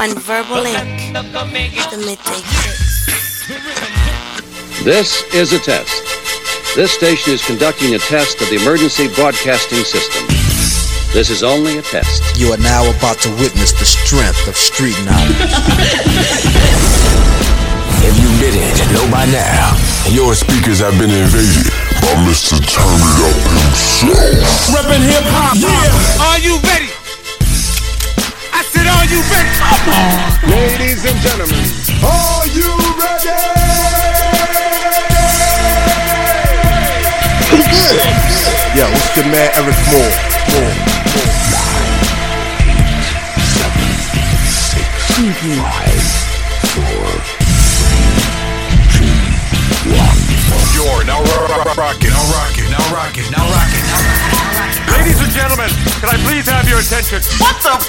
on Verbal Ink, the Midday Fix. This is a test. This station is conducting a test of the emergency broadcasting system. This is only a test. You are now about to witness the strength of street knowledge. If you didn't know by now, your speakers have been invaded by Mr. Turn It Up himself. Reppin' hip hop. Yeah. Are you ready? I said, are you ready? Uh, ladies and gentlemen, are you ready? Pretty good. Yo, what's good, man? Eryk Moore. Moore. You're now rocking, now rocking, now rocking, now rocking. Ladies and gentlemen, can I please have your attention? What the?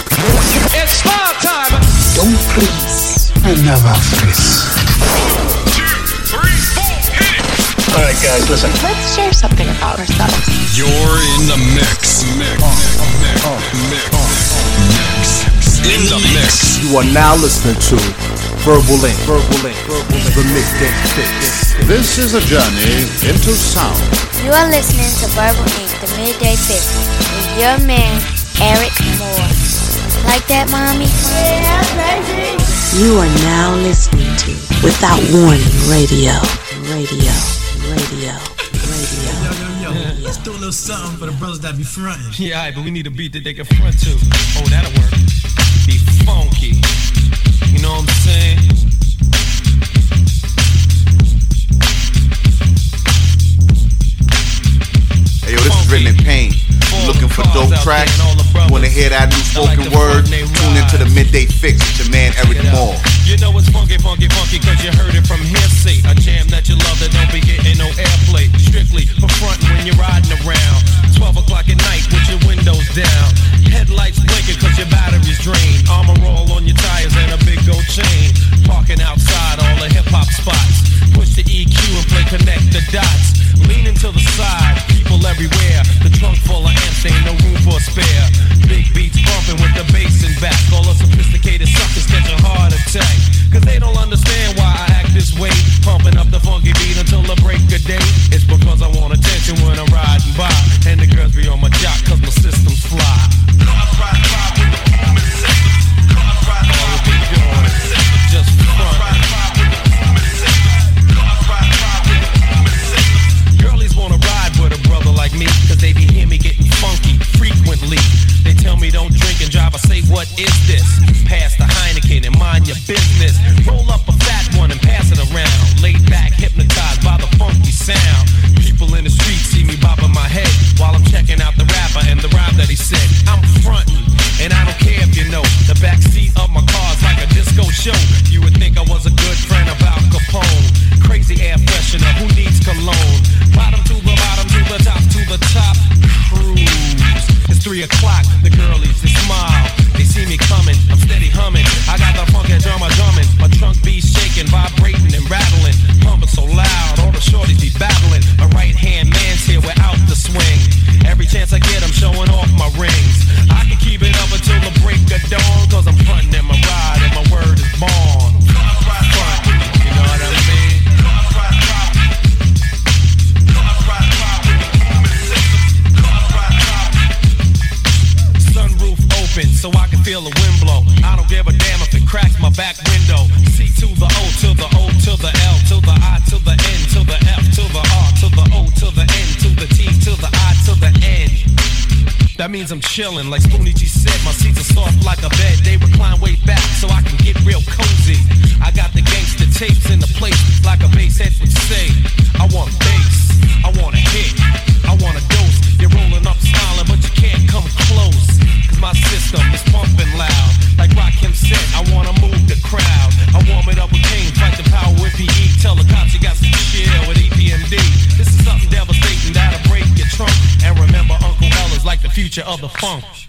It's smile time. Don't please. I never face. Two, three, four, hit it. All right, guys, listen. Let's share something about ourselves. You're in the mix. Mix. Mix. Mix. Mix. In the mix. You are now listening to Verbal Ink. Verbal Ink. Verbal Ink. The Midday Fix. This is a journey into sound. You are listening to Verbal Ink, the Midday Fix, with your man, Eryk Moore. Like that, mommy? Yeah, baby! You are now listening to Without Warning Radio. Radio. Radio. Radio. Yo, yo, yo, let's do a little something for the brothers that be frontin'. Yeah, alright, but we need a beat that they can front to. Oh, that'll work. Be funky. You know what I'm saying? In pain. Looking for dope tracks? You wanna hear that new spoken word? Tune into the midday fix with your man Eryk Moore. You know it's funky, funky, funky, cause you heard it from hearsay. A jam that you love that don't be getting no airplay. Strictly for frontin' when you're riding around. 12 o'clock at night with your windows down. Headlights blinking cause your battery's drained. Armor roll on your tires and a big gold chain. Parking outside all the hip hop spots. Push the EQ and play connect the dots. Leaning to the side, people everywhere. The trunk full of amps, ain't no room for a spare. Big beats bumping with the bass and back. All the sophisticated suckers catch a heart attack. Cause they don't understand why I act this way. Pumping up the funky beat until the break of day. It's because I want attention when I'm riding by. And the girls be on my jock cause my system's fly. Say, what is this? Pass the Heineken and mind your business. Roll up a fat one and pass it around. Laid back, hypnotized by the funky sound. People in the street see me bobbing my head while I'm checking out the rapper and the rhyme that he said. I'm frontin', and I don't care if you know. The back seat of my car's like a disco show. You would think I was a good friend of Al Capone. Crazy air freshener, who needs cologne? Bottom to the bottom, to the top, to the top. Cruise. It's three o'clock, the chillin', like Spoonie G said. My seats are soft like a bed. They recline way back so I can get real cozy. I got the gangster tapes in the place, like a bass head would say. I want bass, I want a hit, future of the funk.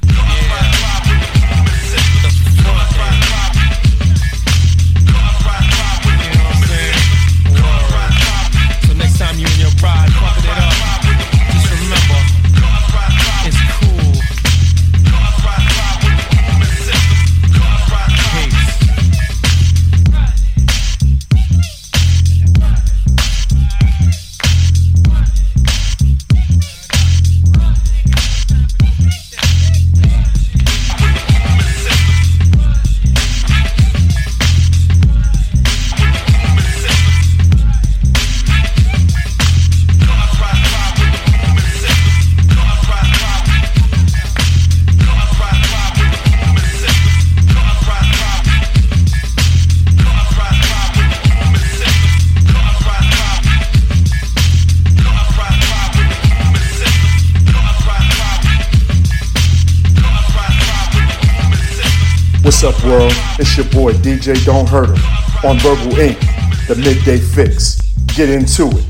What's up, world? It's your boy DJ Don't Hurt 'Em on Verbal Ink, the midday fix. Get into it.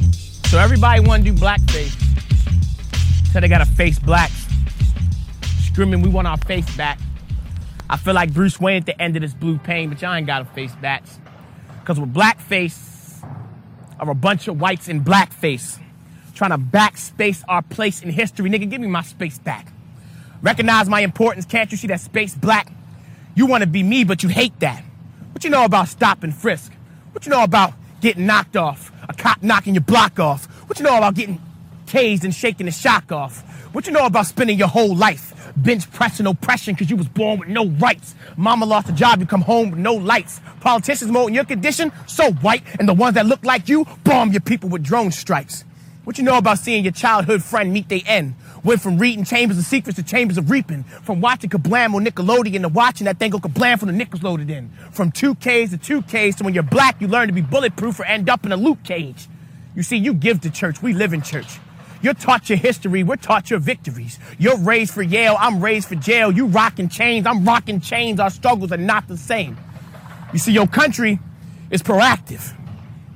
So everybody want to do blackface. So they got to face black. Screaming, we want our face back. I feel like Bruce Wayne at the end of this blue pain, but y'all ain't got to face backs. Because with blackface are a bunch of whites in blackface trying to backspace our place in history. Nigga, give me my space back. Recognize my importance. Can't you see that space black? You want to be me, but you hate that. What you know about stop and frisk? What you know about getting knocked off? A cop knocking your block off? What you know about getting tased and shaking the shock off? What you know about spending your whole life bench pressing oppression because you was born with no rights? Mama lost a job, you come home with no lights. Politicians more in your condition, so white, and the ones that look like you bomb your people with drone strikes. What you know about seeing your childhood friend meet their end? Went from reading Chambers of Secrets to Chambers of Reaping. From watching Kablam on Nickelodeon to watching that thing go Kablam from the nickels loaded in. From 2Ks to 2Ks to when you're black, you learn to be bulletproof or end up in a loot cage. You see, you give to church, we live in church. You're taught your history, we're taught your victories. You're raised for Yale, I'm raised for jail. You rocking chains, I'm rocking chains. Our struggles are not the same. You see, your country is proactive.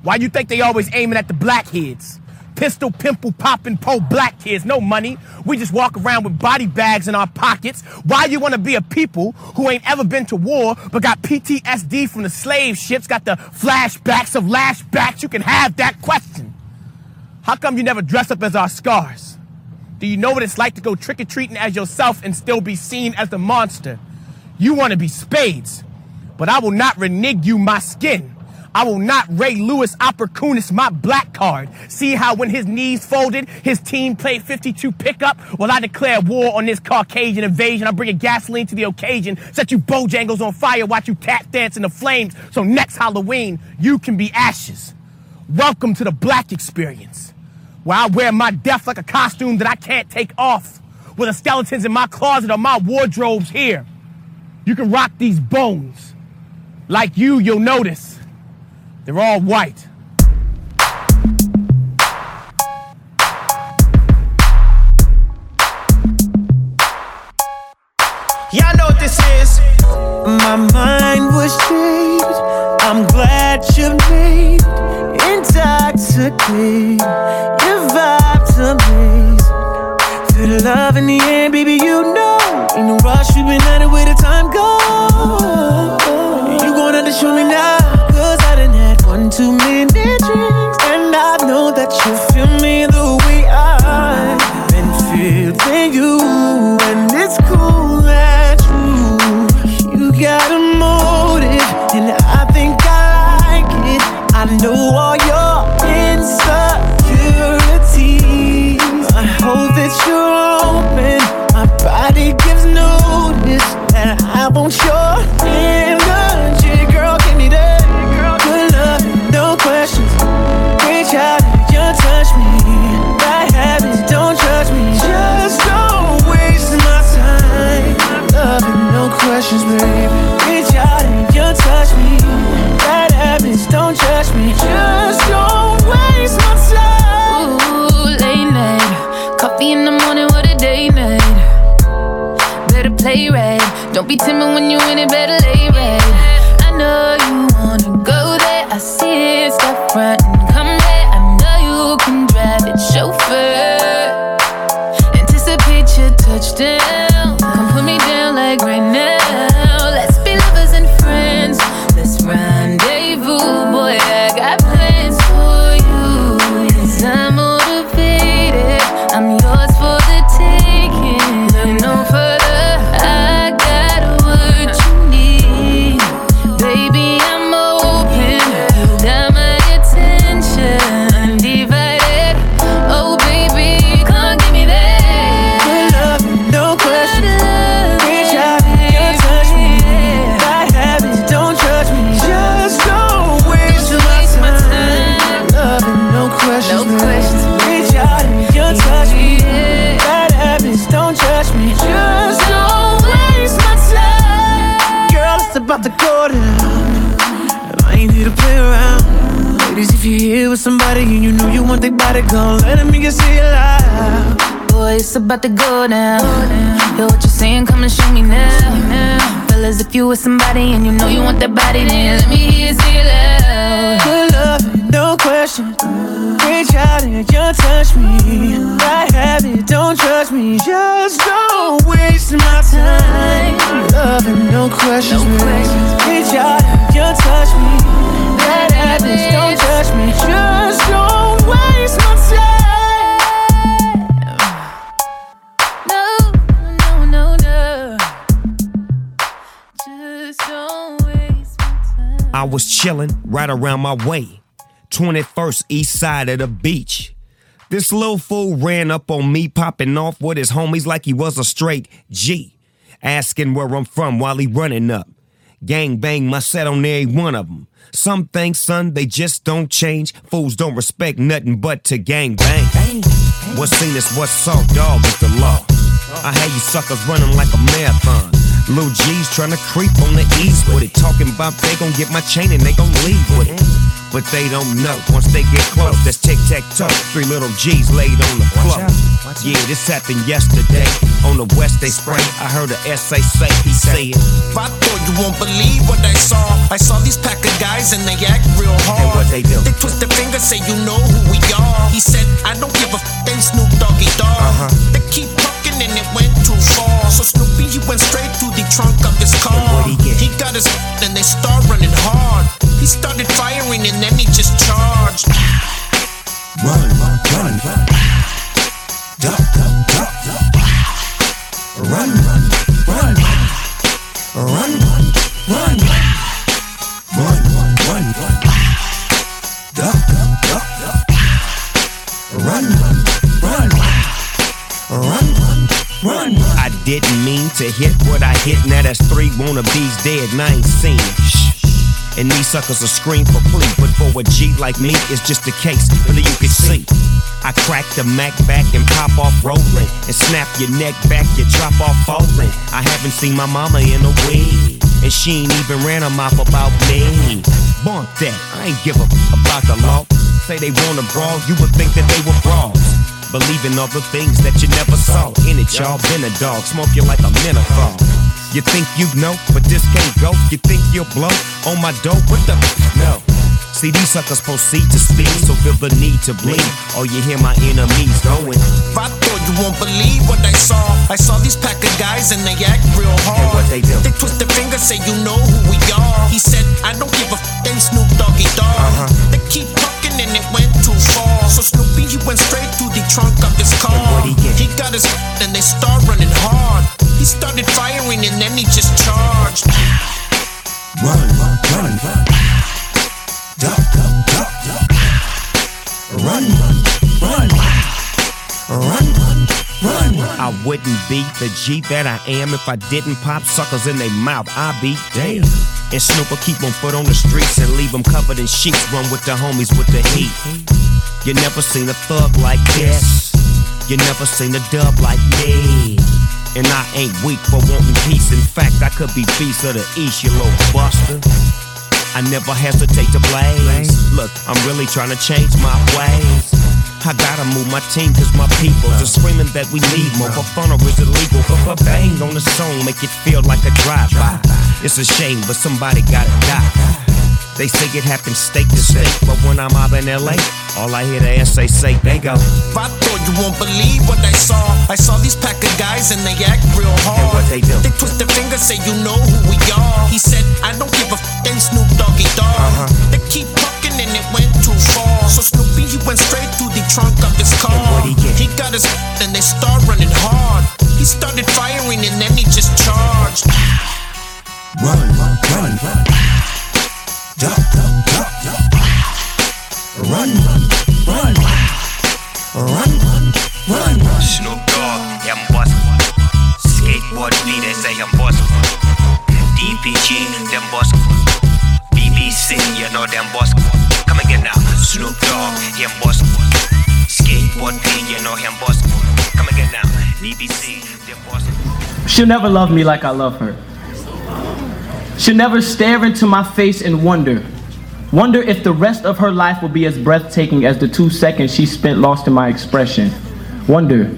Why do you think they always aiming at the blackheads? Pistol, pimple, popping, pro black kids, no money. We just walk around with body bags in our pockets. Why you want to be a people who ain't ever been to war but got PTSD from the slave ships, got the flashbacks of lashbacks? You can have that question. How come you never dress up as our scars? Do you know what it's like to go trick or treating as yourself and still be seen as the monster? You want to be spades, but I will not renege you my skin. I will not Ray Lewis opportunist my black card. See how when his knees folded, his team played 52 pickup? Well, I declare war on this Caucasian invasion. I'm bringing gasoline to the occasion. Set you bojangles on fire, watch you tap dance in the flames. So next Halloween, you can be ashes. Welcome to the black experience, where I wear my death like a costume that I can't take off. With the skeletons in my closet or my wardrobes here. You can rock these bones. Like you, you'll notice. They're all white. Y'all know what this is. My mind was changed. I'm glad you made intoxicate. Your vibe's amazing. Feel the love in the air, baby. You know, in no rush. We've been at it where the time goes. That you feel me the way I've been feeling you, and it's cool that you you got a motive, and I think I like it. I know all you in it, better body, go let them get say it loud. Boy, it's about to go down. Hear what you're saying, come and show me now. Fell dollars if you with somebody and you know you want that body, then let me hear you say it loud. Good love, no question. Reach out and you touch me. I have it, don't judge me. Just don't waste my time. Love and no questions. No questions. Reach out and you touch me. Bad habits, don't judge me. Just don't waste my time. No, no, no, no. Just don't waste my time. I was chillin' right around my way. 21st east side of the beach. This little fool ran up on me, popping off with his homies like he was a straight G. Asking where I'm from while he running up. Gang bang my set on every one of them. Some things, son, they just don't change. Fools don't respect nothing but to gang bang. What's seen is what's saw, dog is the law. I had you suckers running like a marathon. Lil G's trying to creep on the ease with it. Talking about they gon' get my chain and they gon' leave with it. But they don't know. Once they get close, that's tic tac toe. Three little G's laid on the floor. Yeah, this happened yesterday. On the west they spray. I heard a SA say he said. I thought you won't believe what I saw. I saw these pack of guys and they act real hard. And what they do? They twist their finger, say you know who we are. He said, I don't give a f- they Snoop Doggy Dogg. Uh-huh. They keep talking and it went too far. So Snoopy, he went straight to the trunk of his car. he got his and they start running hard. He started firing and then he just charged. Run, run, run, run. Duck, duck, duck. Run, run, run. Run, run, run. Run, run, run, run. Duck, duck, duck, duck. Run, run, run. Run. I didn't mean to hit what I hit. Now that's three wannabes dead and I ain't seen. Shh. And these suckers will scream for plea. But for a G like me, it's just a case. Really, you can see. I crack the Mac back and pop off rolling. And snap your neck back, you drop off falling. I haven't seen my mama in a week. And she ain't even ran her mouth about me. Bump that, I ain't give a about the law. Say they wanna brawl, you would think that they were brawls. Believing all the things that you never saw. In it, y'all been a dog, smoke you like a menthol. You think you know, but this can't go. You think you'll blow on my dope? What the? No. See, these suckers proceed to speak, so feel the need to bleed. Or you hear my enemies going. I thought you won't believe what I saw. I saw these pack of guys and they act real hard. And what they do? They twist their finger, say you know who we are. He said, I don't give a f- they Snoop Doggy Dogg. Uh-huh. They keep talking and it went too far. So Snoopy, he went straight to the trunk of his car. what'd he get? He got his and they start running hard. He started firing and then he just charged. Run, run, run, run. Duck, duck, duck, duck. Run, run, run. Run, run, run. I wouldn't be the G that I am if I didn't pop suckers in their mouth. I'd be damn. And Snooper keep on foot on the streets and leave them covered in sheets. Run with the homies with the heat. You never seen a thug like this. You never seen a dub like me. And I ain't weak for wanting peace. In fact, I could be beast of the east, you little buster. I never hesitate to blaze. Look, I'm really trying to change my ways. I gotta move my team cause my people are screaming that we need more. For fun or is illegal? But bang on the song, make it feel like a drive-by. It's a shame, but somebody gotta die. They say it happens state to state, but when I'm out in LA, all I hear the SA say, they go. I thought you won't believe what I saw. I saw these pack of guys and they act real hard. And what they do? They twist their finger, say you know who we are. He said, I don't give a f- they Snoop Doggy Dogg. Uh-huh. They keep and it went too far. So Snoopy, he went straight to the trunk of his car. And what'd he get? He got his and they start running hard. He started firing and then he just charged. Run, run, run, run. Duck, duck, duck, duck. Run, run, run. Run, run, run. run. Snoop Dogg, I'm boss. Skateboard beat, they say I'm boss. DPG, them boss. You know them boss. Come again now. Snoop Dogg, him boss. Skateboard beat, you know him boss. Come again now. BBC, them boss. She'll never love me like I love her. She'll never stare into my face and wonder. Wonder if the rest of her life will be as breathtaking as the two seconds she spent lost in my expression. Wonder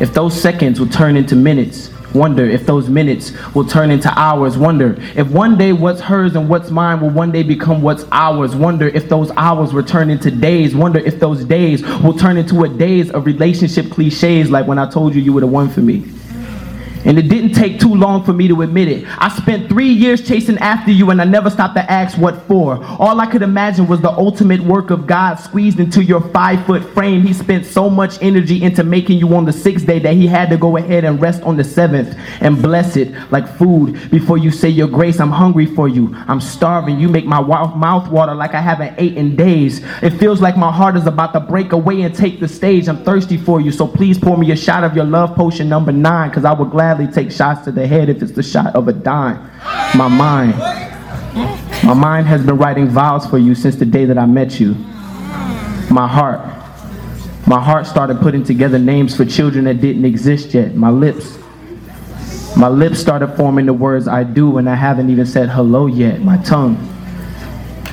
if those seconds will turn into minutes. Wonder if those minutes will turn into hours. Wonder if one day what's hers and what's mine will one day become what's ours. Wonder if those hours will turn into days. Wonder if those days will turn into a days of relationship cliches like when I told you you were the one for me. And it didn't take too long for me to admit it. I spent three years chasing after you and I never stopped to ask what for. All I could imagine was the ultimate work of God squeezed into your five foot frame. He spent so much energy into making you on the sixth day that he had to go ahead and rest on the seventh and bless it like food before you say your grace. I'm hungry for you. I'm starving. You make my mouth water like I haven't eaten in days. It feels like my heart is about to break away and take the stage. I'm thirsty for you. So please pour me a shot of your love potion number nine because I would gladly gladly take shots to the head if it's the shot of a dime. My mind. My mind has been writing vows for you since the day that I met you. My heart. My heart started putting together names for children that didn't exist yet. My lips. My lips started forming the words I do, and I haven't even said hello yet. My tongue.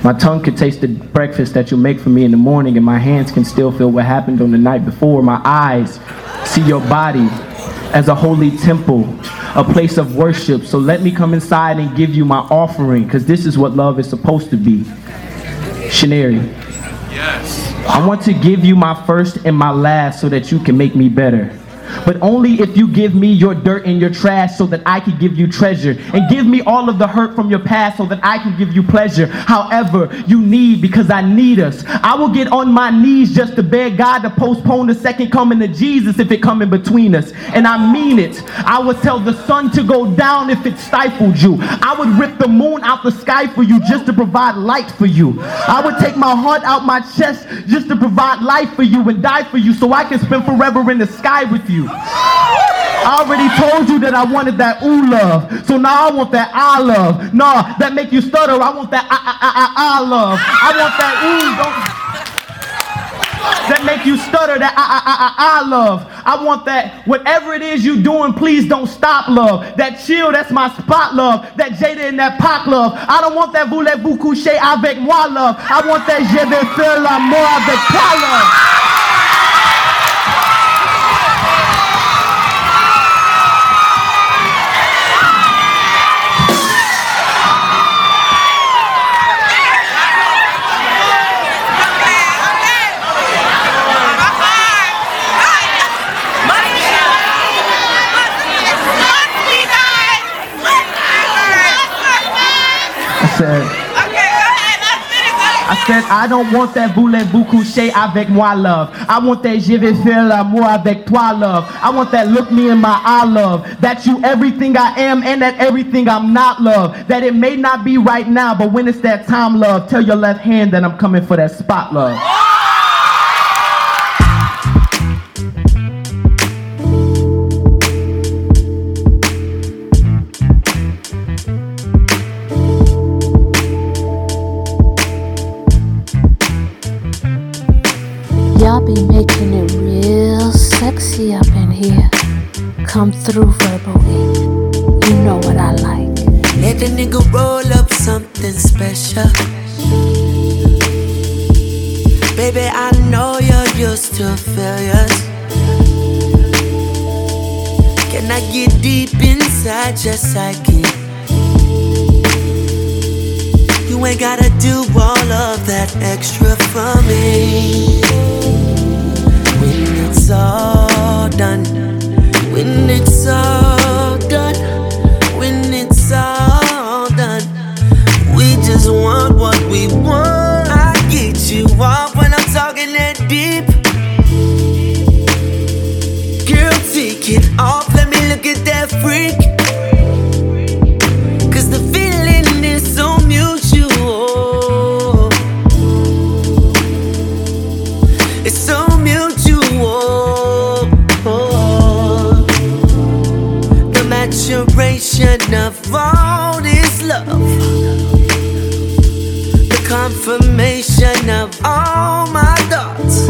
My tongue could taste the breakfast that you make for me in the morning, and my hands can still feel what happened on the night before. My eyes see your body as a holy temple, a place of worship. So let me come inside and give you my offering, because this is what love is supposed to be. Shaneri. Yes. I want to give you my first and my last so that you can make me better but only if you give me your dirt and your trash so that I can give you treasure. And give me all of the hurt from your past so that I can give you pleasure. However, you need because I need us. I will get on my knees just to beg God to postpone the second coming of Jesus if it come in between us. And I mean it. I would tell the sun to go down if it stifled you. I would rip the moon out the sky for you just to provide light for you. I would take my heart out my chest just to provide life for you and die for you so I can spend forever in the sky with you. I already told you that I wanted that ooh love. So now I want that I love. Nah, that make you stutter. I want that I, I, I, I, I love. I want that ooh. Don't that make you stutter that I, I, I, I love. I want that whatever it is you doing, please don't stop love. That chill, that's my spot love. That Jada and that Pac love. I don't want that voulez-vous coucher avec moi love. I want that je vais faire l'amour avec toi love. I don't want that voulez-vous coucher avec moi love. I want that je vais faire l'amour avec toi love. I want that look me in my eye love. That you everything I am and that everything I'm not love. That it may not be right now, but when it's that time love, tell your left hand that I'm coming for that spot love. Come through verbally. You know what I like. Let the nigga roll up something special. Baby, I know you're used to failures. Can I get deep inside your psyche? You ain't gotta do all of that extra for me. It's all done when it's all done, when it's all done, we just want what we want. I get you off when I'm talking that deep. Girl, take it off, let me look at that freak. Of all this love, the confirmation of all my thoughts.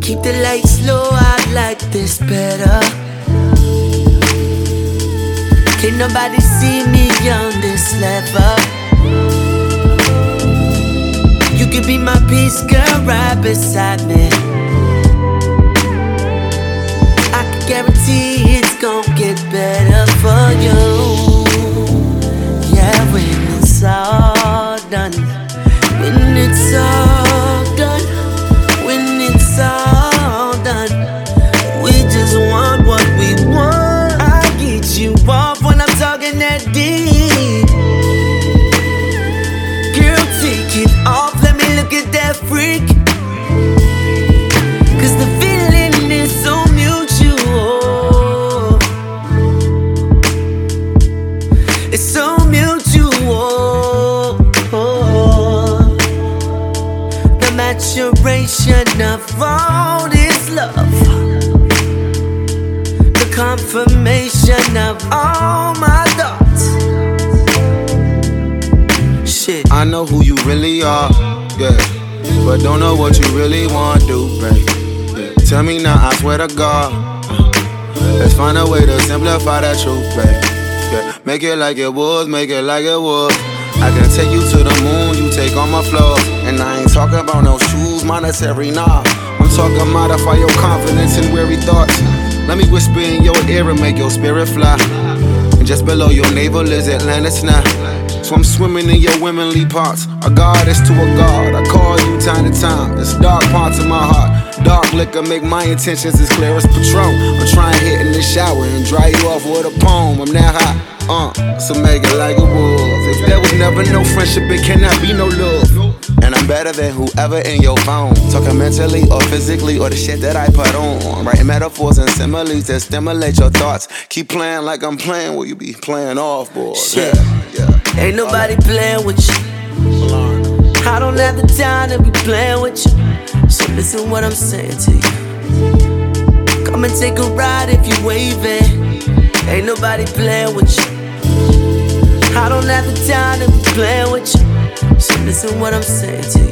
Keep the lights low, I like this better. Can't nobody see me on this level. You could be my peace girl right beside me. it better for you. Yeah, when it's all done, when it's all. Really are, yeah. But don't know what you really want do, babe. Yeah. Tell me now, I swear to God. uh, Let's find a way to simplify that truth, babe. Yeah. Make it like it was, make it like it was. I can take you to the moon, you take on my flaws. And I ain't talking about no shoes, monetary, nah. I'm talking modify your confidence and weary thoughts. Let me whisper in your ear and make your spirit fly. And just below your navel is Atlantis now. So I'm swimming in your womanly parts. A goddess to a god. I call you time to time. It's dark parts of my heart. Dark liquor make my intentions as clear as Patron. I'm trying to hit in the shower and dry you off with a poem. I'm that hot. Uh, so make it like it was. If there was never no friendship, it cannot be no love. And I'm better than whoever in your phone. Talking mentally or physically or the shit that I put on. Writing metaphors and similes that stimulate your thoughts. Keep playing like I'm playing, will you be playing off, boy? Shit. Yeah. Ain't nobody playing with you. I don't have the time to be playing with you. So listen what I'm saying to you. Come and take a ride if you waving. Ain't nobody playing with you. I don't have the time to be playing with you. So listen what I'm saying to you.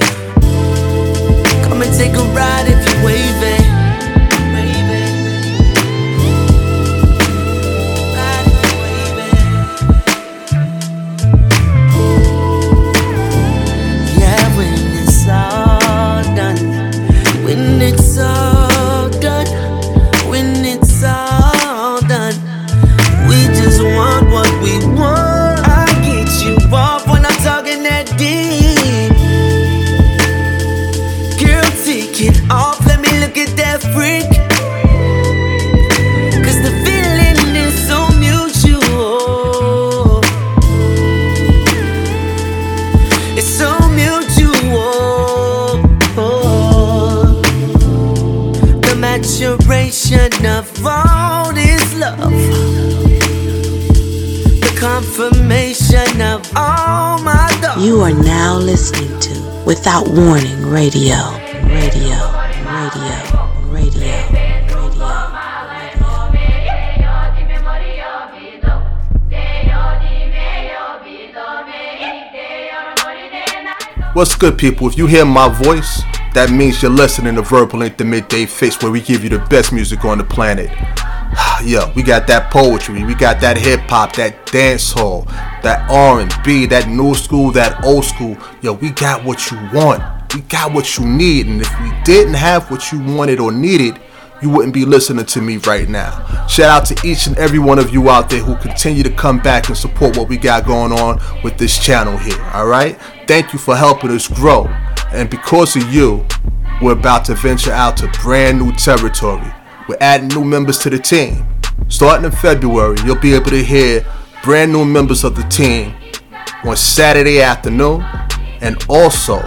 Come and take a ride if you waving. You are now listening to Without Warning Radio. Radio. Radio. Radio. What's good, people? If you hear my voice, that means you're listening to Verbal Ink the Midday Fix, where we give you the best music on the planet. Yo, we got that poetry, we got that hip hop, that dance hall, that R&B, that new school, that old school. Yo, we got what you want. We got what you need, and if we didn't have what you wanted or needed, you wouldn't be listening to me right now. Shout out to each and every one of you out there who continue to come back and support what we got going on with this channel here. All right? Thank you for helping us grow. And because of you, we're about to venture out to brand new territory. We're adding new members to the team. Starting in February, you'll be able to hear brand new members of the team on Saturday afternoon and also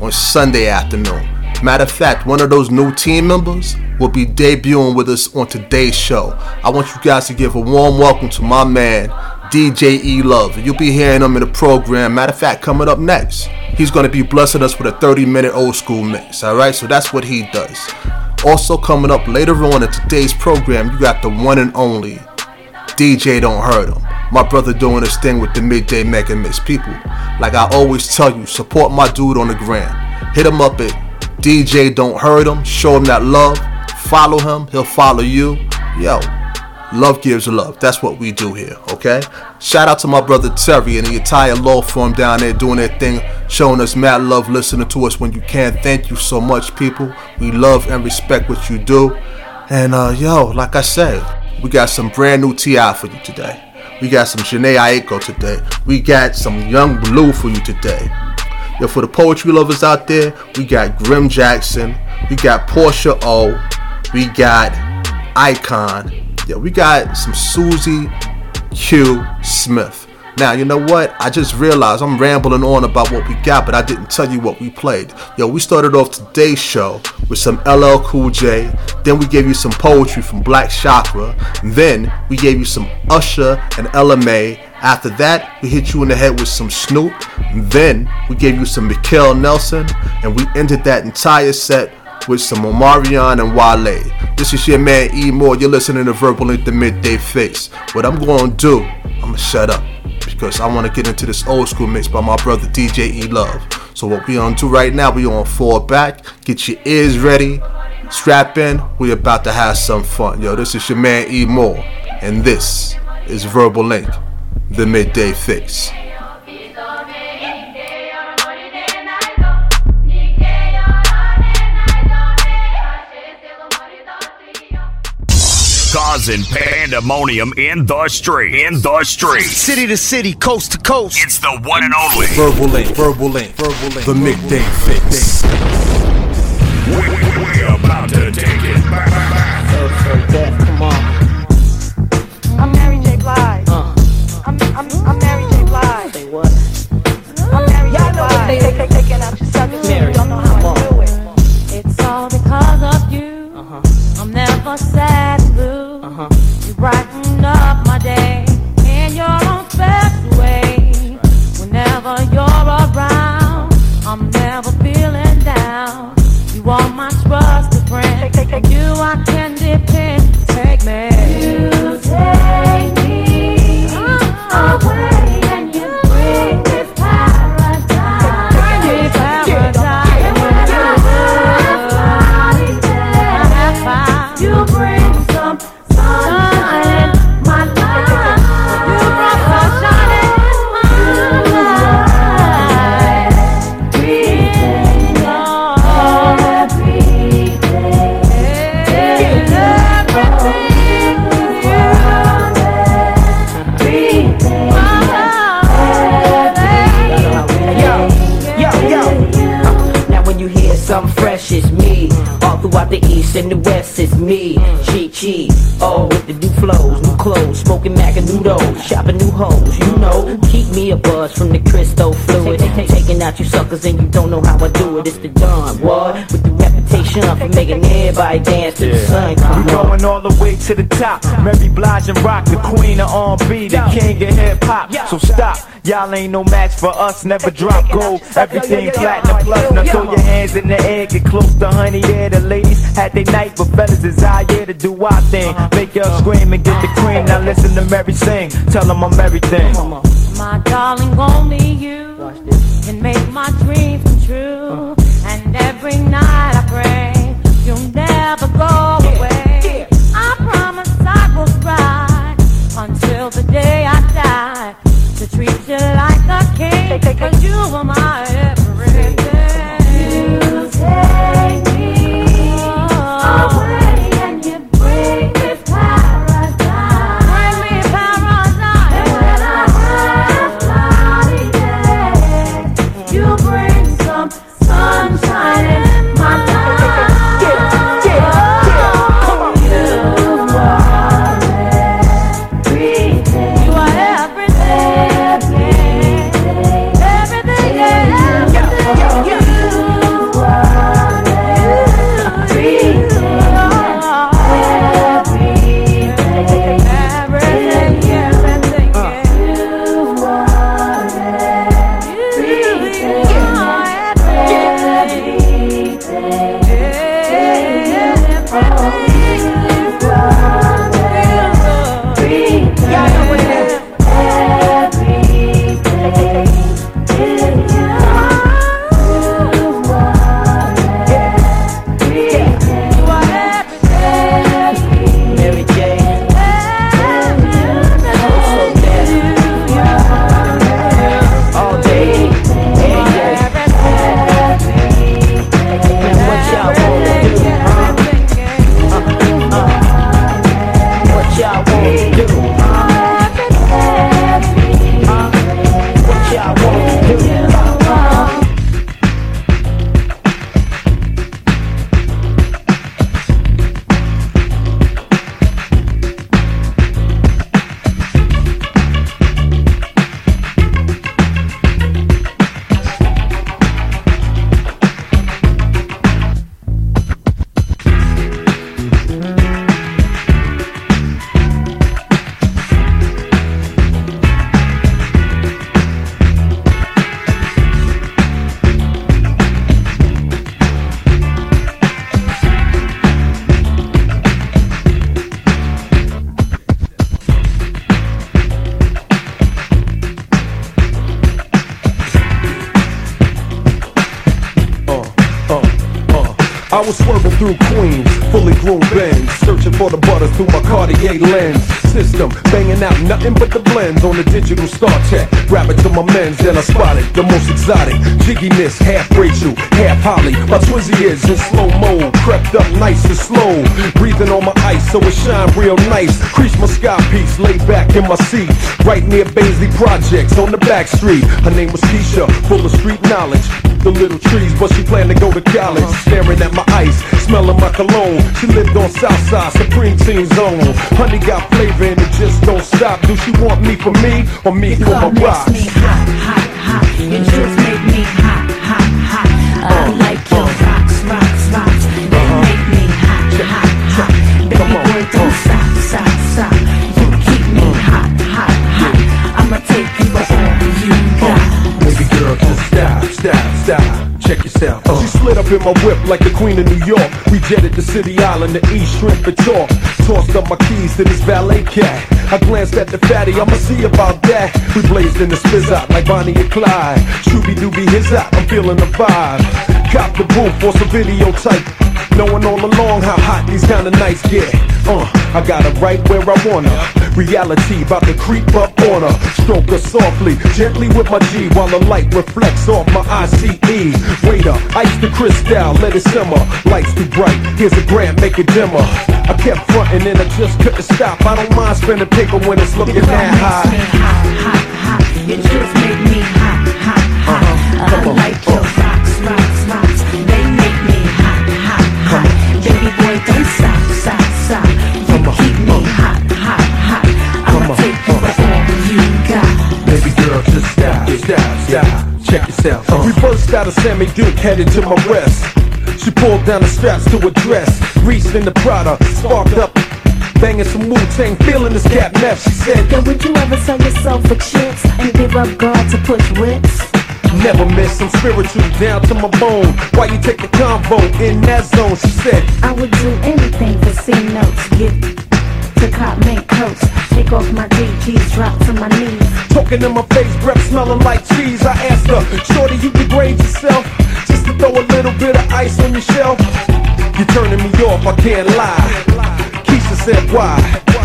on Sunday afternoon. Matter of fact, one of those new team members will be debuting with us on today's show. I want you guys to give a warm welcome to my man, DJ E Love. You'll be hearing him in the program. Matter of fact, coming up next, he's going to be blessing us with a 30 minute old school mix. All right, so that's what he does. Also, coming up later on in today's program, you got the one and only DJ Don't Hurt 'Em. My brother doing his thing with the midday mega mix. People, like I always tell you, support my dude on the gram. Hit him up at DJ Don't Hurt 'Em. Show him that love. Follow him. He'll follow you. Yo, love gives love. That's what we do here, okay? Shout out to my brother Terry and the entire law firm down there doing their thing, showing us mad love, listening to us when you can. Thank you so much, people. We love and respect what you do. And uh, yo, like I said, we got some brand new TI for you today. We got some Jhené Aiko today. We got some Young Blue for you today. Yo, for the poetry lovers out there, we got Grim Jackson, we got Portia O, we got Icon, yeah, we got some Susie Q Smith. Now, you know what? I just realized I'm rambling on about what we got, but I didn't tell you what we played. Yo, we started off today's show with some LL Cool J. Then we gave you some poetry from Black Chakra. Then we gave you some Usher and Ella Mai. After that, we hit you in the head with some Snoop. Then we gave you some Mikael Nelson. And we ended that entire set with some Omarion and Wale. This is your man E Moore. You're listening to Verbal Ink the Midday Fix. What I'm gonna do, I'm gonna shut up because I wanna get into this old school mix by my brother DJ E Love. So what we gonna do right now, we gonna fall back, get your ears ready, strap in, we about to have some fun. Yo, this is your man E Moore, and this is Verbal Ink, the Midday Fix. Causing pandemonium in the street. In the street. City to city, coast to coast. It's the one and only. Verbal Ink, Verbal Ink, Verbal Ink, the Midday Fix. We, we, we about to take it back. Come on. I'm Mary J. Blige. Uh. I'm, I'm, I'm Mary J. Blige. Say what? I'm Mary J. Blige. Take, take, taking out your suckers. Mary. You don't know how I do it. It's all because of you. Uh-huh. I'm never sad and blue. You brighten up my day in your own special way. Whenever you're around, I'm never feeling down. You are my trusted friend. You I can depend. And the west, it's me. Chi Chi, oh with the new flows, new clothes, smoking Macanudo, shopping new hoes. You know, keep me a buzz from the crystal fluid. Taking out you suckers and you don't know how I do it. It's the Don, what? With the reputation for making everybody dance to the sun. We Come on. going all the way to the top. Mary Blige and Rock, the queen of R&B, the king of hip hop. So stop, y'all ain't no match for us. Never drop gold, everything platinum plus. Now throw your hands in the air, get close to honey. Yeah, the ladies had their night, but fellas desire Yeah, to do our thing. Uh-huh. Make y'all scream and get the cream. Now listen to Mary sing, tell them I'm everything. My darling, only you can make my dreams come true. Uh-huh. Until the day I die to treat you like a king. Cause you jigginess, half Rachel, half Holly. My twizzy is in slow mo, crept up nice and slow, breathing on my ice so it shine real nice. Crease my sky piece, lay back in my seat, right near Baisley Projects on the back street. Her name was Keisha, full of street knowledge. The little trees, but she planned to go to college. Staring at my ice, smelling my cologne. She lived on Southside, Supreme Team Zone. Honey got flavor and it just don't stop. Do she want me for me or me for my rocks? me hot, hot, hot. It just me hot, hot, hot. I like your rocks, rocks, rocks. They make me hot, hot, hot. Baby boy, don't stop. Check yourself. Uh. She slid up in my whip like the queen of New York. We jetted to City Island to eat shrimp and chalk. Tossed up my keys to this valet cat. I glanced at the fatty, I'ma see about that. We blazed in the spizz out like Bonnie and Clyde. Shooby dooby his out, I'm feeling the vibe. Cop the booth for some video type. Knowing all along how hot these kind of nights get. Uh, I got her right where I want her. Reality about to creep up on her. Stroke her softly, gently with my G while the light reflects off my ICE. Waiter, ice the crystal, let it simmer. Lights too bright, here's a grant, make it dimmer. I kept frontin' and I just couldn't stop. I don't mind spending paper when it's looking that high. Hot, hot. It just make me hot, hot, hot. I like your stop. Check yourself. Uh. We burst out of Sammy Duke, headed to my rest. She pulled down the straps to her dress, reached in the Prada, sparked up, banging some Wu Tang, feeling this cat meth. She said, Yo, would you ever sell yourself for chips and give up God to push whips? Never miss, I'm spiritual down to my bone. Why you take the convo in that zone? She said, I would do anything for C notes. Get to mink coats. Take off my DGs, drop to my knees. Talking in my face, breath smelling like cheese. I asked her, Shorty, you degrade yourself just to throw a little bit of ice on your shelf. You're turning me off, I can't lie. Keisha said, why?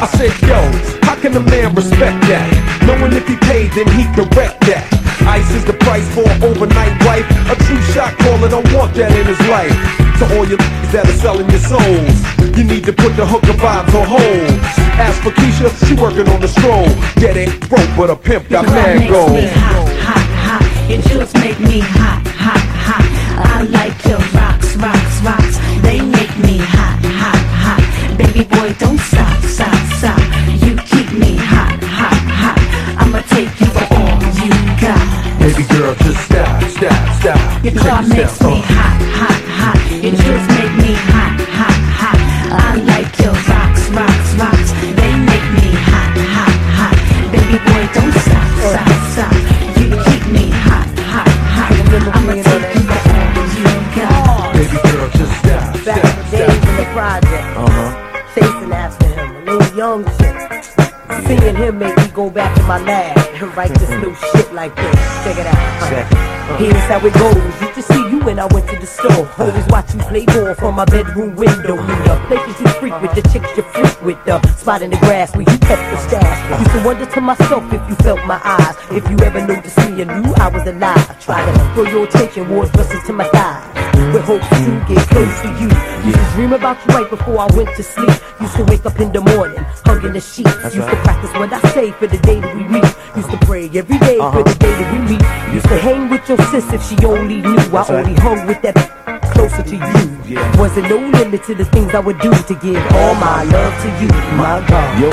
I said, yo, how can a man respect that? Knowing if he paid, then he direct that. Ice is the price for an overnight wife. A true shot caller don't want that in his life. To all you that are selling your souls, you need to put the hooker vibes on hold. As for Keisha, she working on the stroll. Get it broke, but a pimp got Your mad makes gold. me hot, hot, hot. It just make me hot, hot, hot. I like your rocks, rocks, rocks. They make me hot, hot, hot. Baby boy, don't stop, stop, stop. You keep me hot, hot, hot. I'ma take you for all you got. Baby girl, just stop, stop, stop. Your car makes me hot, hot, hot. Seeing him make me go back to my lab and write this mm-hmm. new shit like this. Check it out. Check uh-huh. Here's how it goes. Used to see you when I went to the store. Uh-huh. Always watch you play ball from my bedroom window. Knew the places you freak with, the chicks you freak with, the spot in the grass where you kept the stash. Used to wonder to myself if you felt my eyes. If you ever noticed me and knew I was alive. I tried to throw your attention, wars busting to my thighs. With hopes to get close to you. Used to dream about you right before I went to sleep. Used to wake up in the morning, hugging the sheets. Used to practice what I say for the day that we meet. Used to pray every day for Uh-huh. the day that we meet. Used to hang with your sis if she only knew. I only hung with that closer to you. Yeah. Wasn't no limit to the things I would do to give all my love to you, my God. Yo,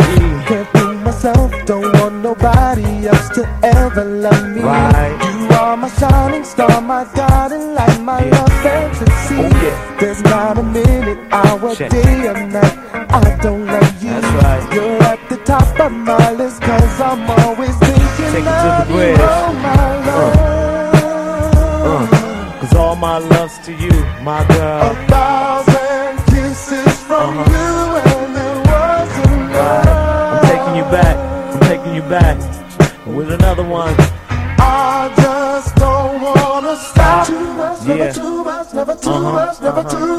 Can't fool myself, don't want nobody else to ever love me. Right. Are my shining star, my guiding light, my love fantasy. Oh, yeah. There's not a minute, hour, Check. day, or night. I don't love you. That's right. You're at the top of my list, cause I'm always thinking Take it to the of you, oh my love. uh, cause all my loves to you, my girl. A thousand kisses from Uh-huh. you, and it wasn't right. I'm taking you back, I'm taking you back with another one. Too much.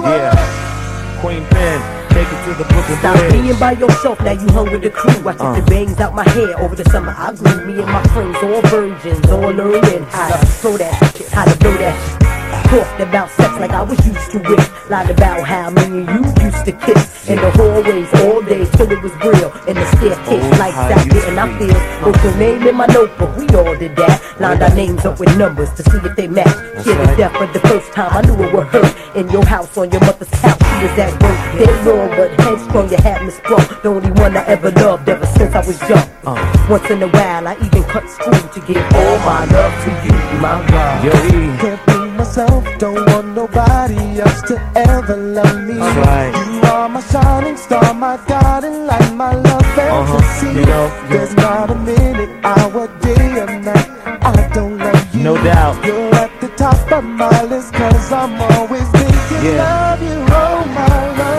Yeah. Queen Pen, take it to the Brooklyn Stop Bridge. being by yourself, now you hung with the crew. I took Uh. the bangs out my hair over the summer. I grew me and my friends, all virgins, all learning how to throw that, shit, how to blow that. Talked about sex like I was used to it. Lied about how me and you used to kiss in the hallways all day till it was real. In the staircase, Oh, lights how out, getting our feels. Wrote your name in my notebook, we all did that. Lined our names up with numbers to see if they match. Scared to right. death for the first time, I knew it would hurt. In your house, on your mother's couch, she was at work. Dead wrong, but headstrong, you had me sprung. The only one I ever loved ever since I was young. Uh. Once in a while, I even cut school to give all my love to you, my God. Yo, myself, don't want nobody else to ever love me. Right. You are my shining star, my guiding light, my love fantasy. Uh-huh. You know, There's not a minute, hour, day, or night. I don't love you. No doubt. You're at the top of my list, cause I'm always thinking Yeah. of you, oh my love.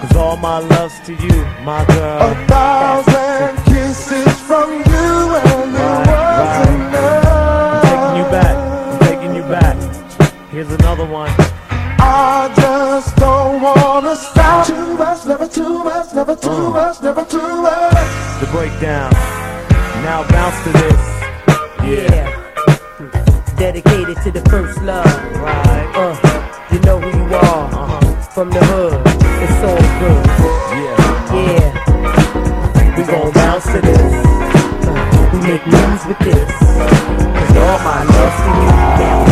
Cause all my love's to you, my girl. Another one. I just don't wanna stop. Too much, never too much, never too Uh. much, never too much. The breakdown. Now bounce to this. Yeah. Dedicated to the first love. Right. Uh, you know who you are. Uh-huh. From the hood. It's all good. Yeah. Yeah. We gon' bounce to this. We make moves with this. Cause all my love to you.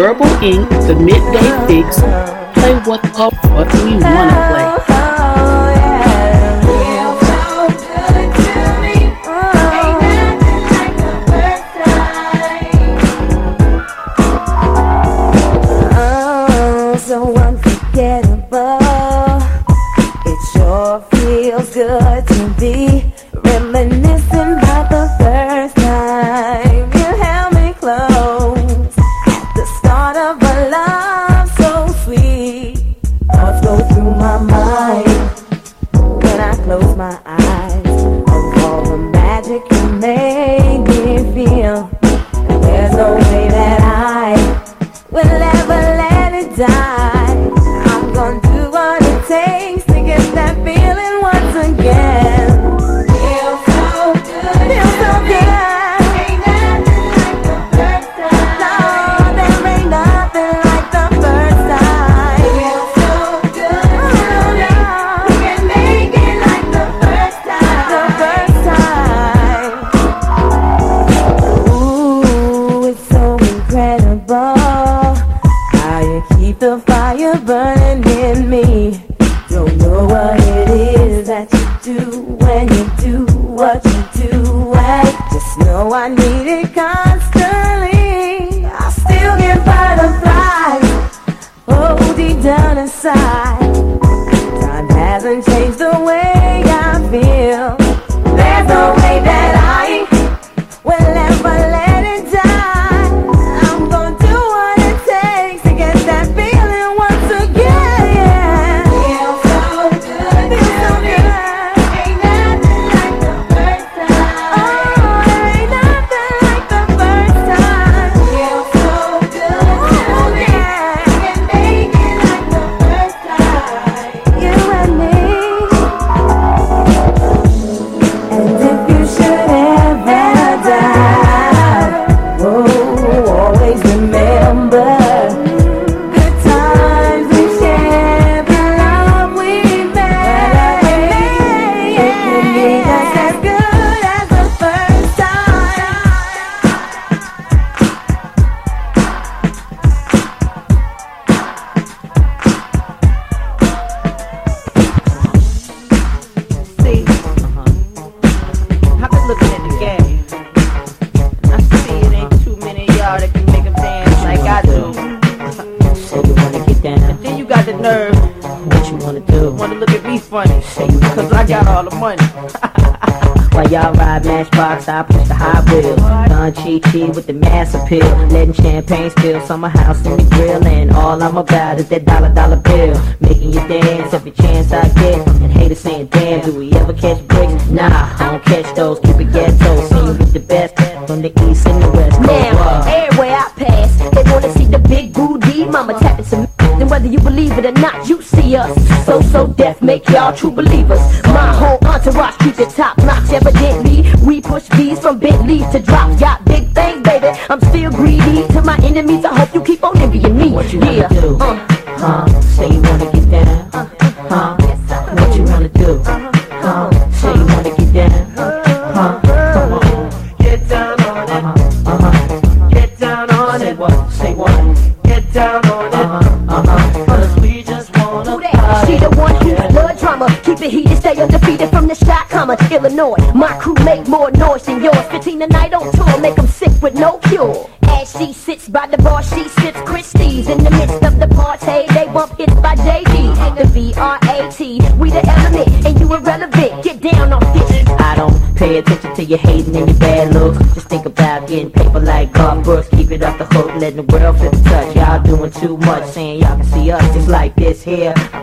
Verbal Ink, the Midday Fixx, play what what we wanna play.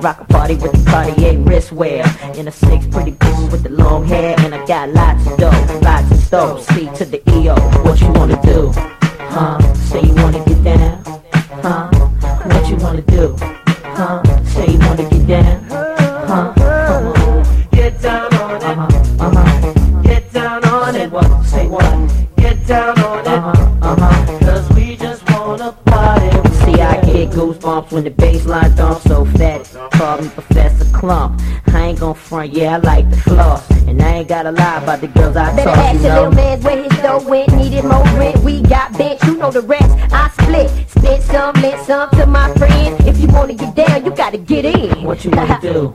rock a party with the Cartier wristwear. And a six pretty bitch with the long hair. And I got lots of dough, lots of stoves. about the girls I Better talk, ask you know. your man where his dough went. Needed more rent. We got bent. You know the rest. I split. Spent some, lent some to my friends. If you wanna get down, you gotta get in. What you wanna do?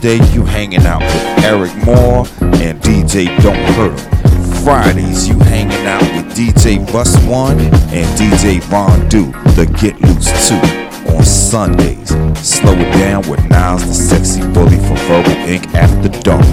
Tuesday, you hanging out with Eryk Moore and DJ Don't Hurt 'Em. Fridays, you hanging out with DJ Bus One and DJ Ron Do, the Get Loose 2. On Sundays, slow it down with Niles, the sexy bully from Verbal Ink After dark.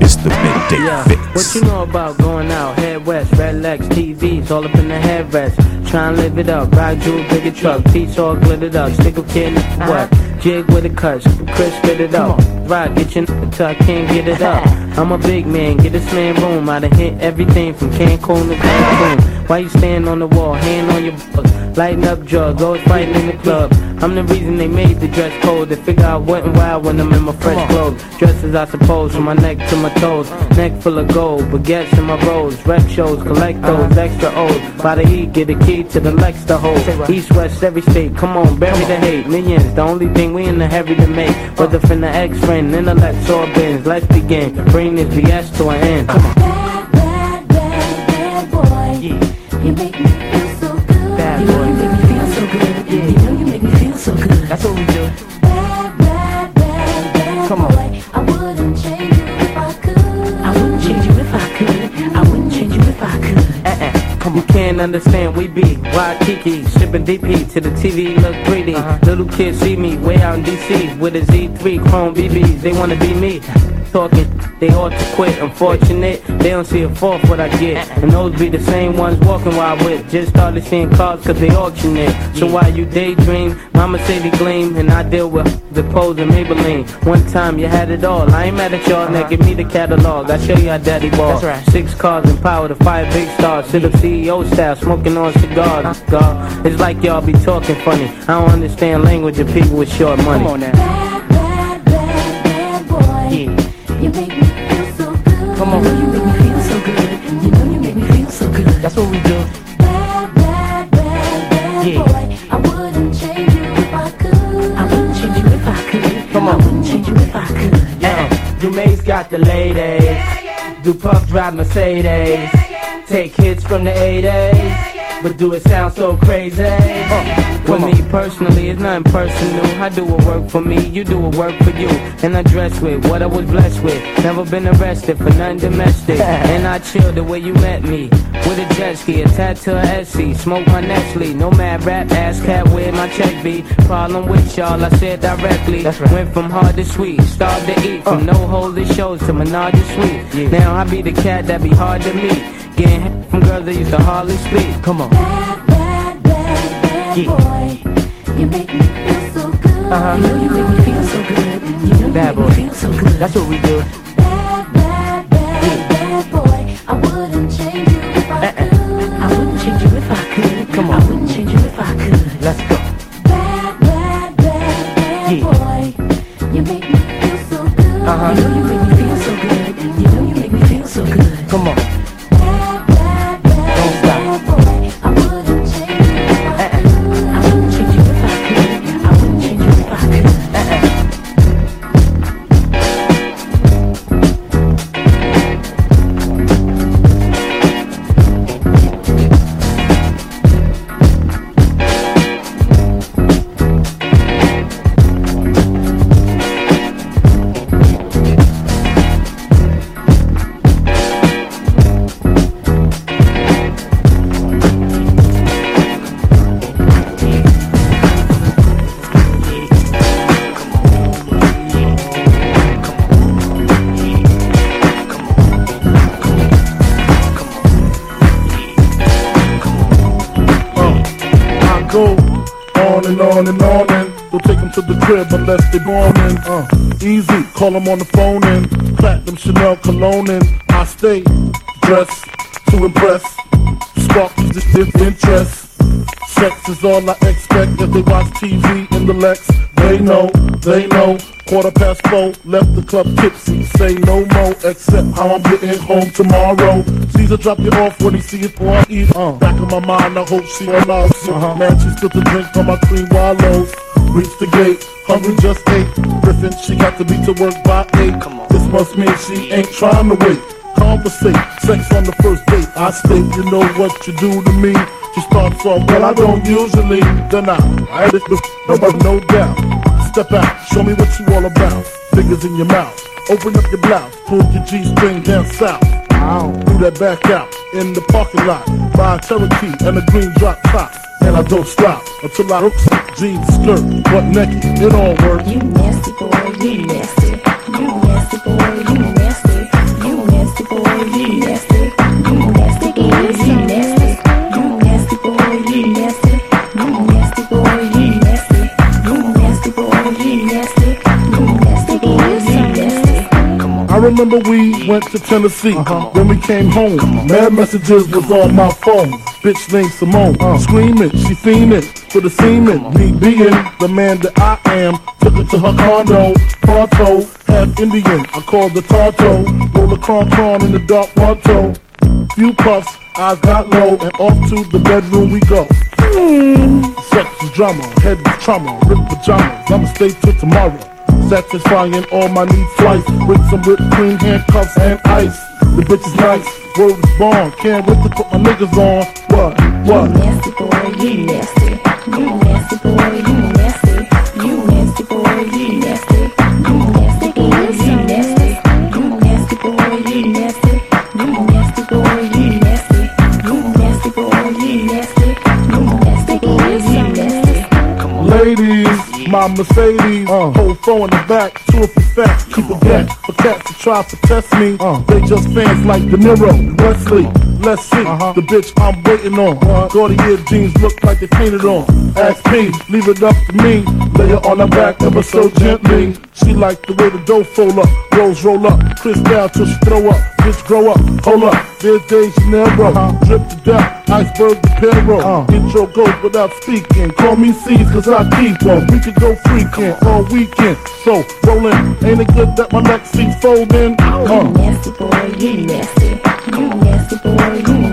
It's the midday yeah. fix. What you know about going out? Head west, red legs, TVs, all up in the headrest. Try and live it up, ride jewel, bigger truck, piece all glittered up, stick a kid in the what? Uh-huh. Jig with a cuss, Chris spit it up. Right, get your n- till I can't get it up. I'm a big man, get this man room. I done hit everything from Cancun to Cancun. Why you stand on the wall, hand on your book, lighting up drugs, always fighting in the club. I'm the reason they made the dress code. They figure I went wild when I'm in my fresh clothes. Dresses I suppose, from my neck to my toes. Neck full of gold, baguettes in my rolls. Rec shows, collect those extra O's. By the E, get a key to the Lex to hold. East, west, every state. Come on, bury the hate. Millions, the only thing we in the heavy to make. Whether from the ex friend, intellect or bins. Let's begin. Bring BS to an end. Come on. Bad boy, you make me feel so good. Bad know you make me feel so good. Yeah, you know you make me feel so good. That's what we do. Bad, bad, bad, bad Come on. boy. I wouldn't change you if I could. I wouldn't change you if I could. I wouldn't change you if I could. Uh-uh. Come you can't understand, we be wild Kiki, shipping DP to the TV, look 3D. Uh-huh. Little kids see me way out in DC with a Z3 Chrome BBs. They wanna be me. Talking, they ought to quit. Unfortunate, they don't see a fourth what I get. And those be the same ones walking while I whip. Just started seeing cars cause they auction it. So while you daydream, my Mercedes gleam, and I deal with the pose and Maybelline. One time you had it all. I ain't mad at y'all, now uh-huh. give me the catalog. I show you how daddy ball. Right. Six cars and power to five big stars. Sit up CEO style, smoking on cigars. Uh-huh. God, it's like y'all be talking funny. I don't understand language of people with short money. Come on now. Come on. You know you make me feel so good. You know you make me feel so good. That's what we do. Bad, bad, bad, bad Yeah. boy. I wouldn't change you if I could. I wouldn't change you if I could. Come I wouldn't change you if I could. Yeah. Dumae's got the ladies. Do Puff drive Mercedes. Take hits from the 80s. But do it sound so crazy? For me personally, it's nothing personal. I do what work for me, you do what work for you. And I dress with what I was blessed with. Never been arrested for nothing domestic. And I chill the way you met me. With a jet ski, attached to a SC. Smoke my Nestle. No mad rap, ass cat where my check be. Problem with y'all, I said directly. Went from hard to sweet, starved to eat. From no holder shows to menage a suite. Now I be the cat that be hard to meet. Getting from girls that used to hardly speak. Come on. Bad, bad, bad Yeah. boy. You make me feel so good. Uh-huh. You know you make me feel so good. You know Bad you make boy. me feel so good. That's what we do. Bad, bad, bad, bad boy. I wouldn't change you if I could. I wouldn't change you if I could. Come I wouldn't change you if I could. Let's go. Bad, bad, bad, bad Yeah. boy. You make me feel so good. Uh-huh. You know you unless they born in. Uh, easy, call them on the phone and platinum Chanel cologne and I stay dressed to impress. Spark is just this interest. Sex is all I expect as they watch TV in the Lex. They know, they know. Quarter past four, left the club tipsy. Say no more, except how I'm getting home tomorrow. Caesar drop you off when he see it for I eat. Uh, back in my mind, I hope she allows. Uh-huh. Man, she spilled the drink from my cream wallows. Reach the gate, hungry just ate. Griffin, she got to be to work by eight. Come on. This must mean she ain't trying to wait. Conversate, sex on the first date. I state, you know what you do to me. She starts off, well, I don't usually. Then I, I had it before, but no doubt. Step out, show me what you all about. Fingers in your mouth, open up your blouse, pull your G-string down south. Do that back out in the parking lot. Buy a Cherokee and a green drop top. and I don't stop until I hook jeans, skirt, butt naked. It all works. You nasty boy, you nasty. You nasty boy, you nasty. Remember we went to Tennessee. When we came home, mad messages was on my phone. Bitch named Simone, screaming, she fiending for the semen. Me being the man that I am, took her to her condo. Pronto, half Indian, I called the Tonto. Roll a cron cron in the dark Ponto. Few puffs, eyes got low, and off to the bedroom we go. Hmm. Sex is drama, head is trauma, rip pajamas. I'ma stay till tomorrow. Satisfying all my needs twice with some whipped cream, handcuffs, and ice. The bitch is nice, word is born. Can't wait to put my niggas on. What? What? You nasty boy, you nasty. My Mercedes, hold four in the back, two of the fat, keep a back for cats to try to test me. They just fans like De Niro, Wesley. Let's see the bitch I'm waiting on. Gordy ear jeans look like they painted on. Ask me, leave it up to me. Lay her on her back ever so gently. She like the way the dough fold up, rolls roll up, Chris down till she throw up. Bitch grow up, hold up. There's De Janeiro, drip to death, iceberg the Pedro. Intro goes without speaking. Call me C's cause I keep them. We could go freaking all weekend. So rolling, ain't it good that my neck seat's folding? Oh, you uh. nasty boy, you nasty. You nasty boy, you nasty.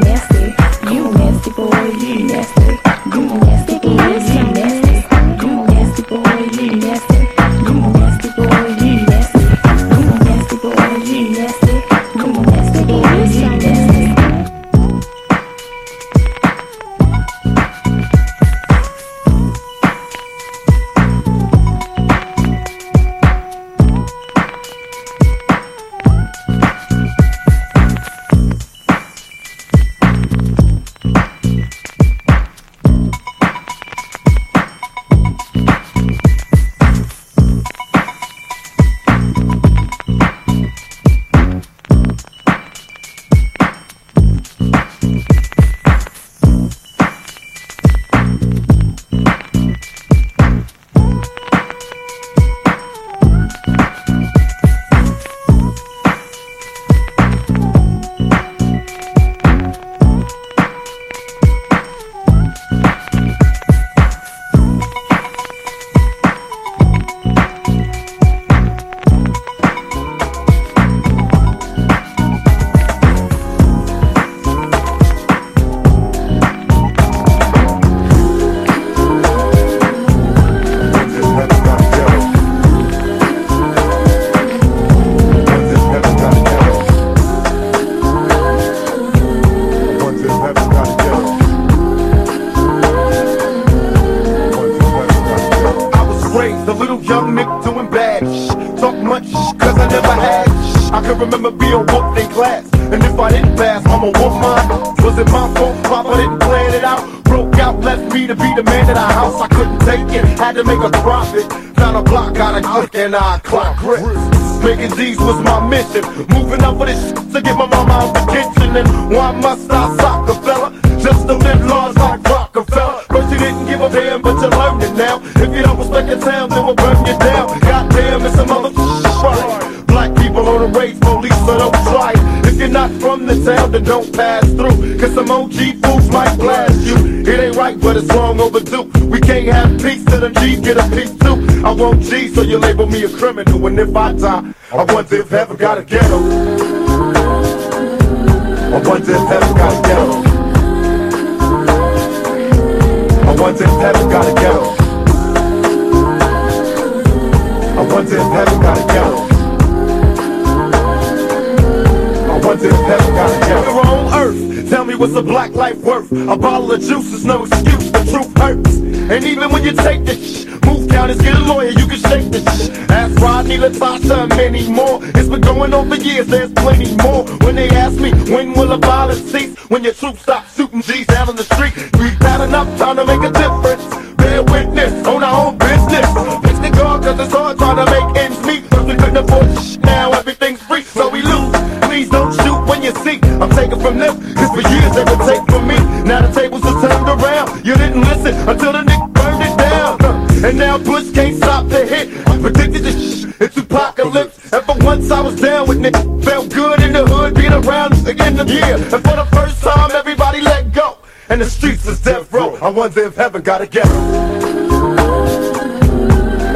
Streets is death row. I wonder if heaven got a ghetto.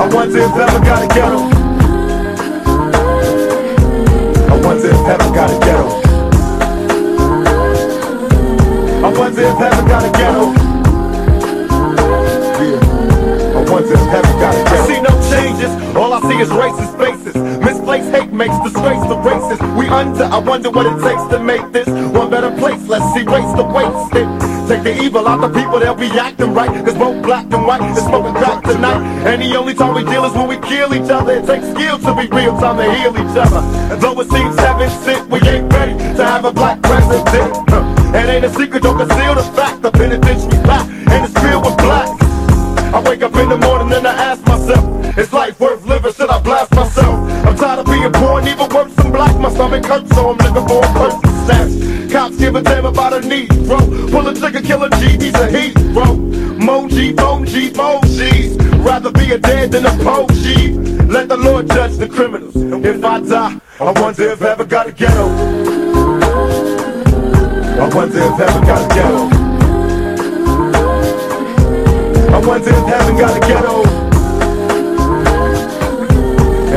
I wonder if heaven got a ghetto. I wonder if heaven got a ghetto. I wonder if heaven got a ghetto. I wonder if heaven got a ghetto. Changes. All I see is racist faces. Misplaced hate makes disgrace the racist. We under. I wonder what it takes to make this one better place. Let's erase the wasted. Take the evil out the people, they'll be acting right. Cause both black and white is smoking crack tonight. And the only time we deal is when we kill each other. It takes skill to be real time to heal each other. And though it seems heaven sent, we ain't ready to have a black president. It ain't a secret, don't conceal the fact. The penitentiary pack, and it's filled with blacks. I wake up in the morning and I ask myself, is life worth living? Should I blast myself? I'm tired of being poor and even worse than black. My stomach hurts, so I'm looking for a person. Cops give a damn about a need, bro. Pull a trigger, kill a G, he's a heat, bro. Moji, Moji, Mojis. Rather be a dead than a Poji. Let the Lord judge the criminals. If I die, I wonder if heaven got a ghetto. I wonder if heaven got a ghetto. I wonder if heaven got a ghetto.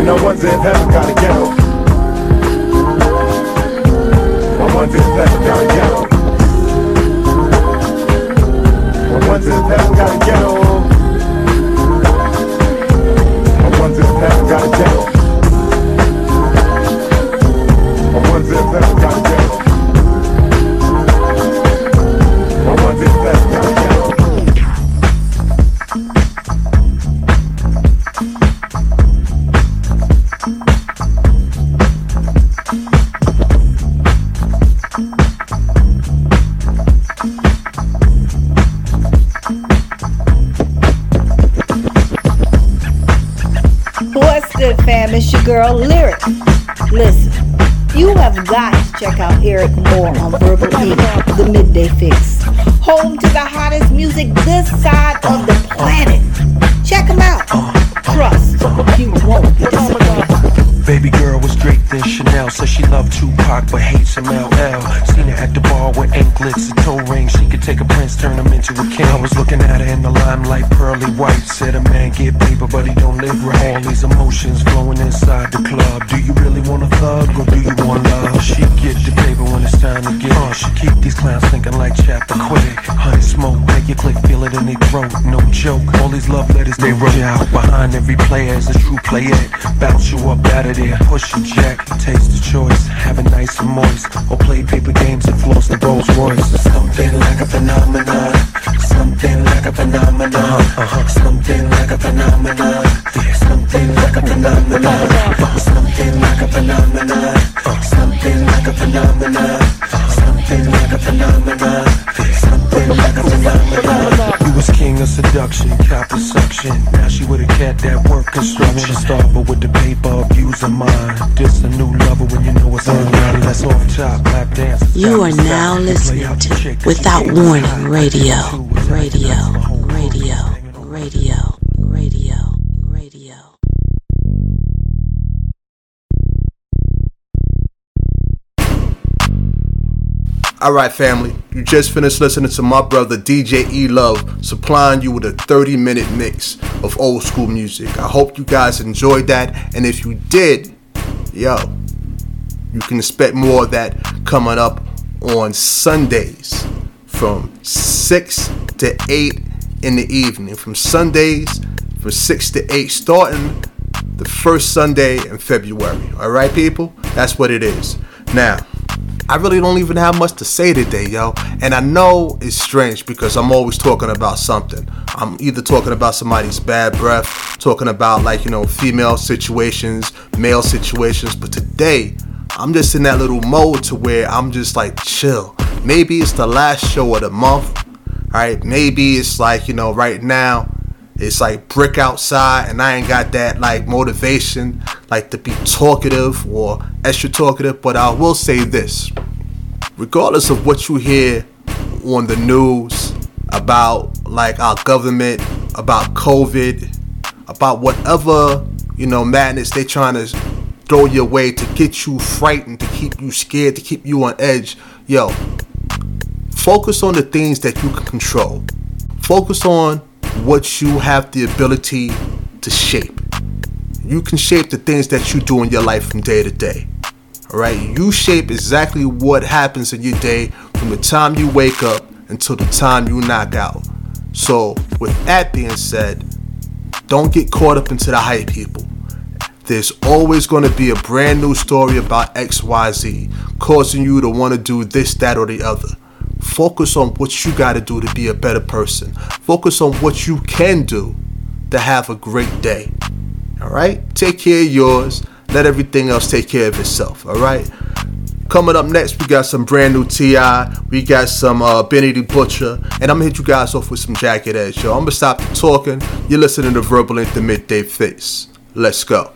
And one's in heaven got a ghetto. I wonder if heaven got a ghetto. I wonder if heaven got a ghetto. I wonder if heaven got a ghetto. Girl Lyric. Listen, you have got to check out Eryk Moore on Verbal Ink, the Midday Fixx. Home to the hottest music this side of the planet. Check him out. Trust, you won't be disappointed. Baby girl was draped in Chanel, said she loved Tupac but hates some LL. Seen her at the bar with anklets and toe rings. She take a prince, turn him into a king. I was looking at her in the limelight, pearly white. Said a man get paper, but he don't live right. All these emotions flowing inside the club. Do you really want a thug or do you want love? She get the paper when it's time to get it. She keep these clowns thinking like chapter quick. Honey smoke, make your click, feel it in their throat. No joke, all these love letters they wrote out. Behind every player is a true player. Bounce you up out of there, push your jack, taste the choice, have it nice and moist, or play paper games and floss the Rolls Royce. Something like a phenomenon, something like a phenomenon, something like a phenomenon, something like a phenomenon, something like a phenomenon, something like a phenomenon, something like a phenomenon, something like a phenomenon. You was king of seduction, cop of suction. Now she with a cat that work construction. Start but with the paper abusing mine. You are now listening to Without Warning Radio. Radio. Radio. Radio. Radio. Radio. Alright, family, you just finished listening to my brother DJ E Love supplying you with a 30 minute mix of old school music. I hope you guys enjoyed that, and if you did, yo, you can expect more of that coming up on Sundays from 6 to 8 in the evening. From Sundays from 6 to 8, starting the first Sunday in February. Alright, people? That's what it is. Now, I really don't even have much to say today, yo. And I know it's strange because I'm always talking about something. I'm either talking about somebody's bad breath, talking about like, you know, female situations, male situations, but today I'm just in that little mode to where I'm just like chill. Maybe it's the last show of the month. Alright, maybe it's like, you know, right now it's like brick outside and I ain't got that like motivation like to be talkative or extra talkative, but I will say this. regardless of what you hear on the news about like our government, about COVID, about whatever, you know, madness they trying to throw your way to get you frightened, to keep you scared, to keep you on edge. Yo, focus on the things that you can control. Focus on what you have the ability to shape. You can shape the things that you do in your life from day to day. All right, you shape exactly what happens in your day from the time you wake up until the time you knock out. So, with that being said, don't get caught up into the hype, people. There's always going to be a brand new story about XYZ, causing you to want to do this, that, or the other. Focus on what you got to do to be a better person. Focus on what you can do to have a great day. All right? Take care of yours. Let everything else take care of itself. All right? Coming up next, we got some brand new T.I. We got some uh, Benny the Butcher. And I'm going to hit you guys off with some Jagged Edge, yo. I'm going to stop talking. You're listening to Verbal the Midday Fixx. Let's go.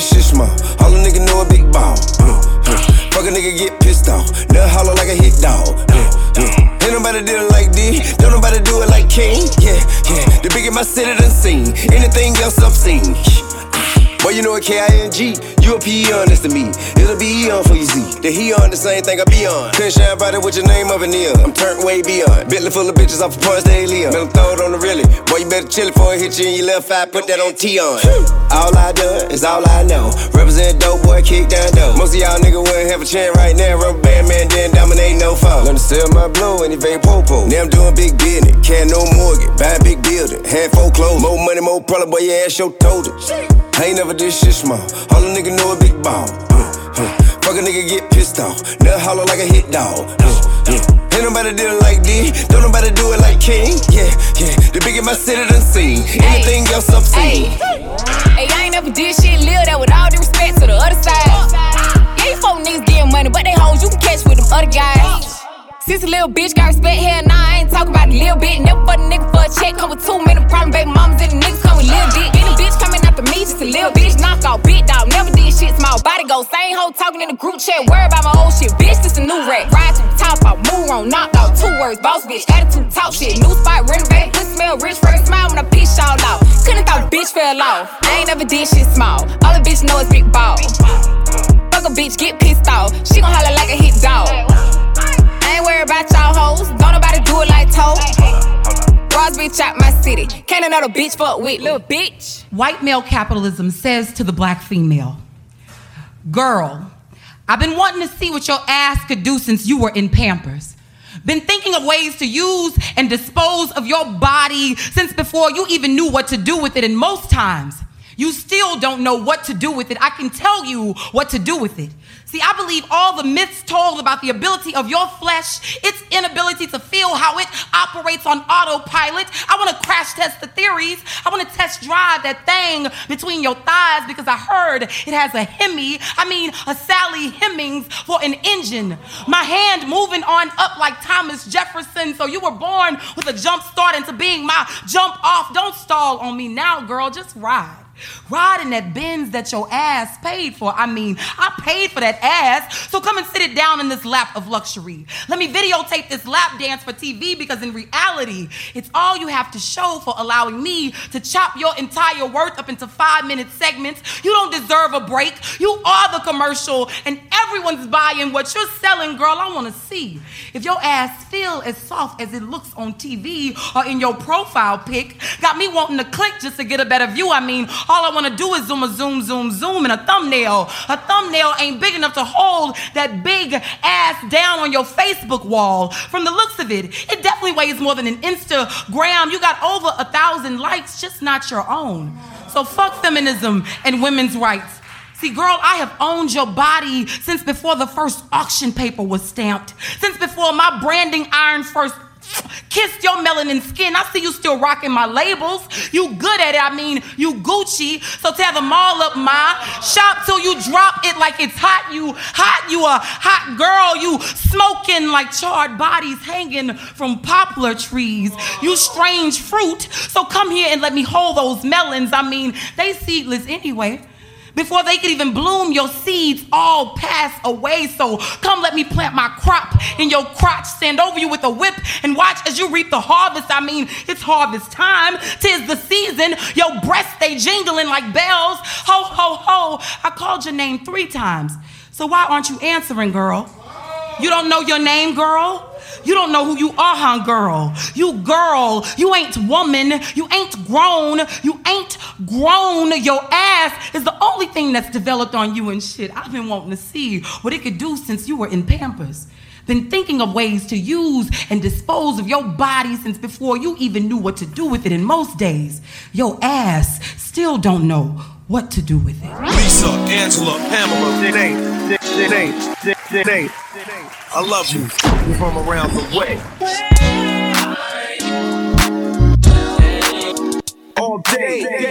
Did shit small. All a nigga know a big ball. Uh, uh. Fuck a nigga get pissed off. Never holler like a hit dog. Uh. Ain't nobody did it like D. Don't nobody do it like King. Yeah, yeah. The bigger my city done seen. Anything else obscene. Boy, you know a K-I-N-G. You a P-E-on next to me. It'll be E-on for you, Z. The he on the same thing I be on. Couldn't shine about it with your name over near. I'm turned way beyond. Bentley full of bitches off of parts they live. I'm throw it on the really. Boy, you better chill it before it hit you in your left eye. Put that on T on. All I done is all I know. Represent dope boy, kick down dope. Most of y'all niggas wouldn't have a chance right now. Rubber band man, then dominate no fall. Learn to sell my blow and evade popo. Now I'm doing big business. Can't no mortgage. Buy a big building. Four clothes. More money, more problem, boy, your ass told it. I ain't never did shit small. All a nigga know a big ball. Uh, uh. Fuck a nigga get pissed off. Never holler like a hit dog. Uh, uh. Ain't nobody did it like D. Don't nobody do it like King. Yeah, yeah. The bigger my city done seen. Anything else obscene. Hey, I ain't never did shit, live that with all due respect to the other side. Yeah, you folk niggas getting money, but they hoes you can catch with them other guys. Since a little bitch got respect, hell nah, I ain't talking about a little bit. Never fuck a nigga for a check, come with too many problems, baby mamas and the niggas come with little dick. Any bitch coming after me, just a little bitch, knock off, big dog. Never did shit, small body go, same hoe talking in the group chat, worry about my old shit, bitch, this a new rap. Ride to the top, I move on, knock out two words, boss bitch, attitude, talk shit, new spot, renovate, good smell, rich, first smile when I piss y'all out. Couldn't thought a bitch fell off, I ain't never did shit small, all the bitch know is big ball. Fuck a bitch, get pissed off, she gon' holler like a hit dog. I ain't worried about y'all hoes. Don't nobody do it like Toe. Bras bitch out my city. Can't another bitch fuck with little bitch. White male capitalism says to the black female, Girl, I've been wanting to see what your ass could do since you were in Pampers. Been thinking of ways to use and dispose of your body since before you even knew what to do with it, and most times you still don't know what to do with it. I can tell you what to do with it. See, I believe all the myths told about the ability of your flesh, its inability to feel how it operates on autopilot. I want to crash test the theories. I want to test drive that thing between your thighs because I heard it has a Hemi. I mean, a Sally Hemings for an engine. My hand moving on up like Thomas Jefferson. So you were born with a jump start into being my jump off. Don't stall on me now, girl. Just ride. Ride in that Benz that your ass paid for. I mean, I paid for that ass. So come and sit it down in this lap of luxury. Let me videotape this lap dance for TV because in reality, it's all you have to show for allowing me to chop your entire worth up into five minute segments. You don't deserve a break. You are the commercial, and everyone's buying what you're selling, girl. I want to see if your ass feel as soft as it looks on TV or in your profile pic. Got me wanting to click just to get a better view. I mean, all I want to do is zoom a zoom, zoom, zoom in a thumbnail. A thumbnail ain't big enough to hold that big ass down on your Facebook wall. From the looks of it, it definitely weighs more than an Instagram. You got over a thousand likes, just not your own. So fuck feminism and women's rights. See, girl, I have owned your body since before the first auction paper was stamped, since before my branding iron first Kissed your melanin skin. I see you still rocking my labels. You good at it. I mean, you Gucci. So tear them all up, ma. Shop till you drop it like it's hot. You hot. You a hot girl. You smoking like charred bodies hanging from poplar trees. You strange fruit. So come here and let me hold those melons. I mean, they seedless anyway. Before they could even bloom, your seeds all pass away. So come let me plant my crop in your crotch, stand over you with a whip, and watch as you reap the harvest. I mean, it's harvest time. Tis the season. Your breasts, they jingling like bells. Ho, ho, ho. I called your name three times. So why aren't you answering, girl? You don't know your name, girl? You don't know who you are, huh, girl? You girl, you ain't woman, you ain't grown, you ain't grown. Your ass is the only thing that's developed on you and shit. I've been wanting to see what it could do since you were in Pampers. Been thinking of ways to use and dispose of your body since before you even knew what to do with it. In most days, your ass still don't know what to do with it. Lisa, Angela, Pamela, Danae, Danae, Danae, I love you from around the way. All day.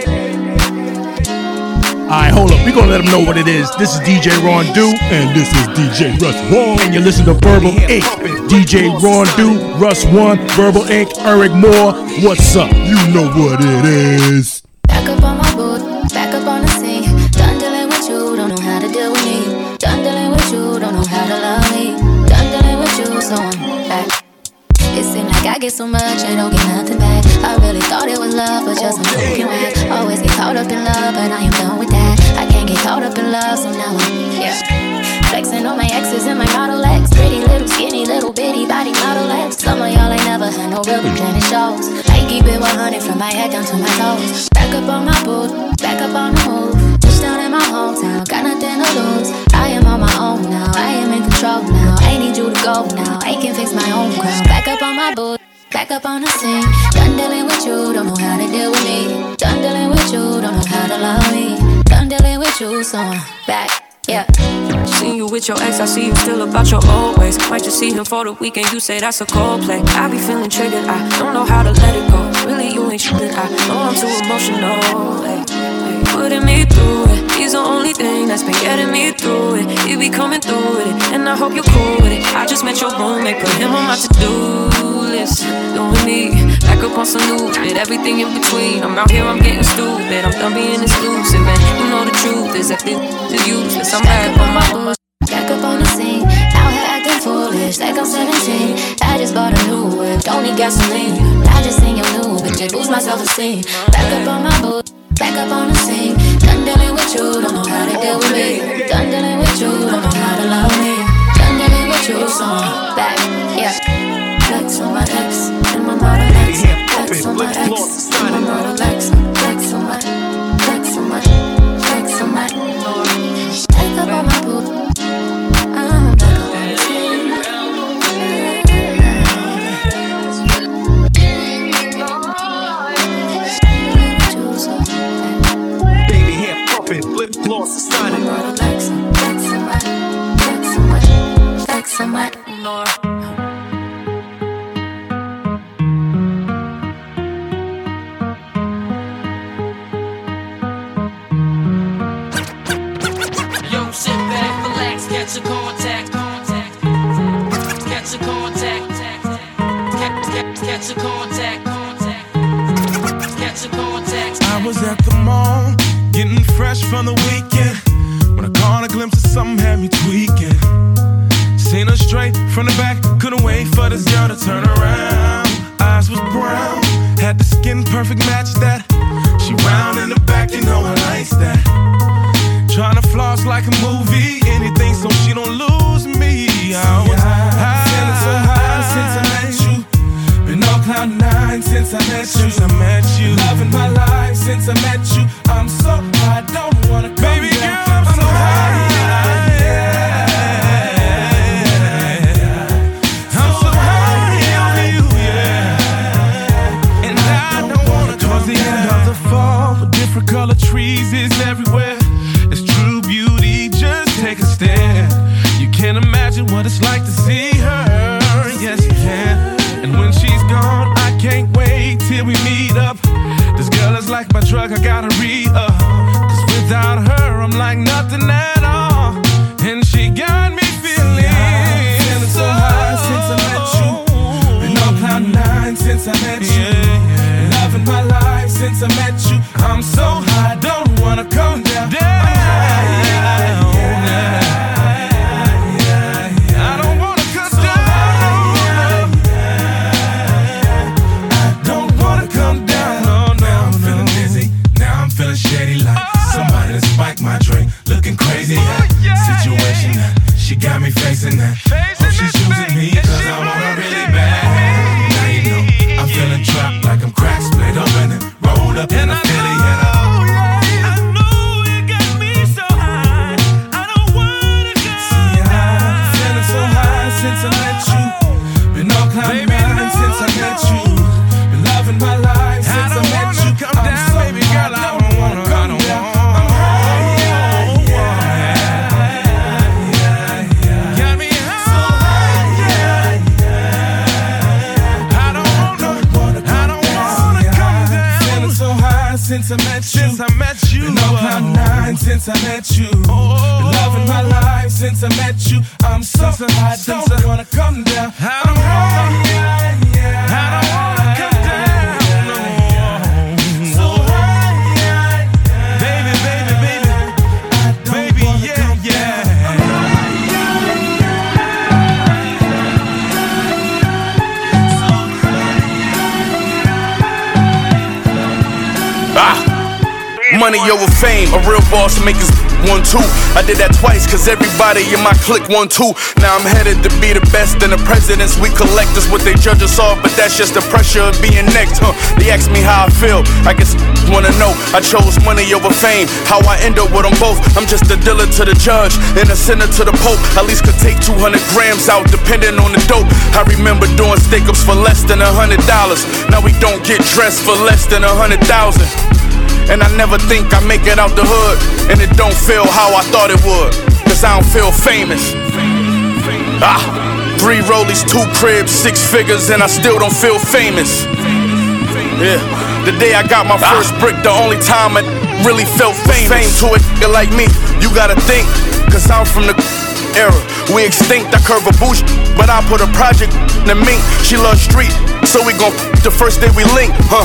Alright, hold up. we gonna let them know what it is. This is DJ Ron Do, and this is DJ Russ One. And you listen to Verbal Ink. DJ Ron Do, Russ One, Verbal Ink., Eryk Moore. What's up? You know what it is. Back up on my boot, back up on get so much, I don't get nothing back. I really thought it was love, but just I'm looking back. Always get caught up in love, but I am done with that. I can't get caught up in love, so now I'm, yeah. Flexing on my exes and my Model X. Pretty little skinny little bitty body Model X. Some of y'all ain't never had no real and it shows. I keep it 100 from my head down to my toes. Back up on my boot, back up on the move. Touchdown in my hometown, got nothing to lose. I am on my own now, I am in control now. I need you to go now, I can fix my own crown. Back up on my boot. Back up on the scene, done dealing with you, don't know how to deal with me. Done dealing with you, don't know how to love me. Done dealing with you, so I'm back, yeah. Seen you with your ex, I see you still about your old ways. Might just see him for the weekend, you say that's a cold play. I be feeling triggered, I don't know how to let it go. Really, you ain't shit, I know I'm too emotional. Ay, ay, putting me through he's the only thing that's been getting me through it. He be coming through with it, and I hope you're cool with it. I just met your roommate, put him on my to do list. Doing me, back up on some new shit, everything in between. I'm out here, I'm getting stupid, I'm done being exclusive, and you know the truth is that this is useless. I'm back on my. Back up on the scene, out here acting foolish like I'm 17. I just bought a new whip, don't need gasoline. I just seen your new bitch, it boosts my self esteem. Back up on my boot, back up on the scene. Done dealing with you, don't know how to deal with me. Done dealing with you, don't know how to love me. Done dealing with you, so I'm back, yeah. Flex on my ex and my Model X. Flex on my ex and my Model X. Flex flex my, flex on my. Yo, sit back, relax, catch a contact, contact, catch a contact, catch, catch, catch a contact, contact, catch a contact. I was at the mall, getting fresh from the weekend. When I caught a glimpse of something had me tweaking. Seen her straight from the back, couldn't wait for this girl to turn around. Eyes was brown, had the skin perfect match that. She round in the back, you know I likes that. Tryna floss like a movie, anything so she don't lose me. I was high, feeling so high since I met you. Been on cloud nine since I met you. Since I met you, loving my life since I met you. I'm so high, don't wanna come Baby down. girl, I'm, so high. I'm what it's like to see her. Yes, you can. And when she's gone, I can't wait till we meet up. This girl is like my drug, I gotta read up. Cause without her, I'm like nothing at all. And she got me feeling, yeah, feeling so, so high since I met you. Been on cloud nine since I met you. Yeah, yeah. Loving my life since I met you. I'm so high, don't wanna come down. Rolled up since I met you. Been loving my life since I met you. I'm so high, don't wanna come down. I'm high, oh, yeah, yeah. I don't wanna Money over fame, a real boss makers one two. I did that twice, cause everybody in my clique one two. Now I'm headed to be the best, and the presidents we collect is what they judge us off, but that's just the pressure of being next, huh? They ask me how I feel, I guess wanna know. I chose money over fame, how I end up with them both. I'm just a dealer to the judge, and a sinner to the pope. At least could take 200 grams out, depending on the dope. I remember doing steak ups for less than a hundred dollars. Now we don't get dressed for less than a hundred thousand. And I never think I make it out the hood. And it don't feel how I thought it would. Cause I don't feel famous. Ah, three rollies, two cribs, six figures, and I still don't feel famous. Yeah, the day I got my first brick, the only time I really felt famous. Fame to a nigga like me, you gotta think. Cause I'm from the era. We extinct, I curve a bush, but I put a project in the mink. She loves street, so we gon' the first day we link, huh?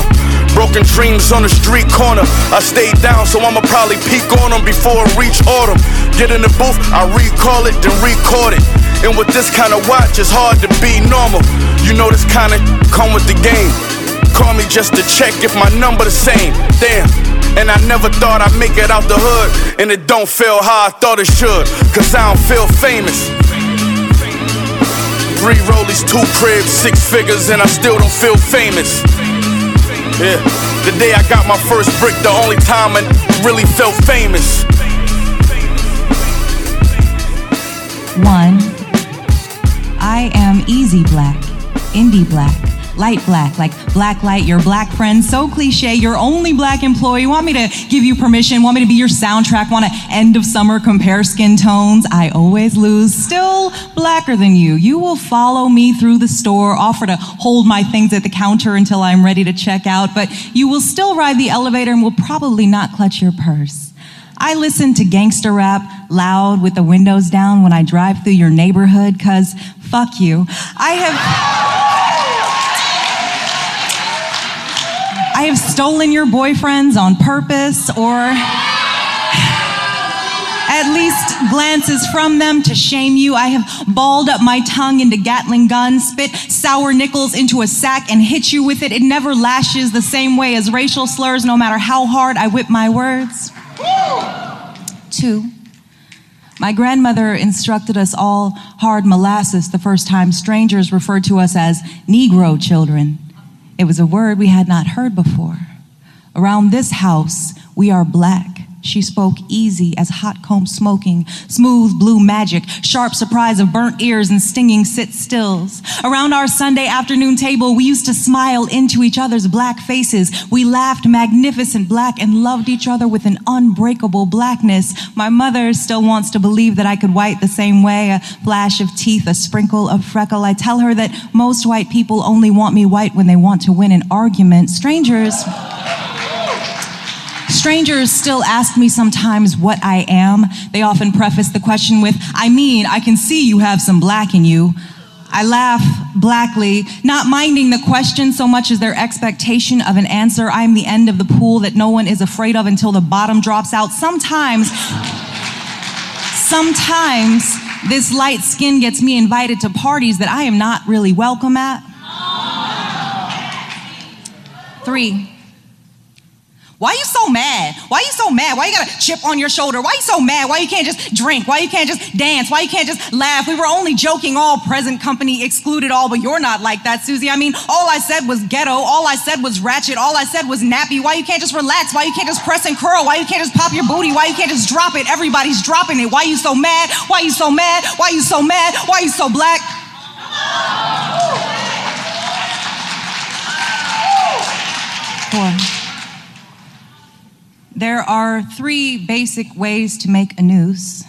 Broken dreams on the street corner. I stayed down, so I'ma probably peek on them before I reach autumn. Get in the booth, I recall it, then record it. And with this kind of watch, it's hard to be normal. You know this kind of come with the game. Call me just to check if my number the same. Damn. And I never thought I'd make it out the hood. And it don't feel how I thought it should. Cause I don't feel famous. Three rollies, two cribs, six figures, and I still don't feel famous. Yeah, the day I got my first brick, the only time I really felt famous. One, I am easy black, indie black, light black, like black light, your black friend, so cliche, your only black employee. Want me to give you permission? Want me to be your soundtrack? Want to end of summer compare skin tones? I always lose. Still blacker than you. You will follow me through the store, offer to hold my things at the counter until I'm ready to check out, but you will still ride the elevator and will probably not clutch your purse. I listen to gangster rap loud with the windows down when I drive through your neighborhood, cause fuck you. I have. I have stolen your boyfriends on purpose or at least glances from them to shame you. I have balled up my tongue into Gatling guns, spit sour nickels into a sack, and hit you with it. It never lashes the same way as racial slurs, no matter how hard I whip my words. Two, my grandmother instructed us all hard molasses the first time strangers referred to us as Negro children. It was a word we had not heard before. Around this house, we are black. She spoke easy as hot comb smoking, smooth blue magic, sharp surprise of burnt ears and stinging sit stills. Around our Sunday afternoon table, we used to smile into each other's black faces. We laughed magnificent black and loved each other with an unbreakable blackness. My mother still wants to believe that I could white the same way a flash of teeth, a sprinkle of freckle. I tell her that most white people only want me white when they want to win an argument. Strangers. Strangers still ask me sometimes what I am. They often preface the question with, I mean, I can see you have some black in you. I laugh blackly, not minding the question so much as their expectation of an answer. I am the end of the pool that no one is afraid of until the bottom drops out. Sometimes, sometimes this light skin gets me invited to parties that I am not really welcome at. Three. Why you so mad? Why you so mad? Why you got a chip on your shoulder? Why you so mad? Why you can't just drink? Why you can't just dance? Why you can't just laugh? We were only joking, all present company excluded all, but you're not like that, Susie. I mean, all I said was ghetto. All I said was ratchet. All I said was nappy. Why you can't just relax? Why you can't just press and curl? Why you can't just pop your booty? Why you can't just drop it? Everybody's dropping it. Why you so mad? Why you so mad? Why you so mad? Why you so black? Four. There are three basic ways to make a noose.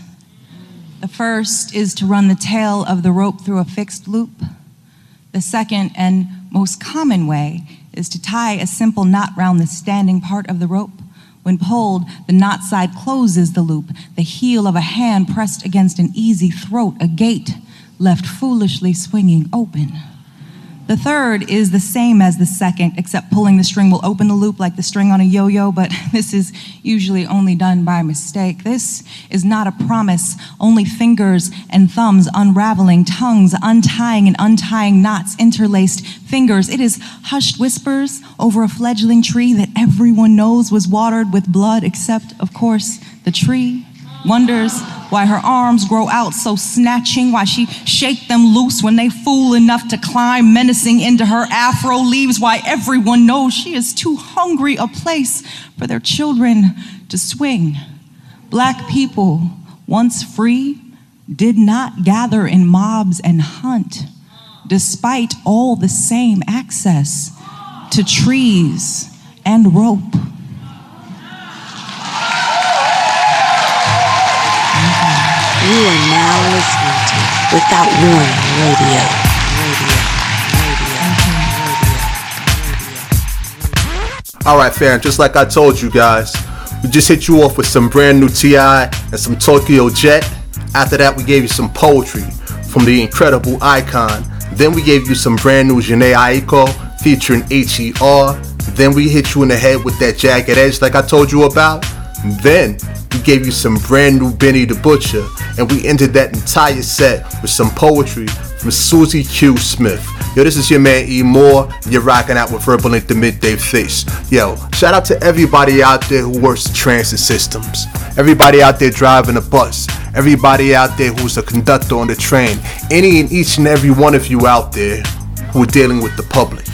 The first is to run the tail of the rope through a fixed loop. The second and most common way is to tie a simple knot round the standing part of the rope. When pulled, the knot side closes the loop, the heel of a hand pressed against an easy throat, a gate left foolishly swinging open. The third is the same as the second, except pulling the string will open the loop like the string on a yo yo, but this is usually only done by mistake. This is not a promise, only fingers and thumbs unraveling, tongues untying and untying knots, interlaced fingers. It is hushed whispers over a fledgling tree that everyone knows was watered with blood, except, of course, the tree. Wonders why her arms grow out so snatching, why she shake them loose when they fool enough to climb menacing into her afro leaves, why everyone knows she is too hungry a place for their children to swing. Black people, once free, did not gather in mobs and hunt, despite all the same access to trees and rope. You are now listening to Without Warning Radio. Alright, fam, just like I told you guys, we just hit you off with some brand new T.I. and some Tokyo Jet. After that, we gave you some poetry from the incredible Icon. Then we gave you some brand new Jhené Aiko featuring H.E.R. Then we hit you in the head with that Jagged Edge, like I told you about. Then we gave you some brand new Benny the Butcher, and we ended that entire set with some poetry from Susie Q. Smith. Yo, this is your man E Moore. You're rocking out with Verbal Ink the Midday Fixx. Yo, shout out to everybody out there who works the transit systems. Everybody out there driving a bus. Everybody out there who's a conductor on the train. Any and each and every one of you out there who are dealing with the public.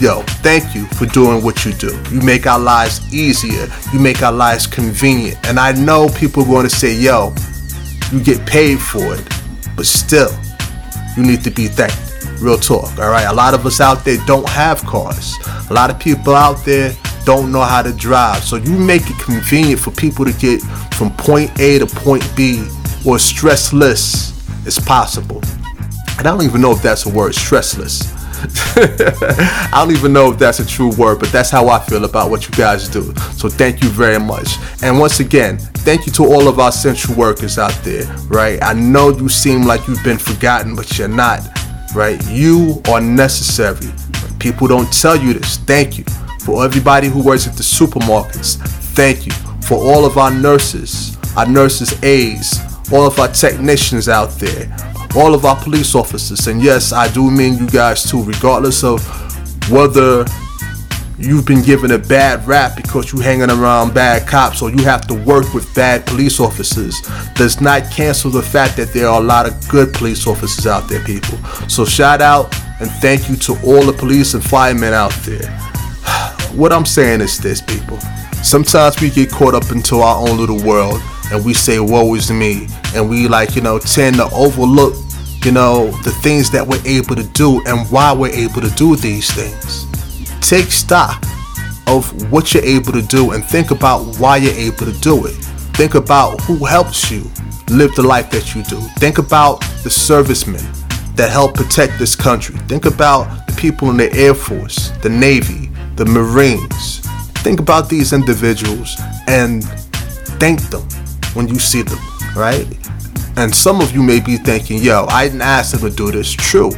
Yo, thank you for doing what you do. You make our lives easier. You make our lives convenient. And I know people are going to say, yo, you get paid for it. But still, you need to be thanked. Real talk, all right? A lot of us out there don't have cars. A lot of people out there don't know how to drive. So you make it convenient for people to get from point A to point B or stressless as possible. And I don't even know if that's a word, stressless. I don't even know if that's a true word, but that's how I feel about what you guys do. So thank you very much. And once again, thank you to all of our essential workers out there, right? I know you seem like you've been forgotten, but you're not, right? You are necessary. People don't tell you this. Thank you. For everybody who works at the supermarkets, thank you. For all of our nurses, our nurses' aides, all of our technicians out there, all of our police officers, and yes, I do mean you guys too, regardless of whether you've been given a bad rap because you're hanging around bad cops or you have to work with bad police officers does not cancel the fact that there are a lot of good police officers out there people. So shout out and thank you to all the police and firemen out there. What i'm saying is this people. Sometimes we get caught up into our own little world and we say woe is me. And we like you know tend to overlook you know the things that we're able to do and why we're able to do these things. Take stock of what you're able to do and think about why you're able to do it. Think about who helps you live the life that you do. Think about the servicemen that help protect this country. Think about the people in the air force the navy the marines. Think about these individuals and thank them when you see them, right? And some of you may be thinking, yo, I didn't ask them to do this. True.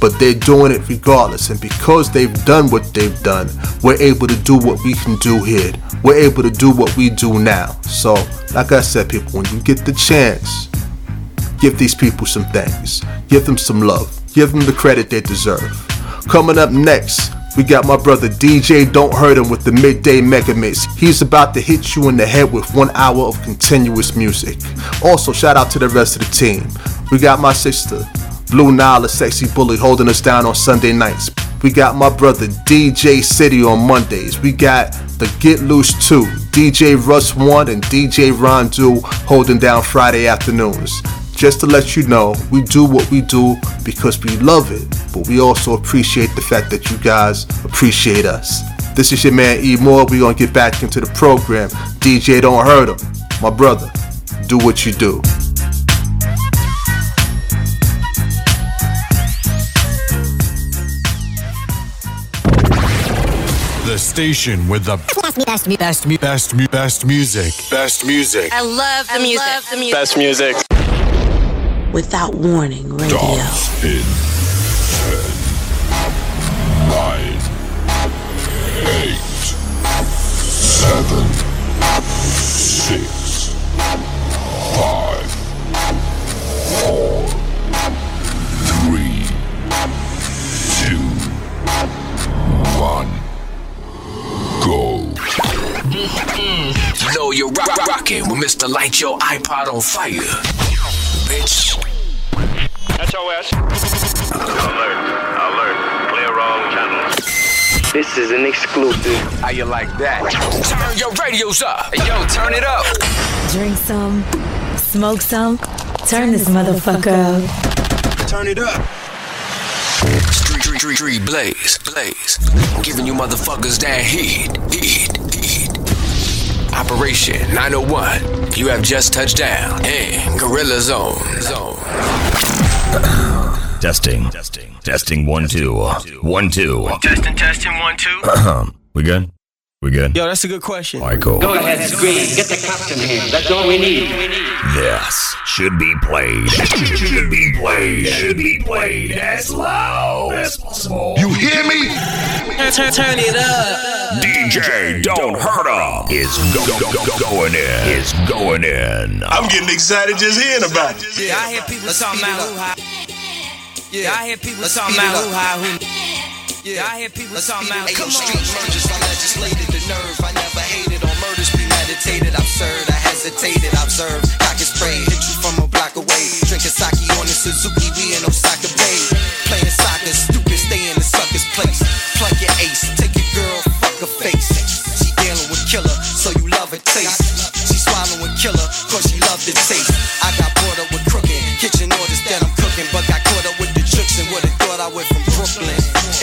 But they're doing it regardless. And because they've done what they've done, we're able to do what we can do here. We're able to do what we do now. So, like I said, people, when you get the chance, give these people some thanks. Give them some love. Give them the credit they deserve. Coming up next, we got my brother DJ Don't Hurt 'Em with the Midday Mega Mix. He's about to hit you in the head with one hour of continuous music. Also, shout out to the rest of the team. We got my sister, Blue Nile, a sexy bully, holding us down on Sunday nights. We got my brother DJ City on Mondays. We got the Get Loose 2, DJ Russ 1 and DJ Ron Do holding down Friday afternoons. Just to let you know, we do what we do because we love it, but we also appreciate the fact that you guys appreciate us. This is your man E Moore. We're gonna get back into the program. DJ Don't Hurt 'Em. My brother, do what you do. The station with the best, best, best, best, best music. Best music. I love the music. Love the music. Best music. Without warning, radio. in ten, nine, eight, seven, six, five, four, three, two, one, go. Mm-hmm. You know you're rock- rocking with Mr. Light Your iPod on Fire. Bitch. SOS. Alert. Alert. Clear wrong channel. This is an exclusive. How you like that? Turn your radios up. Hey, yo, turn it up. Drink some, smoke some, turn this motherfucker up. Turn it up. Street, street, street, street, blaze, blaze. Giving you motherfuckers that heat, heat, heat. Operation 901. You have just touched down in Gorilla Zone. Zone. Testing. Testing. Testing. One, two. One, two. Testing, testing, one, two. we good? We good? Yo, that's a good question. All right, cool. Go ahead, scream. Get the captain here. That's all we need. This should be played. Should be played. Should be played as loud as possible. You hear me? Turn, turn, turn it up. DJ Don't Hurt 'em is go, go, go, go, going in. Is going in. I'm getting excited just hearing about it. Yeah, I hear people talking about who high. Yeah, I hear people talking about who high, who. Yeah, I hear people talking about. Come on. Street mergers, I legislated the nerve. I never hated on murders premeditated. Absurd, I hesitated, I observed. Cock and spray, hit you from a block away. Drinking sake on the Suzuki, we in Osaka Bay. Playing soccer, stupid, stay in the sucker's place. Plug your ace, take your girl, fuck her face. She dealing with killer, so you love her taste. She swallowing killer, cause she love the taste. I got bored up with crooked kitchen orders that I'm cooking, but got caught up with the tricks and would've thought I Brooklyn.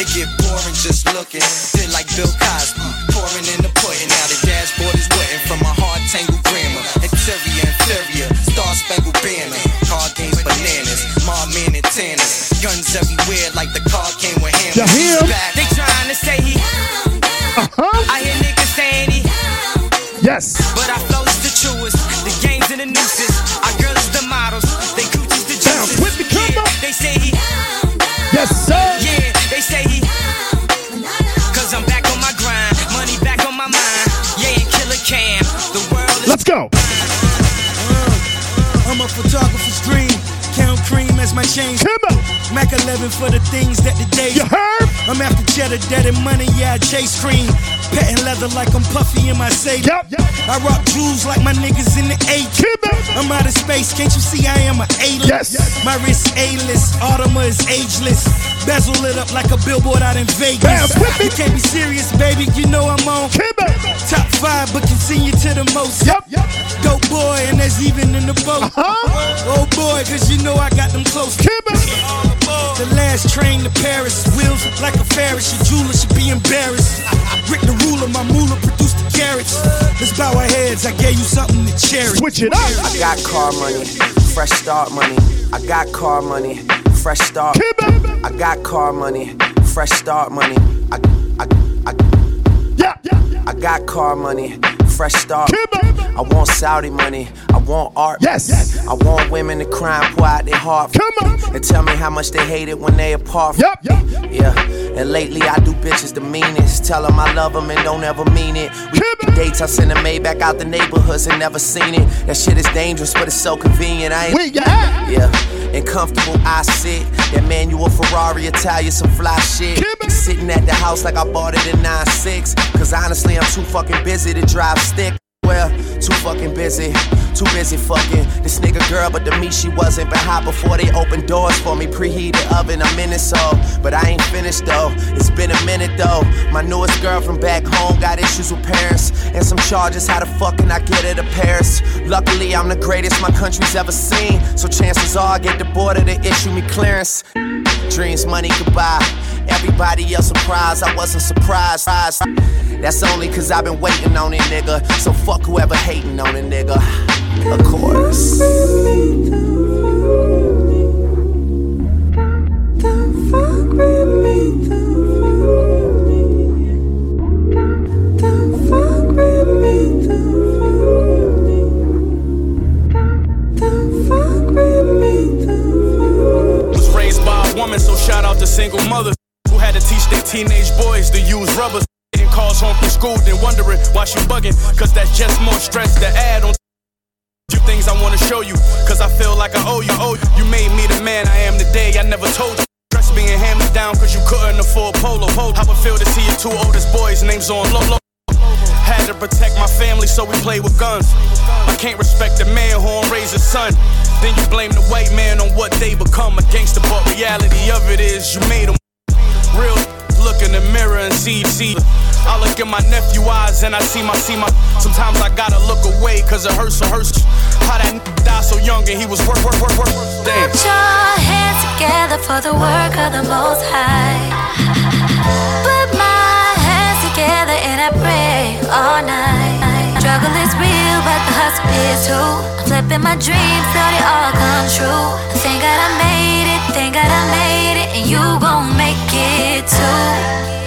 It get boring just looking. Feel like Bill Cosby, pouring in the pudding. Now the dashboard is wetting from my hard tangled grammar. Interior, inferior, star spangled banner. Card games, bananas, mom man and tanners. Guns everywhere like the car came with hammers. You hear 'em? Back. They trying to say he. Uh-huh. I hear niggas saying he. Yes. But I my chain. Mac 11 for the things that the day. You heard? I'm after cheddar, dead and money, yeah, I chase cream. Petting leather like I'm puffy in my safe. Yep, I rock jewels like my niggas in the eight. I'm out of space, can't you see I am a A-list? Yes. My wrist A-list, Audemars is ageless. Bezel lit up like a billboard out in Vegas. you can't be serious, baby, you know I'm on. Top five, but continue to the most. Yep, yep. Dope boy, and that's even in the boat. Uh-huh. Oh boy, cause you know I got them close. The last train to Paris, wheels like a Ferris. Your jeweler should be embarrassed. Rick the ruler, my moolah produced the carrots. Let's bow our heads, I gave you something to cherish. Switch it up. I got car money, fresh start money. I got car money, fresh start. I got car money, fresh start money. I, I, I, yeah, yeah. I I got car money, fresh start. I want Saudi money, I want art. Yes. I want women to cry and pour out their heart. Come on. And tell me how much they hate it when they apart. Yep. Yeah. And lately I do bitches the meanest. Tell them I love them and don't ever mean it. We dates, I send them a Maybach out the neighborhoods and never seen it. That shit is dangerous, but it's so convenient. I ain't. You at? Yeah. And comfortable, I sit. That manual Ferrari, Italian, some fly shit. Sitting at the house like I bought it in 9-6. Cause honestly, I'm too fucking busy to drive stick. Well, too fucking busy, too busy fucking this nigga girl, but to me she wasn't. Been hot before they opened doors for me, preheat the oven a minute so. But I ain't finished though, it's been a minute though. My newest girl from back home got issues with parents and some charges. How the fuck can I get her to Paris? Luckily, I'm the greatest my country's ever seen, so chances are I get the border to issue me clearance. Dreams, money, goodbye. Everybody else surprised, I wasn't surprised. That's only cause I've been waiting on it, nigga. So fuck whoever hating on it, nigga. Of course. Was raised by a woman, so shout out to single mothers who had to teach their teenage boys to use rubbers. Calls home from school, then wondering why she bugging. Cause that's just more stress to add on. Few things I wanna show you, cause I feel like I owe you. Oh, you made me the man I am today. I never told you. Dress being handed down cause you couldn't afford polo. Polo. How it feel to see your two oldest boys' names on low low. Had to protect my family, so we play with guns. I can't respect the man who don't raise son. Then you blame the white man on what they become. A gangster, but reality of it is you made them real. Look in the mirror and see, see. I look in my nephew eyes and I see my, see my. Sometimes I gotta look away cause it hurts, it hurts. How that n- so young and he was work, work, work, work. Damn. Put your hands together for the work of the Most High. Put my hands together and I pray all night. Struggle is real, but the hustle is too. I'm flipping my dreams till they all come true. Thank God I made it, thank God I made it, and you gon' make it too.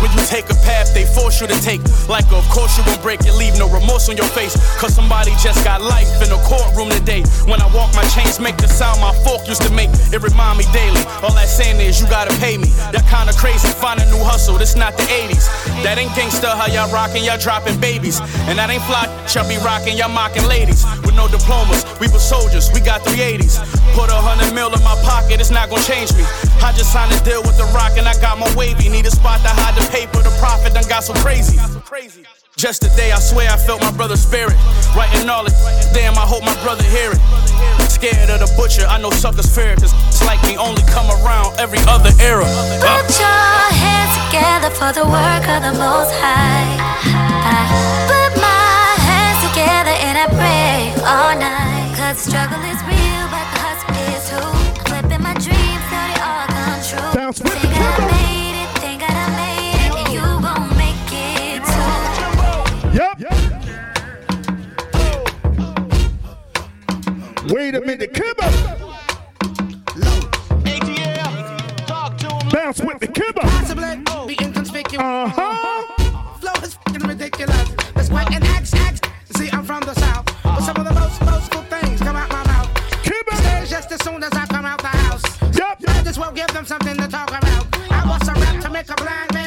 When you take a path they force you to take? Like, of course you won't break it, leave no remorse on your face. Cause somebody just got life in a courtroom today. When I walk, my chains make the sound my fork used to make. It remind me daily. All that saying is, you gotta pay me. That kinda crazy, find a new hustle, this not the 80s. That ain't gangsta, how y'all rockin', y'all dropping babies. And that ain't fly, y'all be rockin', y'all mocking ladies. With no diplomas, we were soldiers, we got 380s. Put a hundred mil in my pocket, it's not gonna change me. I just signed a deal with the rock and I got my wavy. Need a spot to hide the paper, the done got so crazy. Just today, I swear I felt my brother's spirit. Writing all it, damn, I hope my brother hear it. Scared of the butcher, I know suckers it. Cause it's like me only come around every other era. Put your hands together for the work of the Most High. I put my hands together and I pray all night. Cause struggle is real, but Wait a minute, come on. Bounce with the kibber. Be inconspicuous. Uh-huh. Flow is fucking ridiculous. That's why an X X. See, I'm from the south, but some of the most boastful things come out my mouth. Stage just as soon as I come out the house. Yep. I just will give them something to talk about. I was a rap to make a blind man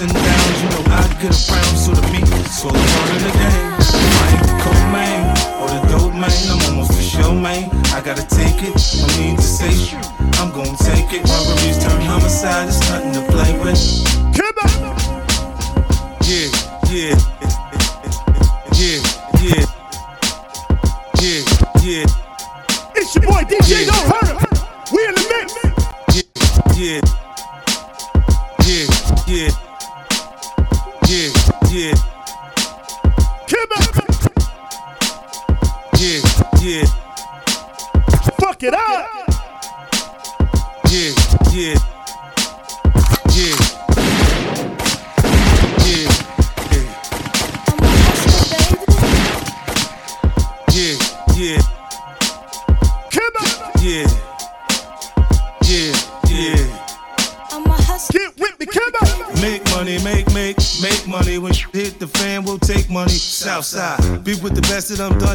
ups and downs, you know I get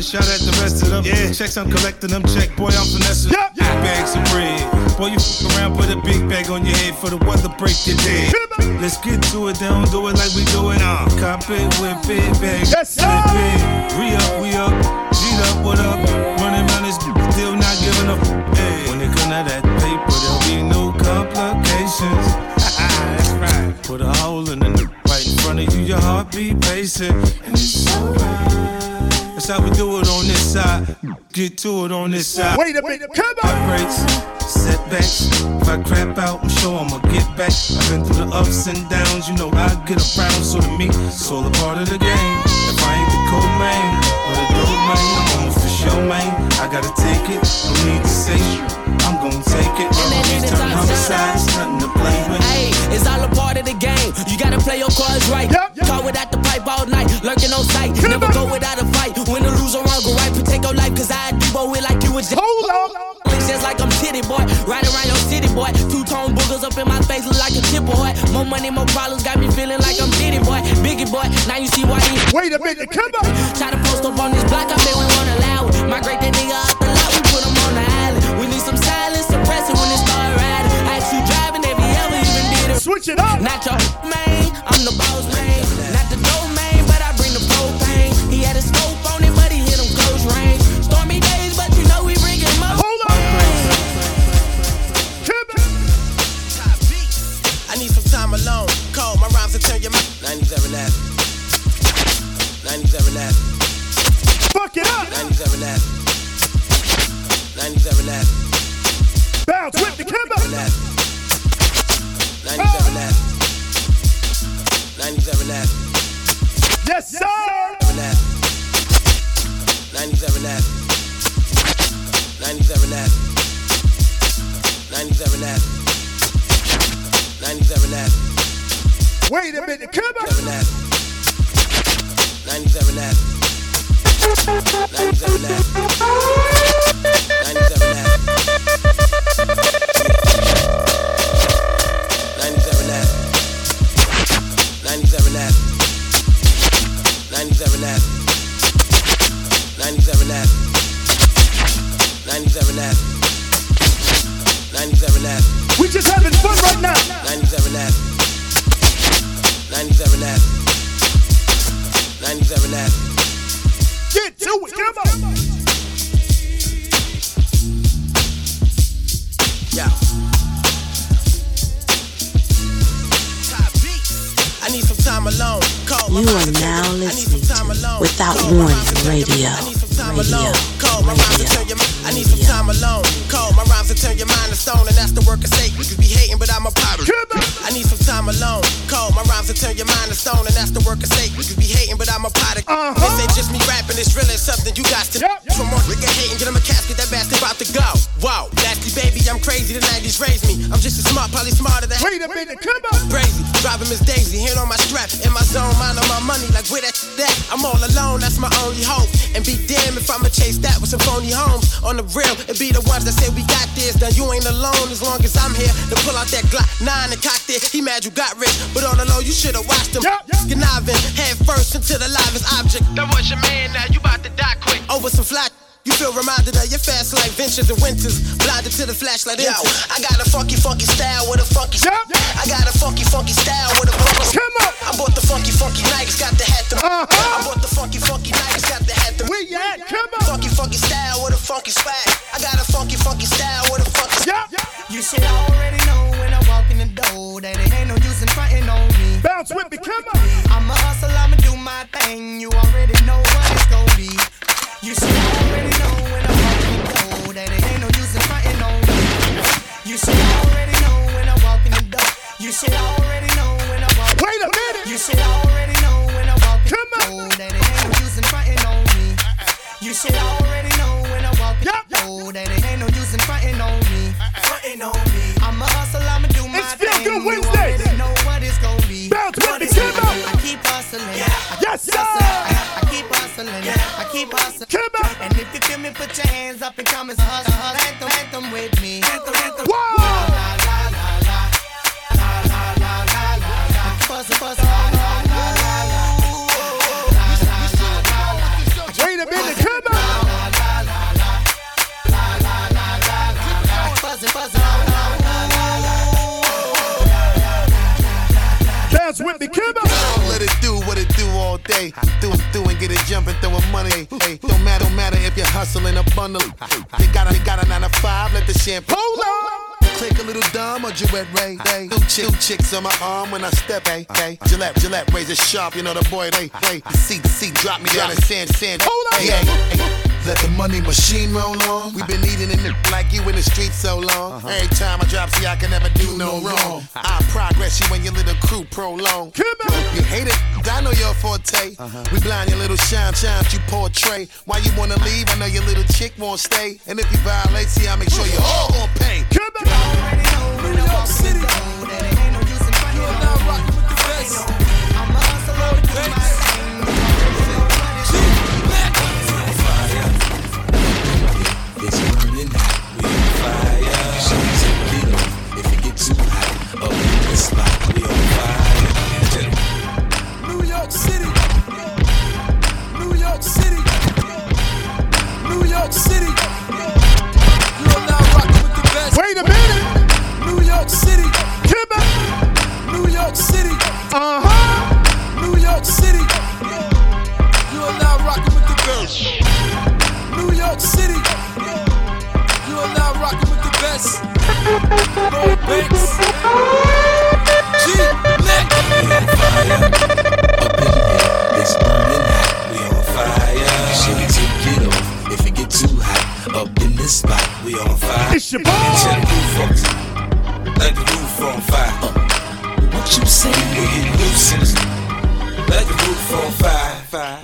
shot at the rest of them. Yeah, checks, I'm collecting them. Check, boy, I'm finessing. Yeah, bags of bread. Boy, you f around, put a big bag on your head for the weather, break your dead. Let's get to it, they don't do it like we do it. Uh, cop it, whip it, bag, yes, flip it. We up, we up, G'd up, what up? Running around this still not giving up. Hey, when it come to that paper, there'll be no complications. That's right. Put a hole in the right in front of you, your heart beat pacing, and it's alright. That's how we do it on this side. Get to it on this side. Wait a minute, come Heartbreaks, setbacks. If I crap out, I'm sure I'ma get back. I've been through the ups and downs, you know I get around. So to me, it's all a part of the game. If I ain't the co-main or the dope man, I'm on for sure, man. I gotta take it, no need to say shit. I'm gonna take it. Robberies turn homicide, it's nothing to play with. Hey, it's all a part of the game. You gotta play your cards right. Call without the pipe all night, lurking on sight. Never go without a fight. Do it like you was just. Hold on. Just like I'm titty boy, right around your city boy. Two tone boogers up in my face, look like a chip boy. More money, more problems, got me feeling like I'm Diddy boy. Biggie boy, now you see why he. Wait a minute, come on. Try to post up on this block, I bet we won't allow it. Migrate that nigga out the lot, we put him on the island. We need some silence, suppress it when it start riding. I you driving, if you ever even did it. Switch it up. Not your man, I'm the boss man. Get up. 97 Ave. 97 Ave. Bounce with the Kimbo. 97 Ave. 97 Ave. Yes, sir. 97 Ave. 97 Ave. 97 Ave. 97 Ave. Wait a minute, come on. 97 Ave. 97 Ave. Get to it. Come on. I need some time alone. Call you are now listening to Without Warning Radio. I need some time alone. Call my rhymes to turn your mind. I need some time alone. Call my rhymes to turn your mind to stone, and that's the work of Satan. You be hating, but I'm a pirate. I need some time alone. Call my rhymes to turn your mind to stone, and that's uh-huh. the work of Satan. You be hating, but I'm a product. This ain't just me rapping, it's really something you got to. From more nigga hating, get him a casket, that bastard about to go. Wow, nasty baby, I'm crazy. The 90s raised me. I'm just as smart, probably smarter than. Wait a minute, come on. Crazy, driving Miss Daisy, hand on my strap, in my zone, mind on my money, like where that that. I'm all alone, that's my only hope. And be damned if I'ma chase that with some phony homes. On the real, it be the ones that say we got this. Now you ain't alone as long as I'm here to pull out that Glock 9 and cock it. He mad you got rich, but on the low you should've watched him. Conniving, head first into the livest object. That was your man, now you about to die quick. Oh, Over some flat. You feel reminded of your fast life ventures and winters. Blinded to the flashlight. Yo, I got a funky, funky style with a funky. I got a funky, funky style with a funky. Come on. I bought the funky, funky Nikes, got the hat. Them. Uh-huh. I bought the funky, funky Nikes, got the hat. Them. Where you Come on. Funky, funky style with a funky swag. I got a funky, funky style with a funky. Yeah. You should already know when I walk in the door that it ain't no use in fronting on me. Bounce with me, come on. I'm a hustle, I'ma do my thing. You already know what it's gonna be. You should already know when I walk in the door that it ain't no use in fronting on me. You should already know when I walk in the door. You should already know when I walk. Wait a minute. You should already know when I walk in the door that it ain't no use in fronting on me. You should already know when I walk in the door that it ain't no use in fronting on me. Fronting on me. I'm a hustle, I'ma do my It's Feel thing. Good You Wednesdays. already know what it's gonna be. Bounce with me, come on. be. I keep hustling. I Yes, sir. I, I keep hustling. I keep hustling. And if you feel me, put your hands up and come and hustle. hustle. Anthem, anthem with me. Anthem, anthem. Whoa. La, la, la, la, la. La, la, la, la, la, la. Hustle, hustle. Money. Hey, don't matter, don't matter if you're hustling a bundle. You got a, you got a nine to five, let the. Hold on. Click a little dumb or Gillette Ray. Hey, two, chick, two chicks on my arm when I step. Hey, hey. Gillette, Gillette razor sharp, you know the boy. Hey, hey. Seat, seat, drop me down in sand, sand. Hold on. Hey, hey. Let the money machine roll on. we been eating in it like you in the street so long. Uh-huh. Every time I drop, see, I can never do no wrong. Uh-huh. I progress you when your little crew prolong. Come on. You hate it, I know your forte. Uh-huh. We blind your little shine, shines you portray. Why you wanna leave? I know your little chick won't stay. And if you violate, see, I make sure you all gon' pay. Come on. New York City. You're now rocking with the best. It's burning hot, we on fire. Take it off if it get too hot. Up in the spot, we on fire. New York City. New York City. New York City. You're now rocking with the best. Wait a minute. New York City. On. New York City. Uh huh. New York City. You're now rocking with the best. New York City. You're now rocking with the best. Banks. G. Nick. Up in here, it's burning hot, we on fire. Take it off if it get too hot. Up in this spot, we on fire. It's your boy. The roof on, let the roof on fire. Uh, what you say? We get loose in this. Let the roof on fire. fire.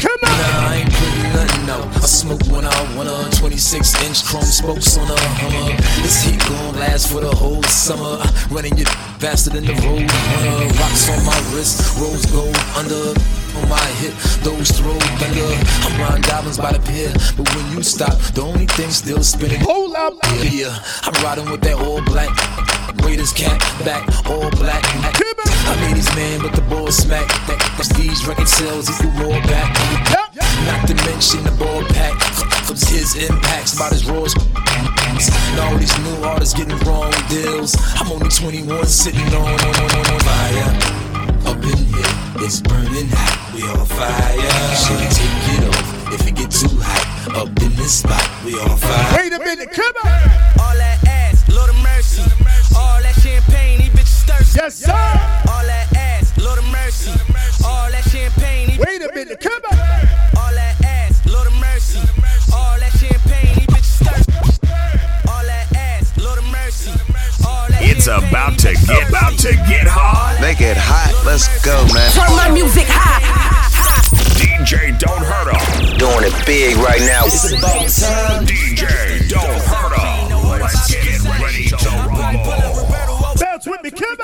Come on. Nah, I ain't putting nothing out. I smoke out, one on 26 inch chrome spokes on a Hummer. This heat gon' last for the whole summer. Uh, Running you faster than the road runner. Rocks on my wrist, rose gold under. On my hip, those throw thunder. I'm riding diamonds by the pier, but when you stop, the only thing still spinning. Hold up. Yeah, I'm riding with that all black. Raiders cap back, all black. I made these man, but the ball smack. That prestige record sales equal more back. Not to mention the ball pack. From his impacts about his raws. Now all these new artists getting wrong deals. I'm only 21 sitting on, on, on, on, on fire. Up in here, it's burning hot. We on fire. Should take it off if it get too hot. Up in this spot, we on fire. Wait a minute. Come on. All that ass, Lord of mercy. All that champagne, these bitches thirsty. Yes, sir. All that ass, Lord of mercy. All that champagne, these Wait a minute. Come on. It's about to get about to get hot. Make it hot. Let's go, man. Turn my music high. DJ Don't Hurt 'em. Doing it big right now. It's about time. DJ Don't Hurt 'em. Let's get ready to rumble. Bounce with me. Come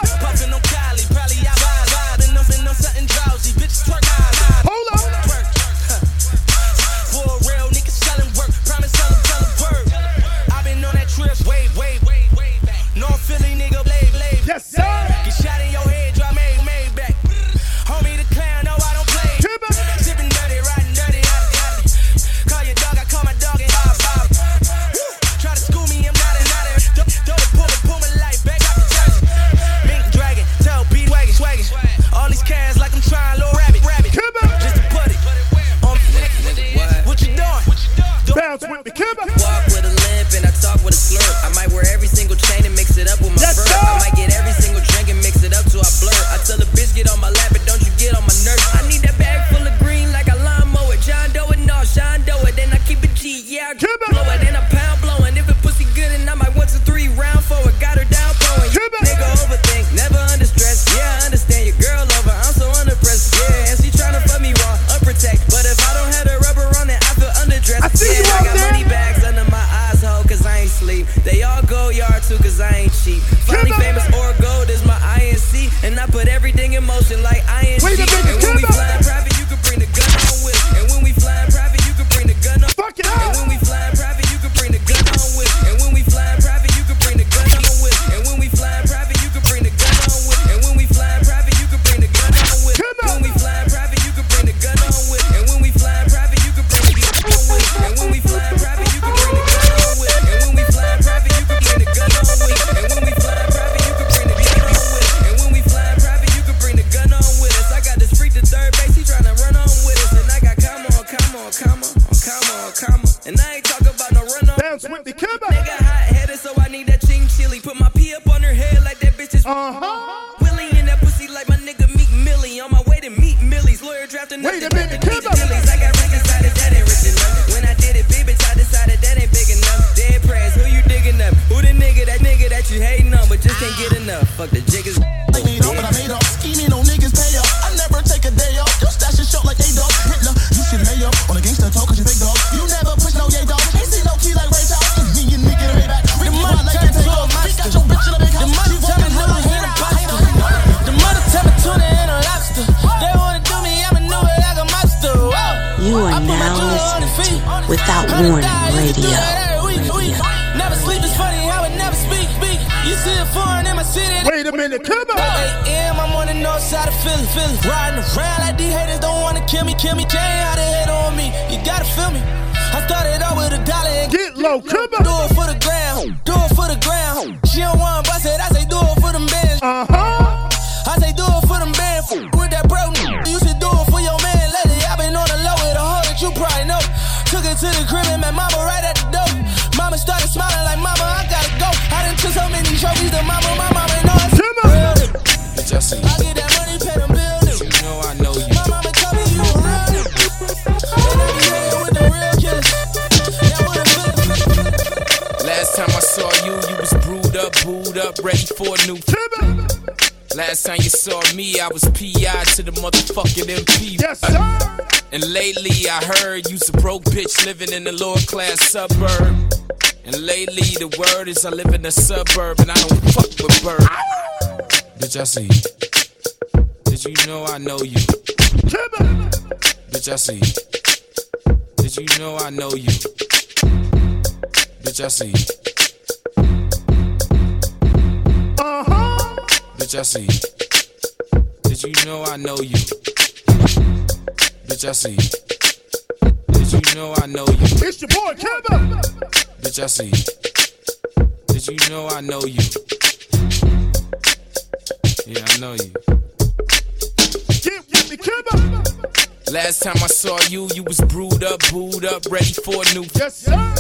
come on. Do it for the ground, do it for the ground. She don't want bust it, I say do it for them bands. Uh huh. I say do it for them bands. With that bro, you should do it for your man. Lately, I been on the low with a hoe that you probably know. Took it to the crib and met mama right at the door. Mama started smiling like mama, I gotta go. I done took so many trophies to mama, mama up, ready for a new. Last time you saw me, I was PI to the motherfucking MP. Yes, sir. And lately I heard you's a broke bitch living in a lower class suburb. And lately the word is I live in a suburb and I don't fuck with bird. Bitch, I see you. Did you know I know you? Bitch, I see you. Did you know I know you? Bitch, I see you. Bitch, I see you. Did you know I know you? Bitch, I see you. Did you know I know you? It's your boy, Kimbo. Bitch, I see you. Did you know I know you? Yeah, I know you. Get with me, Kimbo. Last time I saw you, you was brewed up, booed up, ready for a new. Yes, sir.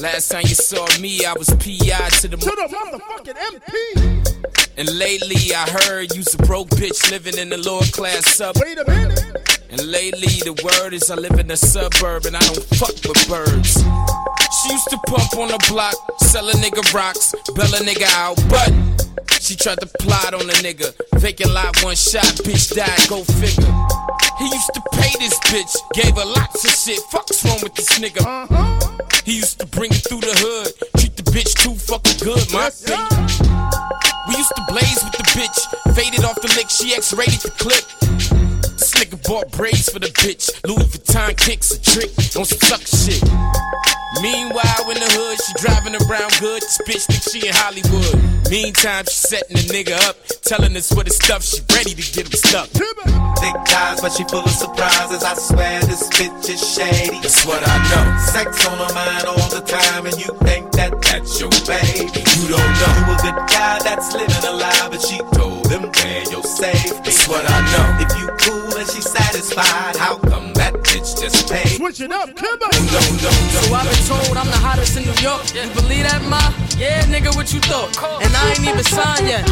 Last time you saw me, I was PI to the. To the motherfucking MP. And lately I heard you's a broke bitch living in the lower class suburb. Wait a minute. And lately the word is I live in a suburb and I don't fuck with birds. She used to pump on the block, sell a nigga rocks, bail a nigga out, but she tried to plot on a nigga. Vacant lot, one shot, bitch died, go figure. He used to pay this bitch, gave her lots of shit. Fuck's wrong with this nigga? Uh-huh. He used to bring it through the hood, treat the bitch too fucking good, my opinion. Used to blaze with the bitch, faded off the lick, she X-rated the clip. Nigga bought braids for the bitch. Louis Vuitton kicks a trick on some suck shit. Meanwhile, in the hood, she driving around good. This bitch think she in Hollywood. Meantime, she setting the nigga up, telling us what his stuff. She ready to get him stuck. Thick ties, but she full of surprises. I swear this bitch is shady. That's what I know. Sex on her mind all the time, and you think that that's your baby. You don't know. You a good guy that's living a lie, but she told him where you're safe. That's what I know. If you cool and she satisfied, how come that bitch just paid? Switch it up, come on. So I've been told I'm the hottest in New York. You believe that, ma? Yeah, nigga, what you thought? And I ain't even signed yet.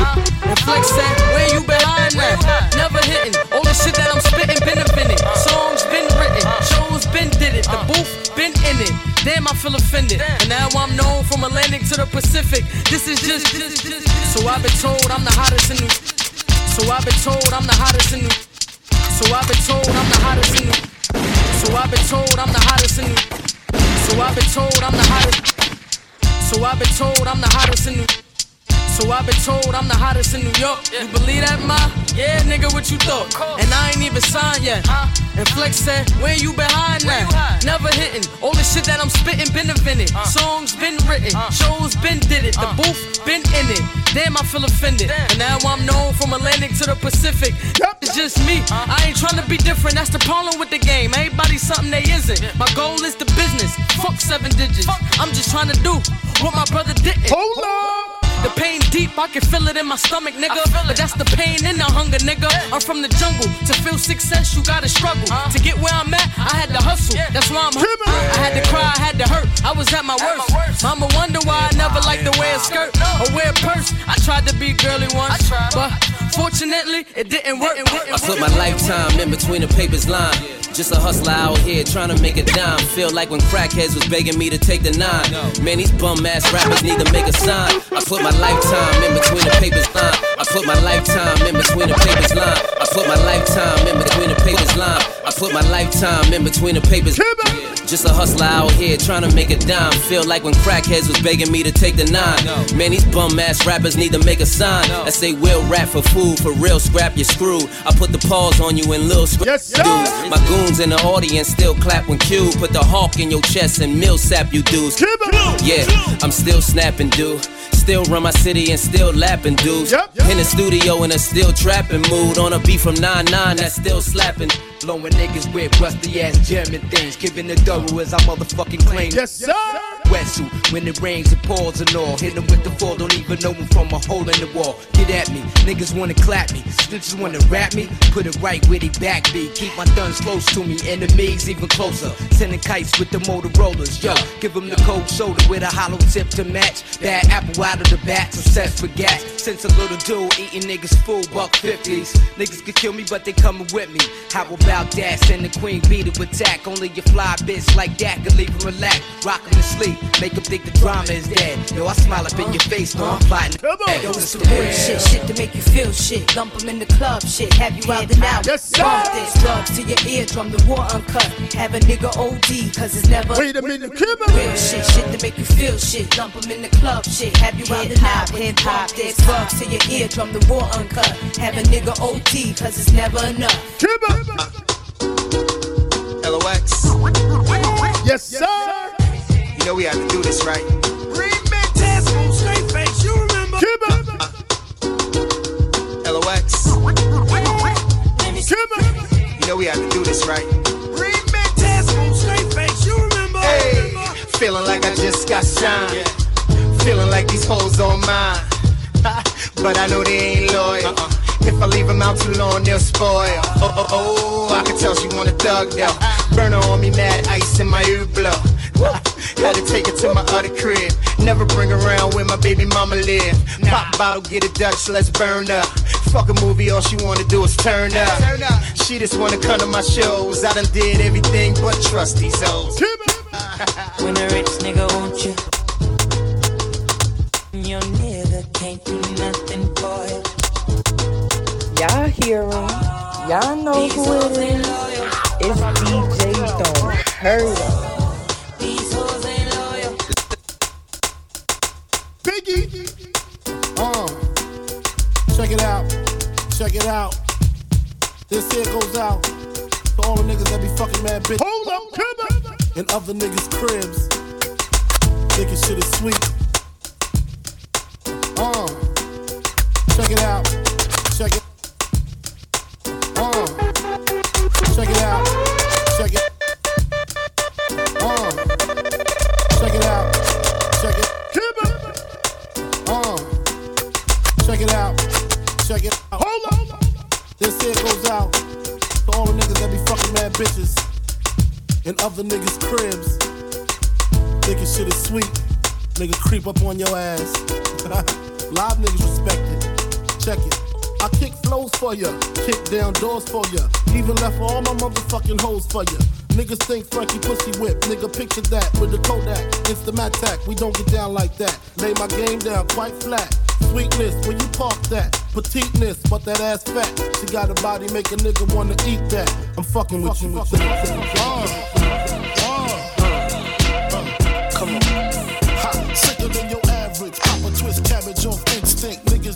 And Flex said, where you been lying at? Never hitting. All the shit that I'm spitting been invented. Songs been written. Shows been did it. The booth been in it. Damn, I feel offended. And now I'm known from Atlantic to the Pacific. This is just. So I've been told I'm the hottest in New. So I've been told I'm the hottest in New. So I've been told I'm the hottest in New. So I've been told I'm the hottest in New. So I've been told I'm the hottest. So I've been told I'm the hottest in New. So I've been told I'm the hottest in New York. You believe that, ma? Yeah, nigga, what you thought? And I ain't even signed yet. And Flex said, Where you been hiding at? Never hitting. All the shit that I'm spitting been invented. Songs been written. Shows been did it. The booth been in it. Damn, I feel offended. And now I'm known from Atlantic to the Pacific. It's just me. I ain't trying to be different. That's the problem with the game. Everybody's something they isn't. My goal is the business. Fuck seven digits. I'm just trying to do what my brother didn't. Hold up. The pain deep, I can feel it in my stomach, nigga. But that's the pain and the hunger, nigga. I'm from the jungle. To feel success, you gotta struggle. To get where I'm at, I had to hustle. That's why I'm hurt. I had to cry, I had to hurt. I was at my worst. Mama wonder why I never liked to wear a skirt or wear a purse. I tried to be girly once, but fortunately, it didn't work. I put my lifetime in between the papers line. Just a hustler out here trying to make a dime. Feel like when crackheads was begging me to take the nine. Man, these bum ass rappers need to make a sign. I put my lifetime in between the papers line. I put my lifetime in between the papers line. I put my lifetime in between the papers line. I put my lifetime in between the papers. Uh. Just a hustler out here trying to make a dime. Feel like when crackheads was begging me to take the nine. Man, these bum ass rappers need to make a sign I say we'll rap for food, for real scrap you screw. I put the pause on you in little scrap dudes. My goons in the audience still clap when cue. Put the hawk in your chest and mill sap you dudes. Yeah, I'm still snapping, dude. Still run my city and still lapping dudes. yep In the studio in a still trapping mood. On a beat from 9-9 that's still slapping. Blowing niggas with rusty ass German things. Giving the double as I motherfucking claim. Yes, sir. Wetsuit, when it rains, it pours and all. Hit 'em with the fall, don't even know 'em from a hole in the wall. Get at me, niggas wanna clap me. Snitches wanna rap me, put it right where they back be. Keep my guns close to me, enemies even closer. Sending kites with the Motorola's, yo. Give 'em the cold shoulder with a hollow tip to match. Bad apple out of the bat, obsessed with gas. Since a little dude eating niggas full buck 50s. Niggas could kill me, but they coming with me. How about that? Send the queen bee to attack. Only your fly bitch like that can could leave 'em relax. Rock 'em to sleep, make make 'em think the drama is dead. Yo, I smile up in your face, no, I'm fighting. Yo, it's the real shit, shit to make you feel shit. Lump 'em in the club, shit. Have you out and out. Yes, sir. Bump this drugs to your eardrum, the war uncut. Have a nigga OD, cause it's never. Wait a minute, Real shit, shit to make you feel shit. Lump 'em in the club, shit. Have you out and out. Hip hop, this drugs to your eardrum, the war uncut. Have a nigga OD, cause it's never enough. LOX. Yes, sir. You know we have to do this, right? Green Metas straight face, you remember? LOX. You know we have to do this, right? Green Metas straight face, you remember? Hey, feeling like I just got shine. Feeling like these hoes on mine. but I know they ain't loyal. Uh-uh. If I leave them out too long, they'll spoil. Oh, oh, oh, I can tell she wanna thug though. Burner on me, mad ice in my ear blow. Had to take her to my other crib. Never bring her around where my baby mama live. Pop bottle, get a Dutch, let's burn up. Fuck a movie, all she wanna do is turn up. She just wanna come to my shows. I done did everything but trust these hoes. When a rich nigga want you, Y'all hear him. Y'all know who it is. It's DJ Don't Hurt 'Em. Biggie. Uh, check it out. Check it out. This here goes out to all the niggas that be fucking mad bitch. Hold up, come on. In other niggas' cribs. Thinking shit is sweet. Uh, check it out. Check it. Uh, check it out. Check it. Uh, check it out. Check it. Uh, check it out. Check it out. Hold up. This here goes out to all the niggas that be fucking mad bitches in other niggas' cribs. Thinking shit is sweet. Nigga creep up on your ass. Live niggas respect it. Check it. I kick flows for ya, kick down doors for ya. Even left all my motherfucking hoes for ya. Niggas think Frankie pussy whip. Nigga picture that with the Kodak. It's the. We don't get down like that. Lay my game down quite flat. Sweetness, where you park that? Petiteness, but that ass fat. She got a body, make a nigga wanna eat that. I'm fucking with you. With Come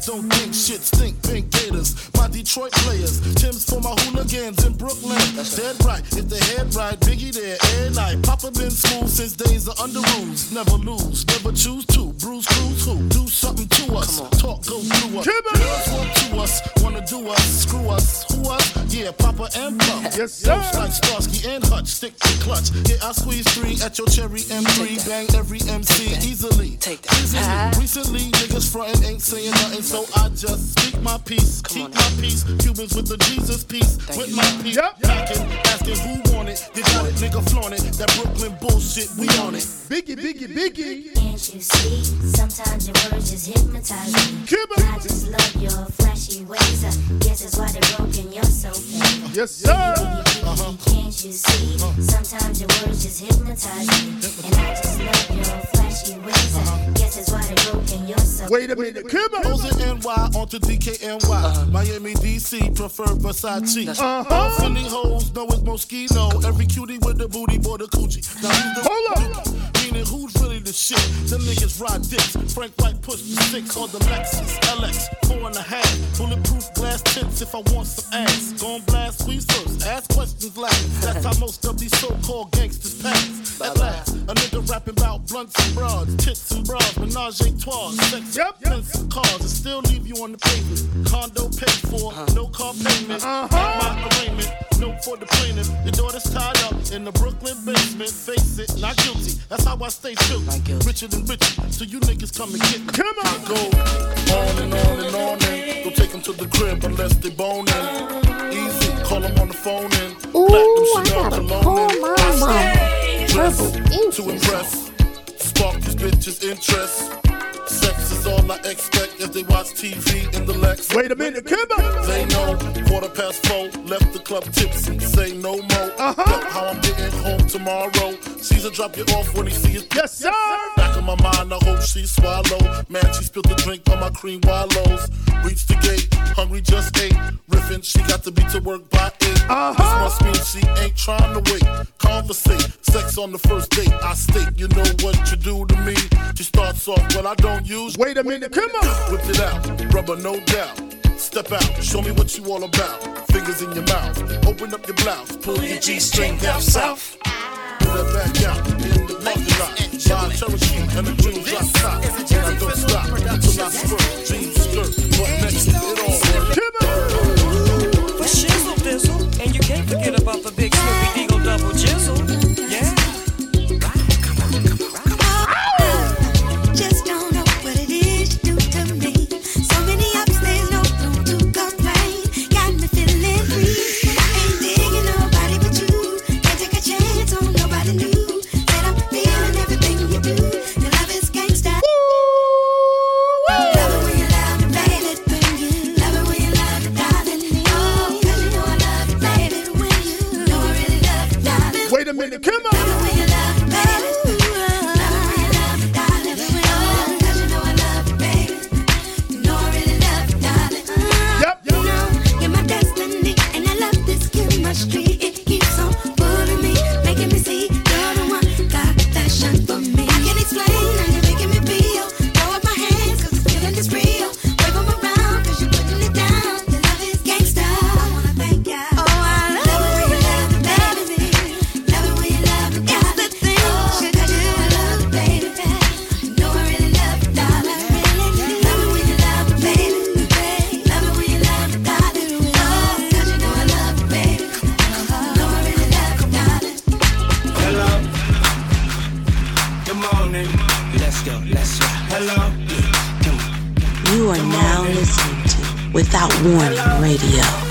don't think shit stink, think gators. My my Detroit players. Tim's for my hooligans in Brooklyn. That's Dead right, if they head right, Biggie there every night. Papa been school since days of under rules. Never lose, never choose to. Bruise, cruise, who? Do something to us. Talk, go through us. Girls want to us, wanna do us, screw us, who us? Yeah, Papa and Pump. Yes, sir. Looks like Starsky and Hutch, stick to clutch. Yeah, I squeeze three at your cherry M3. Bang every MC Take easily. Take that. Uh-huh. Recently, niggas frontin' ain't saying nothing, so I just speak my piece. Keep on, my peace. Cubans with the Jesus peace. with my peace. Packing, asking who want it. You got it, nigga, flaunt it. That Brooklyn bullshit, we on it. Biggie, biggie, biggie. Can't you see? Sometimes your words just hypnotize me. I just love your flashy ways. I guess that's why they're broken. You're so fake. Yes, sir. Uh-huh. Can't you see? Sometimes your words just hypnotize me. And I just love your flashy ways. I guess that's why they're broken. You're so Wait a minute, come on. Goes NY onto DKNY. Miami, DC, prefer Versace. Uh-huh. Philly hoes know it's Moschino. Every cutie with the booty, boy, the coochie. Now who's the Hold up. Meaning who's really the shit? Them niggas ride dicks. Frank White push the six on the Lexus LX, four and a half. Bulletproof glass tips if I want some ass. Gon' blast squeeze first, ask questions last. That's how most of these so-called gangsters pass. At last, a nigga rapping about blunts and broads, tits and bras, menage a trois, sex, yep, yep. cars, and still leave you on the pavement. Condo paid for, uh-huh. no car payment. Uh-huh. My arraignment, no for the plaintiff. Your daughter's tied up in the Brooklyn basement. Face it, not guilty. That's how I stay true. Richer than richer, so you niggas come and get me. Come on, go on and on and on and don't take them to the crib unless they boning. Easy, call them on the phone and Ooh, Platinum I Chanel gotta cologne call and my I mom. stay to impress. Spark these bitches' interest. All I expect as they watch TV in the Lex. Wait a minute, come on. They know quarter past four, left the club tipsy. Say no more. Uh-huh. How I'm getting home tomorrow. Caesar drop you off when he see it. Yes, sir. Back in my mind, I hope she swallow. Man, she spilled the drink on my cream wallows. Reached the gate, hungry just ate. Riffin', she got to be to work by eight. Uh-huh. This must mean she ain't trying to wait. Conversate, sex on the first date. I state, you know what you do to me. She starts off, but I don't use. Wait a minute, come on. Whip it out, rubber, no doubt. Step out, show me what you all about. Fingers in your mouth, open up your blouse, pull your G string down south. Pull that back out in the parking lot. Buy a Cherokee and a green drop top. And I don't stop until I squirt. Jeans, skirt, butt next it all. For shizzle dizzle, and you can't forget about the big Snoopy Deagle double jizzle. Warning Radio.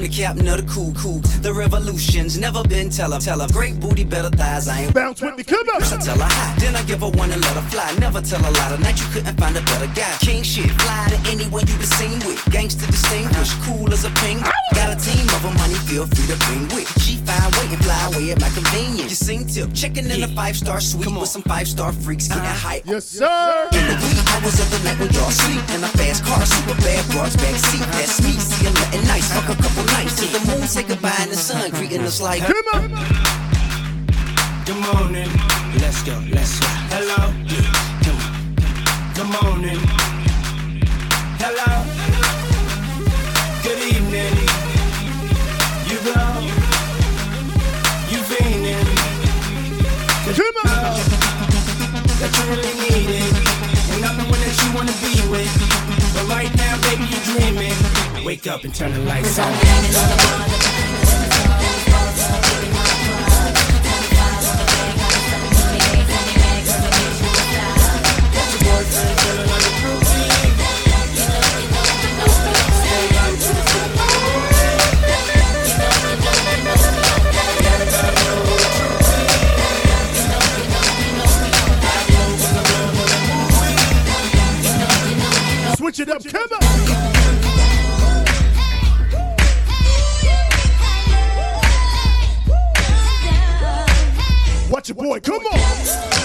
I'm the captain of the cool, cool. The revolution's never been tell her, tell her. Great booty, better thighs. I ain't bounce with me. Come. I tell her hi, then I give her one and let her fly. Never tell a lie. Tonight you couldn't find a better guy. King shit, fly to anyone you been seen with. Gangsta distinguished, cool as a penguin. Got a team of them, honey, feel free to bring with. She fine, wait and fly away at my convenience. You sing tip, checking in a five star suite with some five star freaks getting uh-huh. hype. Yes, sir. In the wee hours of the night when y'all sleep in a fast car, super bad broads back seat. That's me, see I'm nothing nice. Fuck a couple nights till the moon say goodbye and the sun greeting us like. Come on. Good morning. Let's go, let's go. Hello. Come on. Good morning. Come on. That you really need it. And I'm the one that you wanna be with. But right now, baby, you dreaming. Wake up and turn the lights on. Up. Come on. Watch your boy. Come on.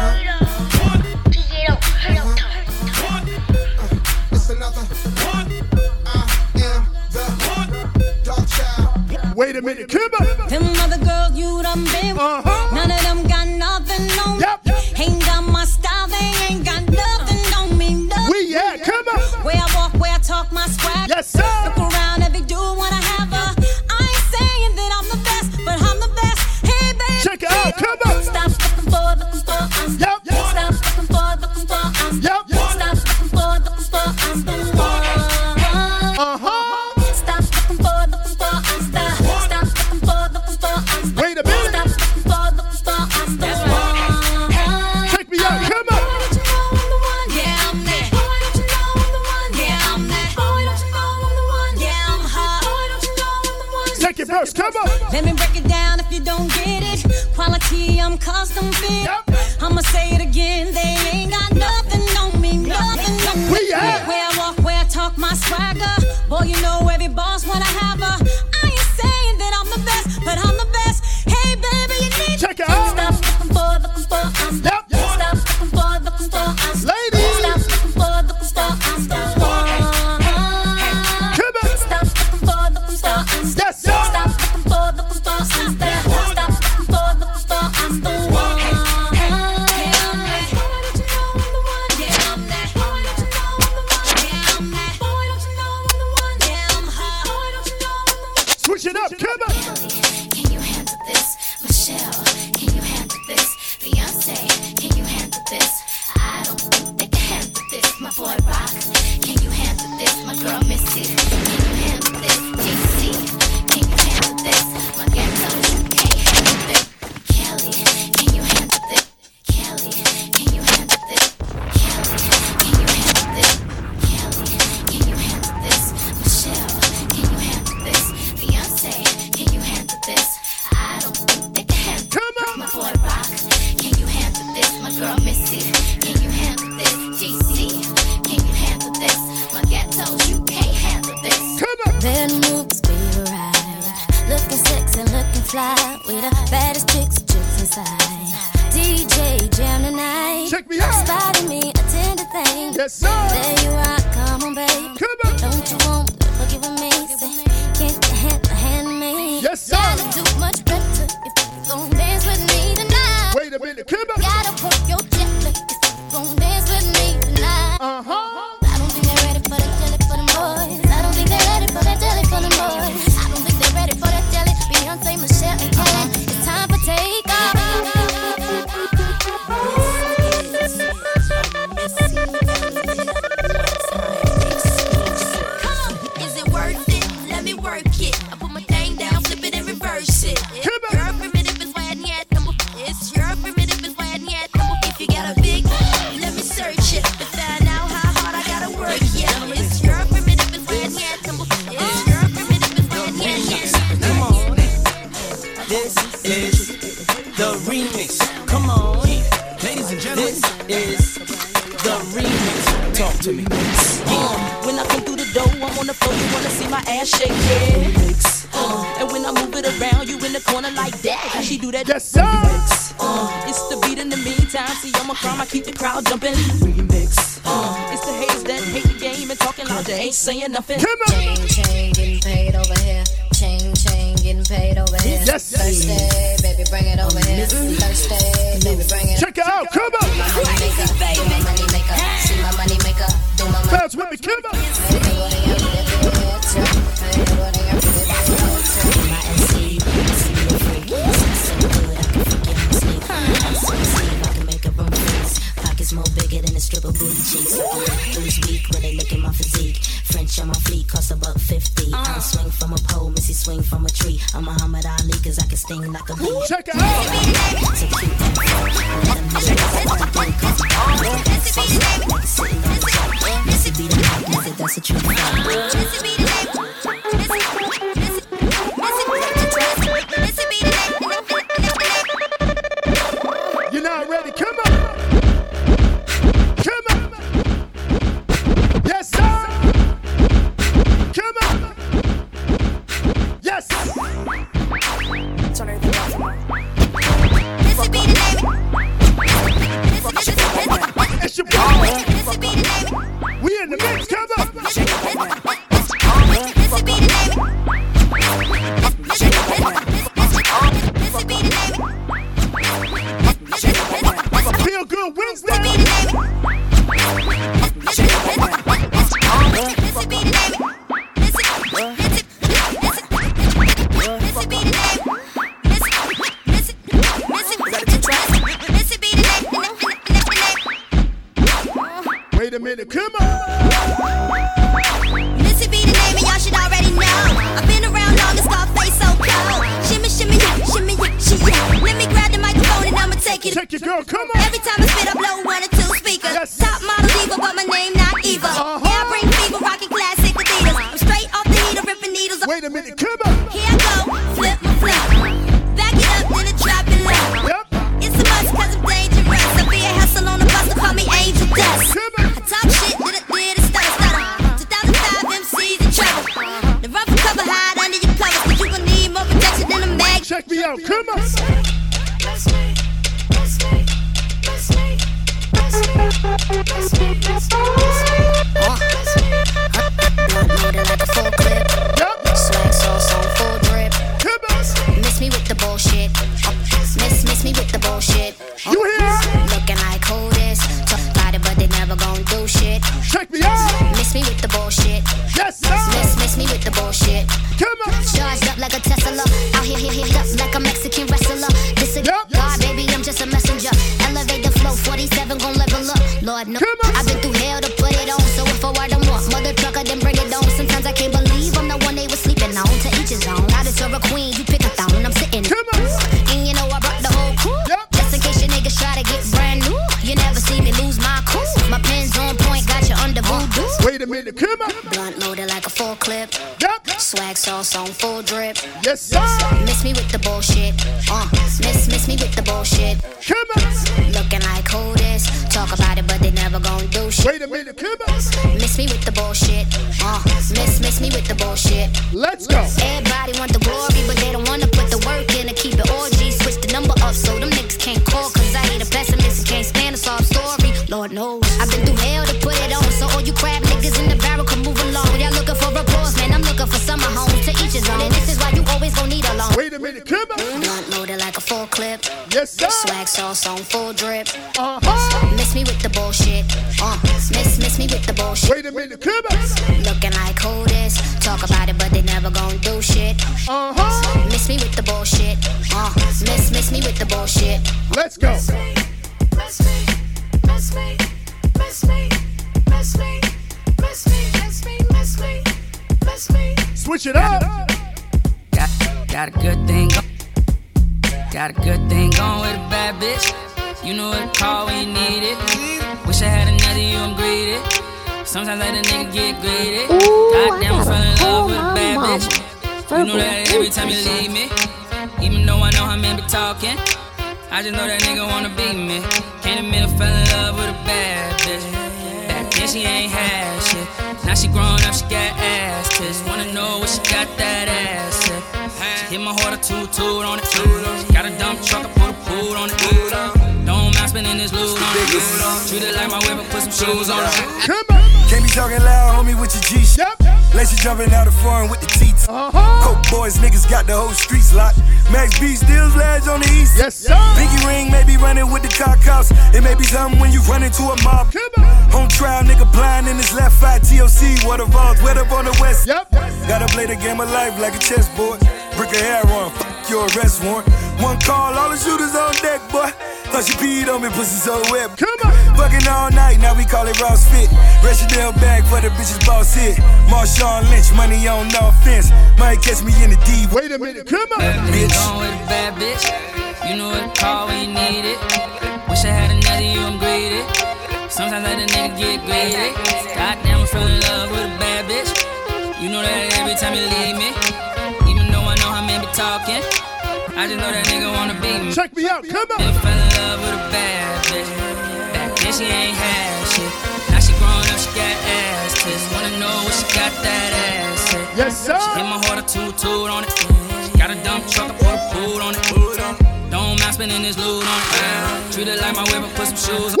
Treat it like my whip, I put some shoes on.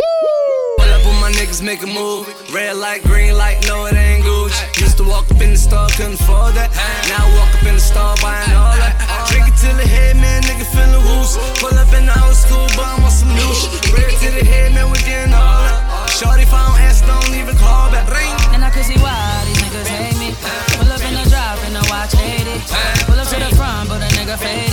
Pull up with my niggas, make a move. Red light, green light, no, it ain't Gucci. Used to walk up in the store, couldn't afford that. Now I walk up in the store, buying all that. Drink it till the head, man, nigga feeling loose. Pull up in the old school, but I'm on some new shit. Red to the head, man, we getting all that. Shorty, if I don't answer, don't even call back. Ring. And I can see why these niggas hate me. Pull up in the drop and the watch 80. Pull up to the front, but a nigga faded.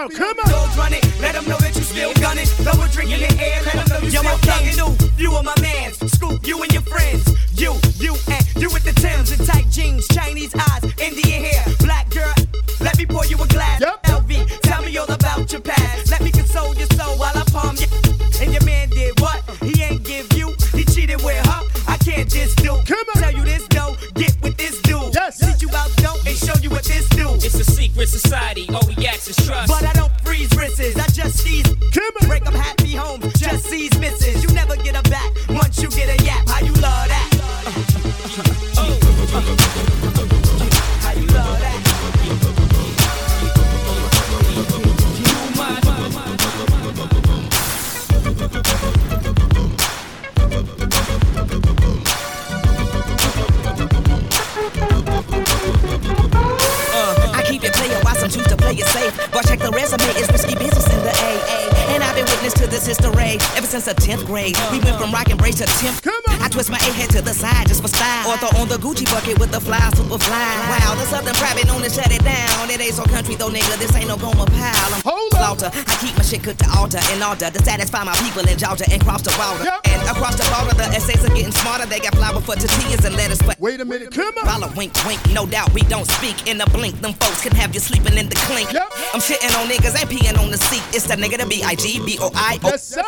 Year. Out, come on. Dogs run it, let them know that you still gunning. Throw a drink in the air, let them know you Yo, still I'm thugging. You are my mans, scoop you and your friends. You, you and you with the Timbs and tight jeans, Chinese eyes, Indian hair, black girl. Let me pour you a glass. LV, tell me all about your past. Let me console your soul while I palm you. And your man did what? He ain't give you. He cheated with her. I can't just do. Tell you this though, get with this dude. Yes. Teach you about dope and show you what this do. It's a secret society, oh, all But I don't freeze wrists, I just seize. Ever since the 10th grade. We went from rock and brace to temp. I twist my A head to the side just for style. Or throw on the Gucci bucket with the fly, super fly. Wow, the Southern private known to shut it down. It ain't so country though, nigga. This ain't no Gomer Pyle. I'm slaughter. I keep my shit cooked to altar in order to satisfy my people in Georgia and cross the water. And across the border, the essays are getting smarter. They got flour for tortillas and lettuce. But wait a minute, come on. Follow wink, wink. No doubt we don't speak in a blink. Them folks can have you sleeping in the clink. Yep. I'm shitting on niggas, ain't peeing on the seat. It's the nigga, the B I G B O I O. Yes, sir.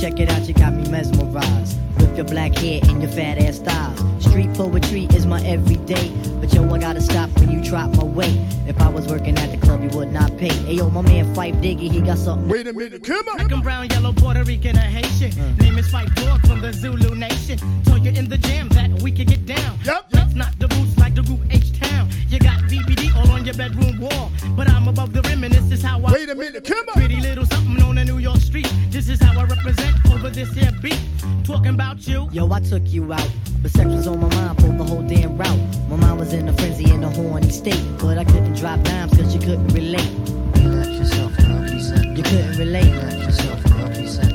Check it out, you got me mesmerized. With your black hair and your fat ass styles. Street poetry is my everyday. But yo, I gotta stop when you drop my weight. If I was working at the club, you would not pay. Hey yo, my man Phife Diggy, he got something. Wait a minute, come on. Black and brown, yellow, Puerto Rican, or Haitian. Uh. Name is Phife Dawg from the Zulu Nation. Told you in the jam that we can get down. Yep. Let's not the boots like the group H Town. You got BBD all on your bedroom wall. But I'm above the rim, and this is how I. Wait a minute, come on. Pretty little something on a New York street. This is how I represent over this this here beat. Talking about you. Yo, I took you out. But sex was on my mind for the whole damn route. My mind was in a frenzy in a horny state. But I couldn't drop dimes cause you couldn't relate. You couldn't relate.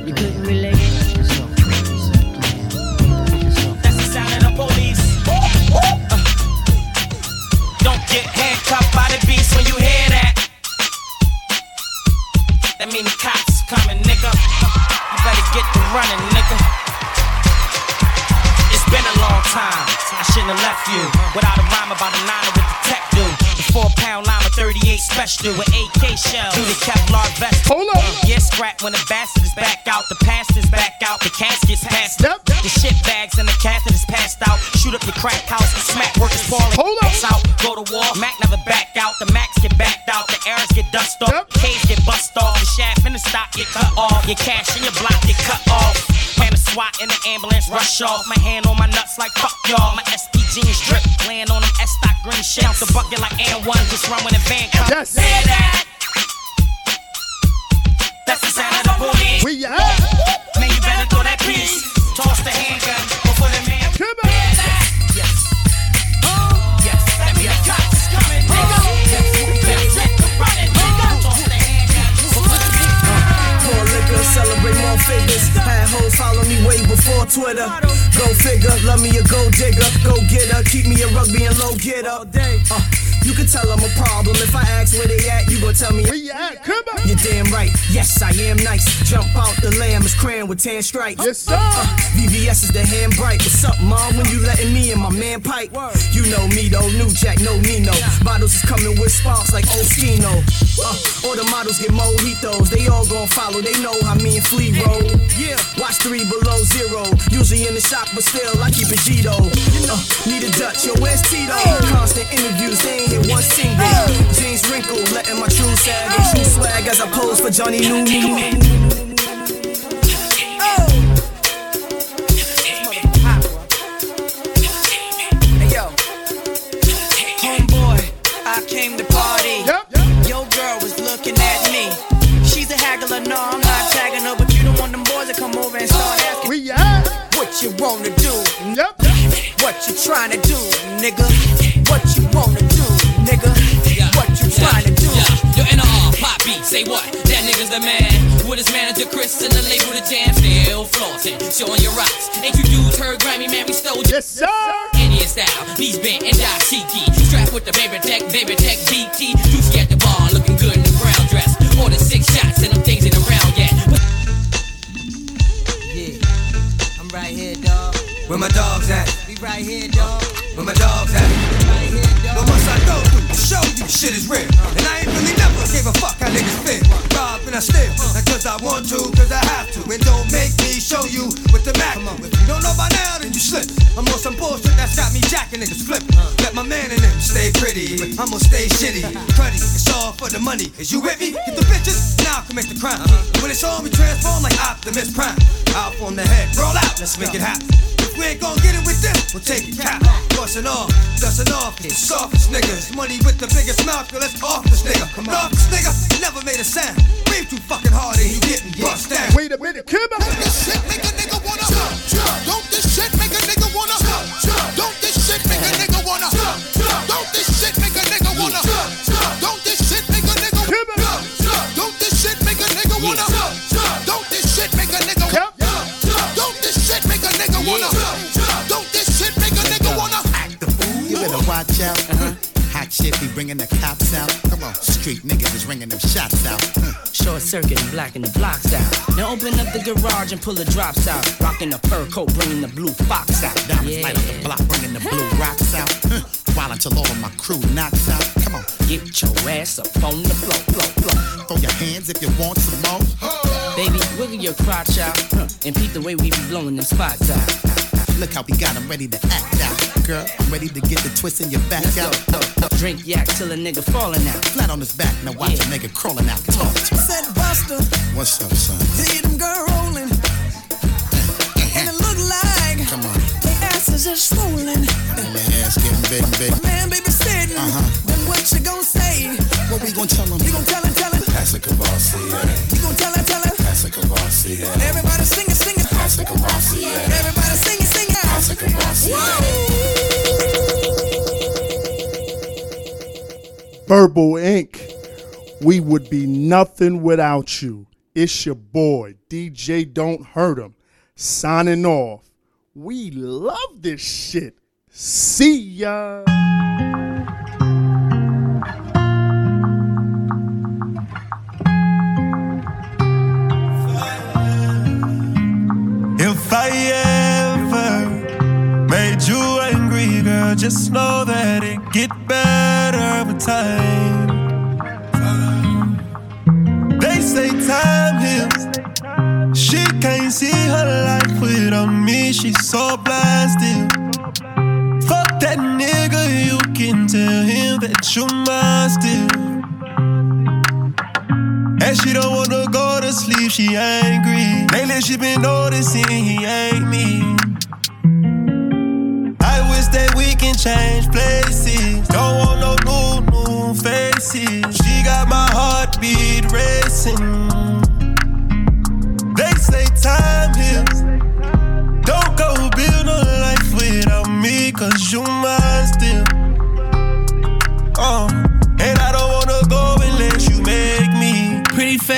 You couldn't relate. That's the sound of the police. Uh, Don't get handcuffed by the beast when you hear that. That mean the cops coming, nigga. Better get to running, nigga. It's been a long time. I shouldn't have left you without a rhyme about a nine with the tech dude. The four pound lima 38 special with AK shells. Do the Kevlar vest. Hold up. Yeah, scrap when the bastard is back out. The past is back out. The casket's passed up. The shit bags and the catheter's passed out. Shoot up your crack house. The smack workers falling. Hold up. out. Go to war. Mac never back out. The Max get backed out. The errors get dust off. Cage get bust off. The shaft and the stock get cut off. Your cash and your block get cut off. The SWAT in the ambulance rush off. My hand on my nuts like fuck y'all. My SP jeans drip. Laying on them S stock green shit. Out the bucket like and one. Just run when the van comes. Yes. Hear that? That's the sound of the police. We out. Man, you better throw that piece. Toss the handgun figures. Had hoes follow me way before Twitter. Go figure, love me a gold digger. Go get her, keep me a rugby and low getter. Uh, you can tell I'm a problem. If I ask where they at, you gon' tell me. Where you at? Come on. You're damn right. Yes, I am nice. Jump out the lamb is crayon with tan stripes. Yes, sir. Uh, VVS is the hand bright. What's up, mom? When you letting me and my man pipe? You know me though, new jack, no Nino. Bottles is coming with sparks like Oskino. Uh, all the models get mojitos. They all gon' follow. They know how me and Flea roll. Yeah, watch three below zero. Usually in the shop, but still I keep it Gito. Uh, need a Dutch, yo, where's Tito? Constant interviews, they ain't hit one single. Jeans wrinkled, letting my true sag and true swag as I pose for Johnny Newman. Hey yo, homeboy, I came to party. Your girl was looking at me. She's a haggler, no, I'm not tagging her, but you don't want them boys to come over and start asking. We What you wanna do? Yep. What you trying to do, nigga? What you wanna do, nigga? What you trying to do? Yeah. Yo, NR, pop beat, say what? That nigga's the man. With his manager Chris and the label the jam, still flossing, showing your rocks. Ain't you dudes heard Grammy, man? We stole Yes, sir. Indian style, knees bent and die cheeky. Strapped with the baby tech, baby tech BT. Juicy at the bar, looking good in the brown dress. More than six shots and them things ain't around yet. Yeah, I'm right here, dog. Where my dogs at? We right here, dog. Where my dogs at? Right here, dog. But once I go through to show you shit is real. And I ain't really never gave a fuck how niggas feel. Rob and I steal. Not cause I want to, cause I have to. And don't make me show you with the Mac. If you don't know by now, then you slip. I'm on some bullshit that's got me jacking niggas flip. Let my man in them stay pretty. But I'm gonna stay shitty. Cruddy, it's all for the money. Is you with me? Get the bitches, now I commit the crime. When it's on, we transform like Optimus Prime. Out on the head, roll out, let's make it happen. We ain't gon' get it with them, we'll take it cap. Bustin' off, dustin' off, the softest niggas. Money with the biggest mouth, yo, let's off this nigga. Come on. Off this nigga, never made a sound. Breathe too fucking hard and you getting bust down. Wait a minute, come bringing the cops out. Come on, street niggas is ringing them shots out. Hmm. Short circuit and blacking the blocks out. Now open up the garage and pull the drops out. Rocking the fur coat, bringing the blue fox out. Diamonds light up the block, bringing the blue rocks out. Huh. While until all of my crew knocks out. Come on, get your ass up on the floor, floor, floor. Throw your hands if you want some more. Baby, wiggle your crotch out huh, and peep the way we be blowing them spots out. Look how we got them ready to act out. Girl, I'm ready to get the twist in your back out. Drink yak till a nigga falling out. Flat on his back, now watch a nigga crawling out. Talk to. Said Buster, What's up, son? see them girl rolling. And it look like Come on. their asses are swollen. And your ass getting big, big. Man, baby, sitting. Uh-huh. Then what you gon' say? What we gonna tell him? You gon' tell him, tell him. That's a Kavasi, You gon' tell her, tell her. Classic Rossi. Everybody sing it, sing it. Classic Rossi. Everybody sing it, sing it. Classic Rossi, Verbal Ink. We would be nothing without you. It's your boy, DJ Don't Hurt 'Em, signing off. We love this shit. See ya. If I ever made you angry, girl, just know that it get better with time. They say time heals. She can't see her life without me. She's so blasted. Fuck that nigga, you can tell him that you mine still. And she don't wanna go to sleep, she angry. Lately she been noticing he ain't me. I wish that we can change places. Don't want no new, new faces. She got my heartbeat racing. They say time heals. Don't go build a life without me, cause you mine still. Uh,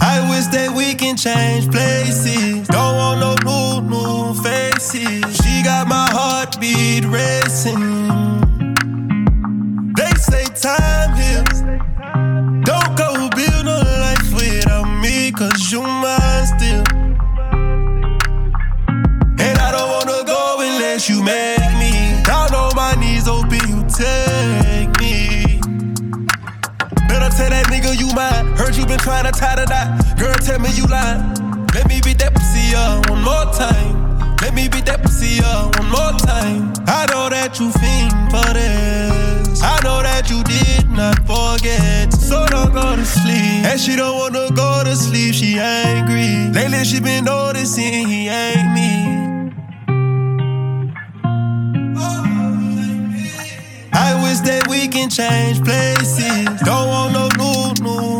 I wish that we can change places. Don't want no new, new faces. She got my heartbeat racing. They say time heals. Don't go build a life without me, cause you mine still. And I don't wanna go unless you make me. Down on my knees, open, you take nigga you mine. Heard you been trying to tie the knot. Girl, tell me you lying. Let me beat that pussy up one more time. Let me beat that pussy up one more time. I know that you fiend for this. I know that you did not forget. So don't go to sleep. And she don't wanna go to sleep, she angry. Lately she been noticing he ain't me. I wish that we can change places. Don't want no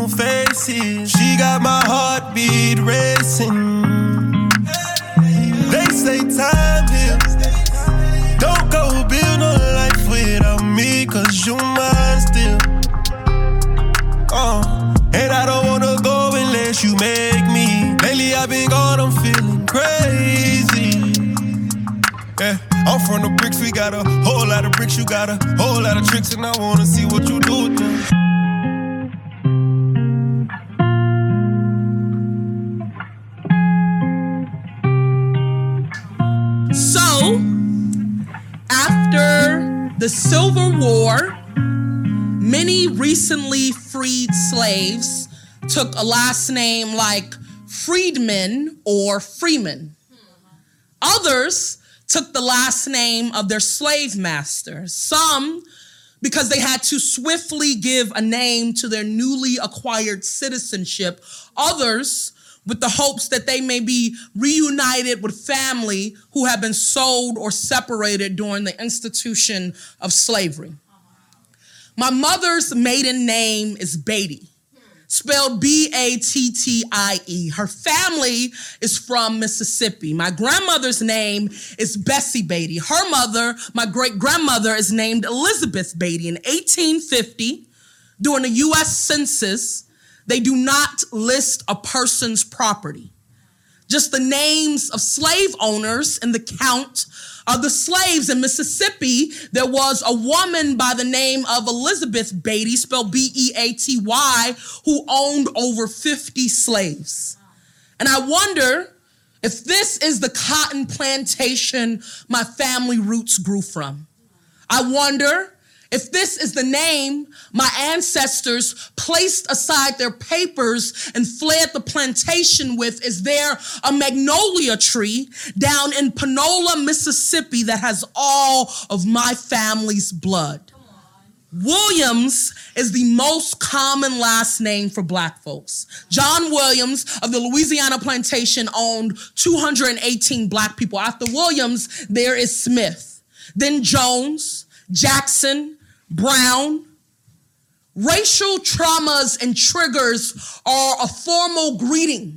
faces. She got my heartbeat racing. They say time heals. Don't go build a life without me, cause you mine still. Uh, and I don't wanna go unless you make me. Lately I've been gone, I'm feeling crazy. Yeah, I'm from the bricks, we got a whole lot of bricks, you got a whole lot of tricks, and I wanna see what you do with them. After the Civil War, many recently freed slaves took a last name like Freedman or Freeman. Others took the last name of their slave master. Some because they had to swiftly give a name to their newly acquired citizenship. Others with the hopes that they may be reunited with family who have been sold or separated during the institution of slavery. My mother's maiden name is Battie, spelled B A T T I E. Her family is from Mississippi. My grandmother's name is Bessie Battie. Her mother, my great grandmother, is named Elizabeth Battie. In 1850, during the US Census, they do not list a person's property. just the names of slave owners and the count of the slaves in Mississippi. There was a woman by the name of Elizabeth Beaty, spelled B E A T Y, who owned over 50 slaves. And I wonder if this is the cotton plantation my family roots grew from. I wonder if this is the name my ancestors placed aside their papers and fled the plantation with, is there a magnolia tree down in Panola, Mississippi that has all of my family's blood? Williams is the most common last name for black folks. John Williams of the Louisiana plantation owned 218 black people. After Williams, there is Smith, then Jones, Jackson, Brown. Racial traumas and triggers are a formal greeting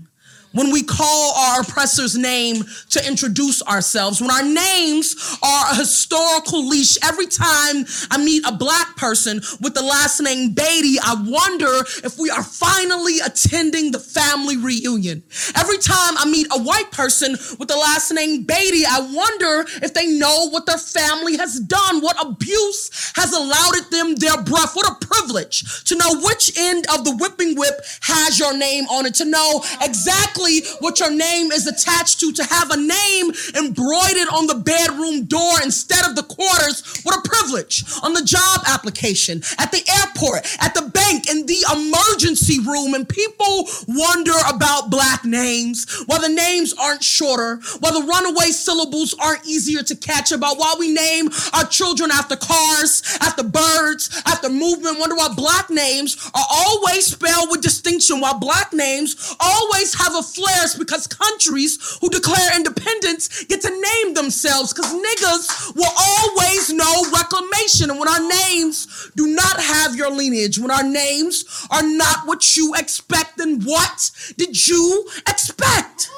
when we call our oppressor's name to introduce ourselves, when our names are a historical leash. Every time I meet a black person with the last name Beaty, I wonder if we are finally attending the family reunion. Every time I meet a white person with the last name Beaty, I wonder if they know what their family has done, what abuse has allowed them their breath. What a privilege to know which end of the whipping whip has your name on it, to know exactly exactly what your name is attached to, to have a name embroidered on the bedroom door instead of the quarters. What a privilege. On the job application, at the airport, at the bank, in the emergency room. And people wonder about black names, why the names aren't shorter, why the runaway syllables aren't easier to catch, about why we name our children after cars, after birds, after movement. Wonder why black names are always spelled with distinction, why black names always have a flares because countries who declare independence get to name themselves because niggas will always know reclamation. And when our names do not have your lineage, when our names are not what you expect, then what did you expect?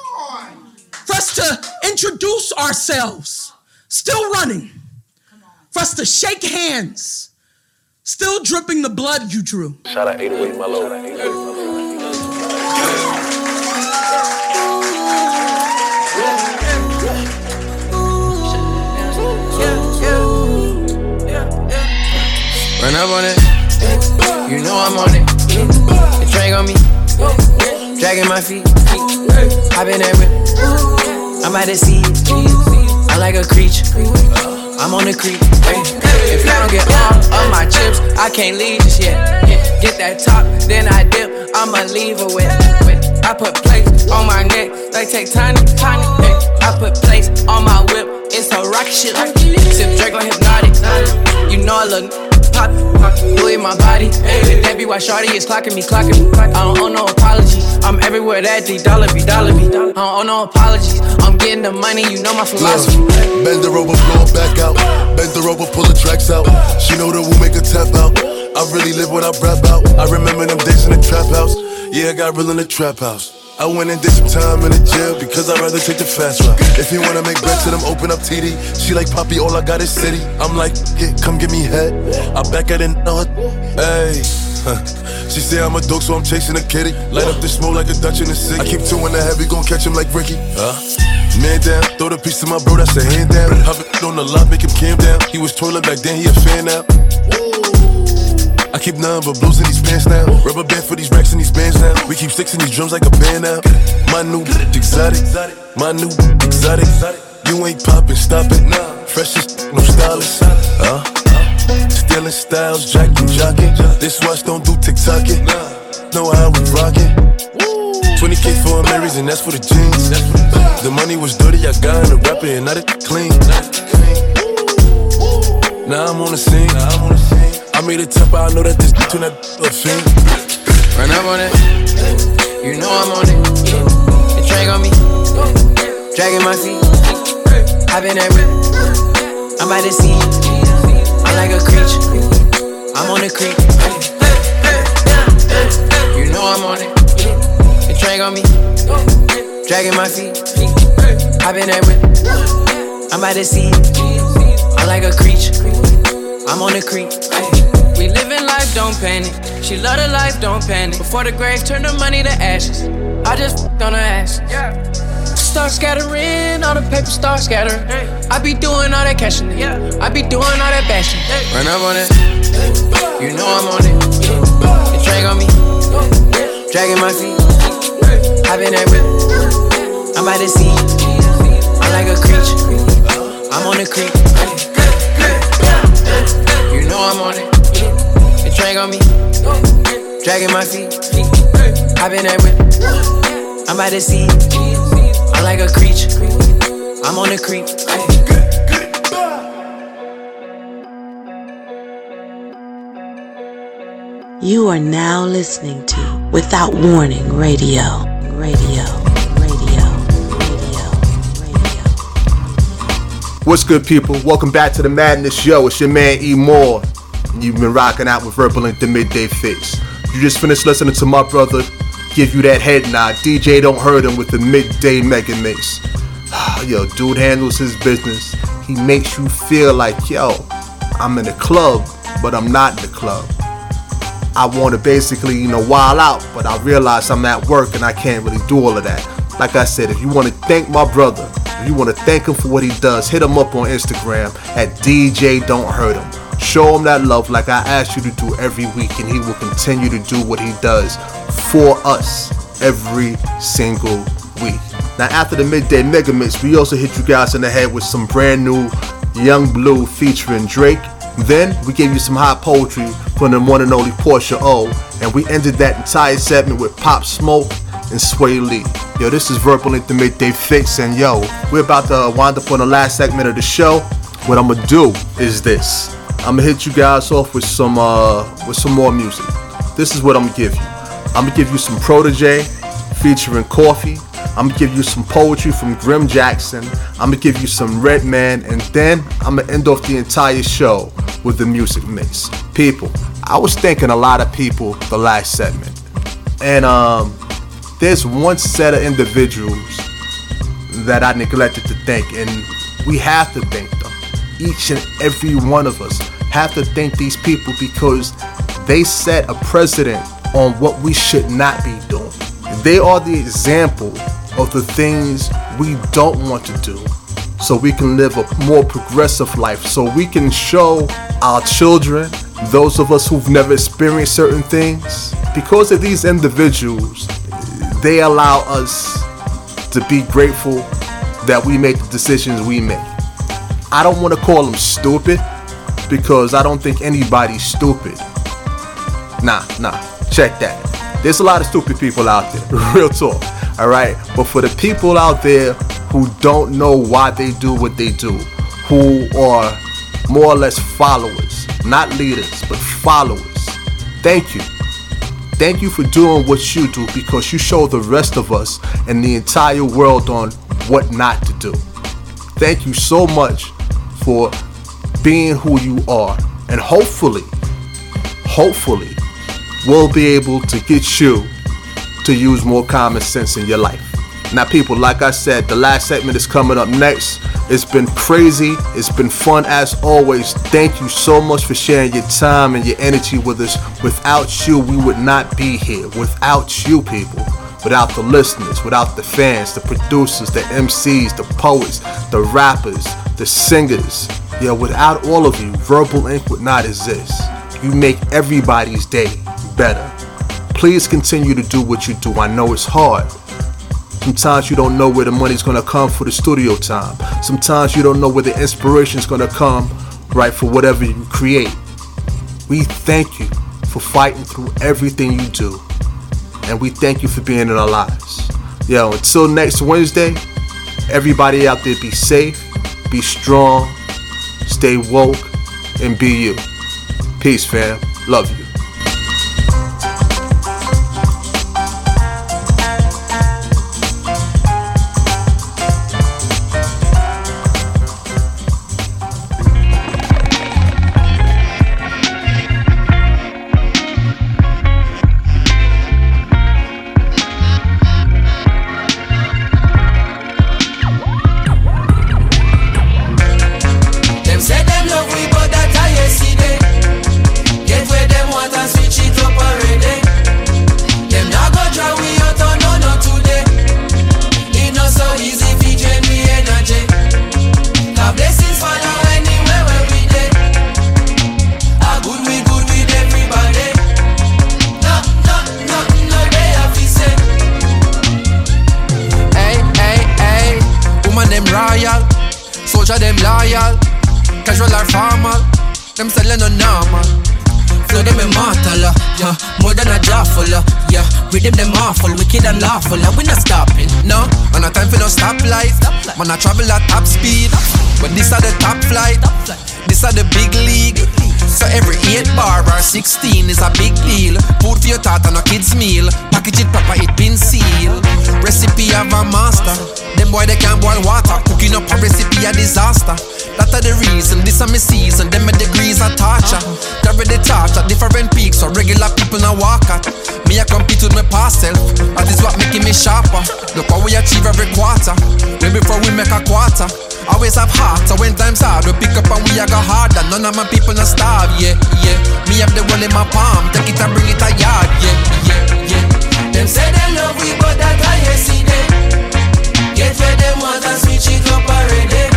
For us to introduce ourselves, still running, for us to shake hands, still dripping the blood you drew. Shout out 808 my on it, you know I'm on it. The drink on me, dragging my feet. I've been there with, I'm at the sea. I like a creature, I'm on the creek. If I don't get all of my chips, I can't leave just yet. Get that top, then I dip, I'ma leave her with. I put plates on my neck, they take tiny, tiny. I put plates on my whip, it's a rocket shit. Sip Drake on hypnotic, you know I look pop, Louis my body. That be why Shorty is clocking me, clocking me. I don't owe no apology. I'm everywhere that D dollar be, dollar be. I don't owe no apologies. I'm getting the money, you know my philosophy. Bend her over, blow it back out. Bend her over, pull the tracks out. She know that we'll make her tap out. I really live what I rap out. I remember them days in the trap house. Yeah, I got real in the trap house. I went and did some time in the jail because I'd rather take the fast route. If you wanna make bets to them, open up TD. She like Poppy, all I got is city. I'm like, yeah, come give me head. I back at it, it. Hey. She say I'm a dog, so I'm chasing a kitty. Light up the smoke like a Dutch in the city. I keep two in the heavy, gon' catch him like Ricky. Huh? Man down, throw the piece to my bro, that's a hand down. Hopping on the lot, make him calm down. He was toilet back then, he a fan now. I keep none but blues in these pants now. Rubber band for these racks and these bands now. We keep sticks in these drums like a band now. My new exotic, my new exotic. You ain't poppin', stop it. Fresh Freshest, no stylist. Huh? Stealing styles, jacking, jocking. This watch don't do TikToking. Know how we rockin'. 20k for a Marys and that's for the jeans. The money was dirty, I got in the rapper and not it clean. Now I'm on the scene. Made a tip, I know that this turn that a fiend. Run up on it, you know I'm on it. The drink on me, dragging my feet. I've been with, I'm by the sea. I'm like a creature, I'm on the creek. You know I'm on it. The drink on me, dragging my feet. I've been with, I'm by the sea. I'm like a creature, I'm on the creek. We living life, don't panic. She love the life, don't panic. Before the grave, turn the money to ashes. I just f***ed on her ass. start scattering, all the paper start scattering. I be doing all that cashing, yeah. I be doing all that bashing. Run up on it, you know I'm on it. The drink on me, dragging my feet. I been that whip, I'm by the sea. I'm like a creature, I'm on the creek. You know I'm on it. The drink on me, dragging my feet. I been that whip, I'm by the sea. I'm like a creature, I'm on the creek. You are now listening to Without Warning Radio. Radio. Radio. Radio. What's good, people? Welcome back to the Madness Show. It's your man E Moore. You've been rocking out with Verbal the Midday Fixx. You just finished listening to my brother give you that head nod. DJ Don't Hurt 'Em with the Midday Mega Mix. yo, dude handles his business. He makes you feel like, yo, I'm in the club, but I'm not in the club. I want to basically, you know, wild out, but I realize I'm at work and I can't really do all of that. Like I said, if you want to thank my brother, if you want to thank him for what he does, hit him up on Instagram at DJ Don't Hurt 'Em. Show him that love like I asked you to do every week, and he will continue to do what he does for us every single week. Now, after the midday mega mix, we also hit you guys in the head with some brand new Yung Bleu featuring Drake. Then we gave you some hot poetry from the one and only Portia O, and we ended that entire segment with Pop Smoke and Swae Lee. Yo, this is Verbal Ink the Midday Fixx, and yo, we're about to wind up on the last segment of the show. What I'm gonna do is this. I'm gonna hit you guys off with some uh with some more music. This is what I'm gonna give you. I'm gonna give you some Protoje featuring Koffee. I'm gonna give you some poetry from Grim Jackson. I'm gonna give you some Redman, and then I'm gonna end off the entire show with the music mix. People, I was thinking a lot of people the last segment, and um, there's one set of individuals that I neglected to thank, and we have to thank. Each and every one of us have to thank these people because they set a precedent on what we should not be doing. They are the example of the things we don't want to do so we can live a more progressive life, so we can show our children, those of us who've never experienced certain things, because of these individuals, they allow us to be grateful that we make the decisions we make. I don't want to call them stupid because I don't think anybody's stupid. Nah, nah, check that. There's a lot of stupid people out there, real talk. All right, but for the people out there who don't know why they do what they do, who are more or less followers, not leaders, but followers, thank you. Thank you for doing what you do because you show the rest of us and the entire world on what not to do. Thank you so much for being who you are. And hopefully, hopefully, we'll be able to get you to use more common sense in your life. Now, people, like I said, the last segment is coming up next. It's been crazy. It's been fun as always. Thank you so much for sharing your time and your energy with us. Without you, we would not be here. Without you, people. Without the listeners, without the fans, the producers, the MCs, the poets, the rappers, the singers. Yeah, without all of you, Verbal Ink would not exist. You make everybody's day better. Please continue to do what you do. I know it's hard. Sometimes you don't know where the money's gonna come for the studio time. Sometimes you don't know where the inspiration's gonna come, right, for whatever you create. We thank you for fighting through everything you do. And we thank you for being in our lives. Yo, until next Wednesday, everybody out there be safe, be strong, stay woke, and be you. Peace, fam. Love you. Man, I travel at top speed. But this are the top flight. This are the big league. So every 8 bar or 16 is a big deal. Food for your thought and a kid's meal. Package it proper, it been sealed. Recipe of a master. Them boy they can't boil water. Cooking up a recipe a disaster. That are the reason, this are my season. Them my degrees are torture. Carry the different peaks, so regular people now walk at. Me I compete with my past self. That is what making me sharper. Look how we achieve every quarter. Way before we make a quarter. Always have heart, so when times hard, we pick up and we a go harder. None of my people not starve, yeah, yeah. Me have the world in my palm, take it and bring it a yard, yeah, yeah. Them say they love we, but that I see them. Get where them want and switch it up already.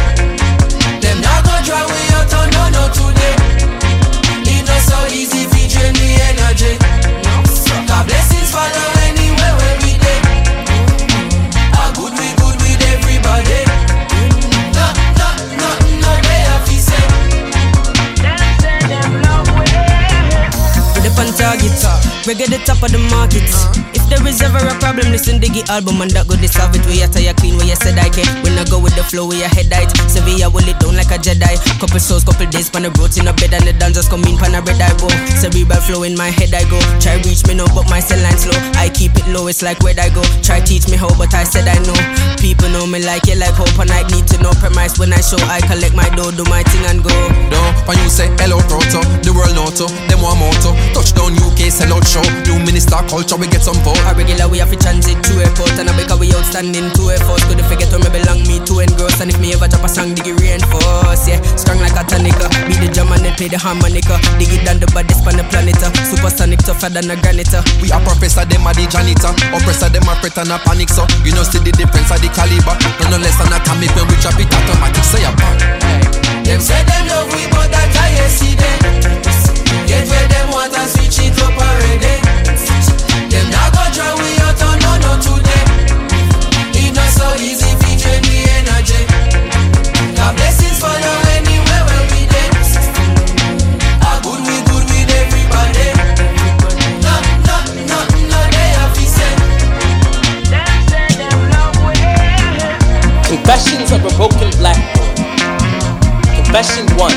Them not go try we out on no no today. It not so easy fi drain the energy. God blessings follow anywhere where we dey. A good we good with everybody. Target, reggae the top of the market. Uh-huh. If there is ever a problem, listen to the album and that go to solve it. We are tire clean, where you said I can. When I go with the flow, we are head height. Sevilla will it down like a Jedi. Couple souls, couple days, pan the roads in a bed and the dancers come in, pan a red eye go. Cerebral flow in my head, I go. Try reach me no, but my cell line slow. I keep it low, it's like where I go. Try teach me how, but I said I know. People know me like you, like hope, and I need to know premise when I show. I collect my dough, do my thing and go. No, when you say hello proto, the world noto, them one moto. Touchdown UK, sell out show. New minister culture, we get some vote. A regular we have to transit to airport and I a because we outstanding to airforce. Could forget where me belong, me to engross. And if me ever drop a song, dig it reinforce. Yeah, strong like a tonica. Be the drum and then play the harmonica. Dig it down the baddest on the planet. uh. Supersonic tougher than a granite. uh. We are professor, them are the janitor. Oppressor, them are fret and a panic, so you know see the difference of the caliber. No, no less than a atomic when we drop it automatic. Say a bang. Them say them love we, but that I see them. Get where them want and switch Confessions of a broken black boy. Confession 1.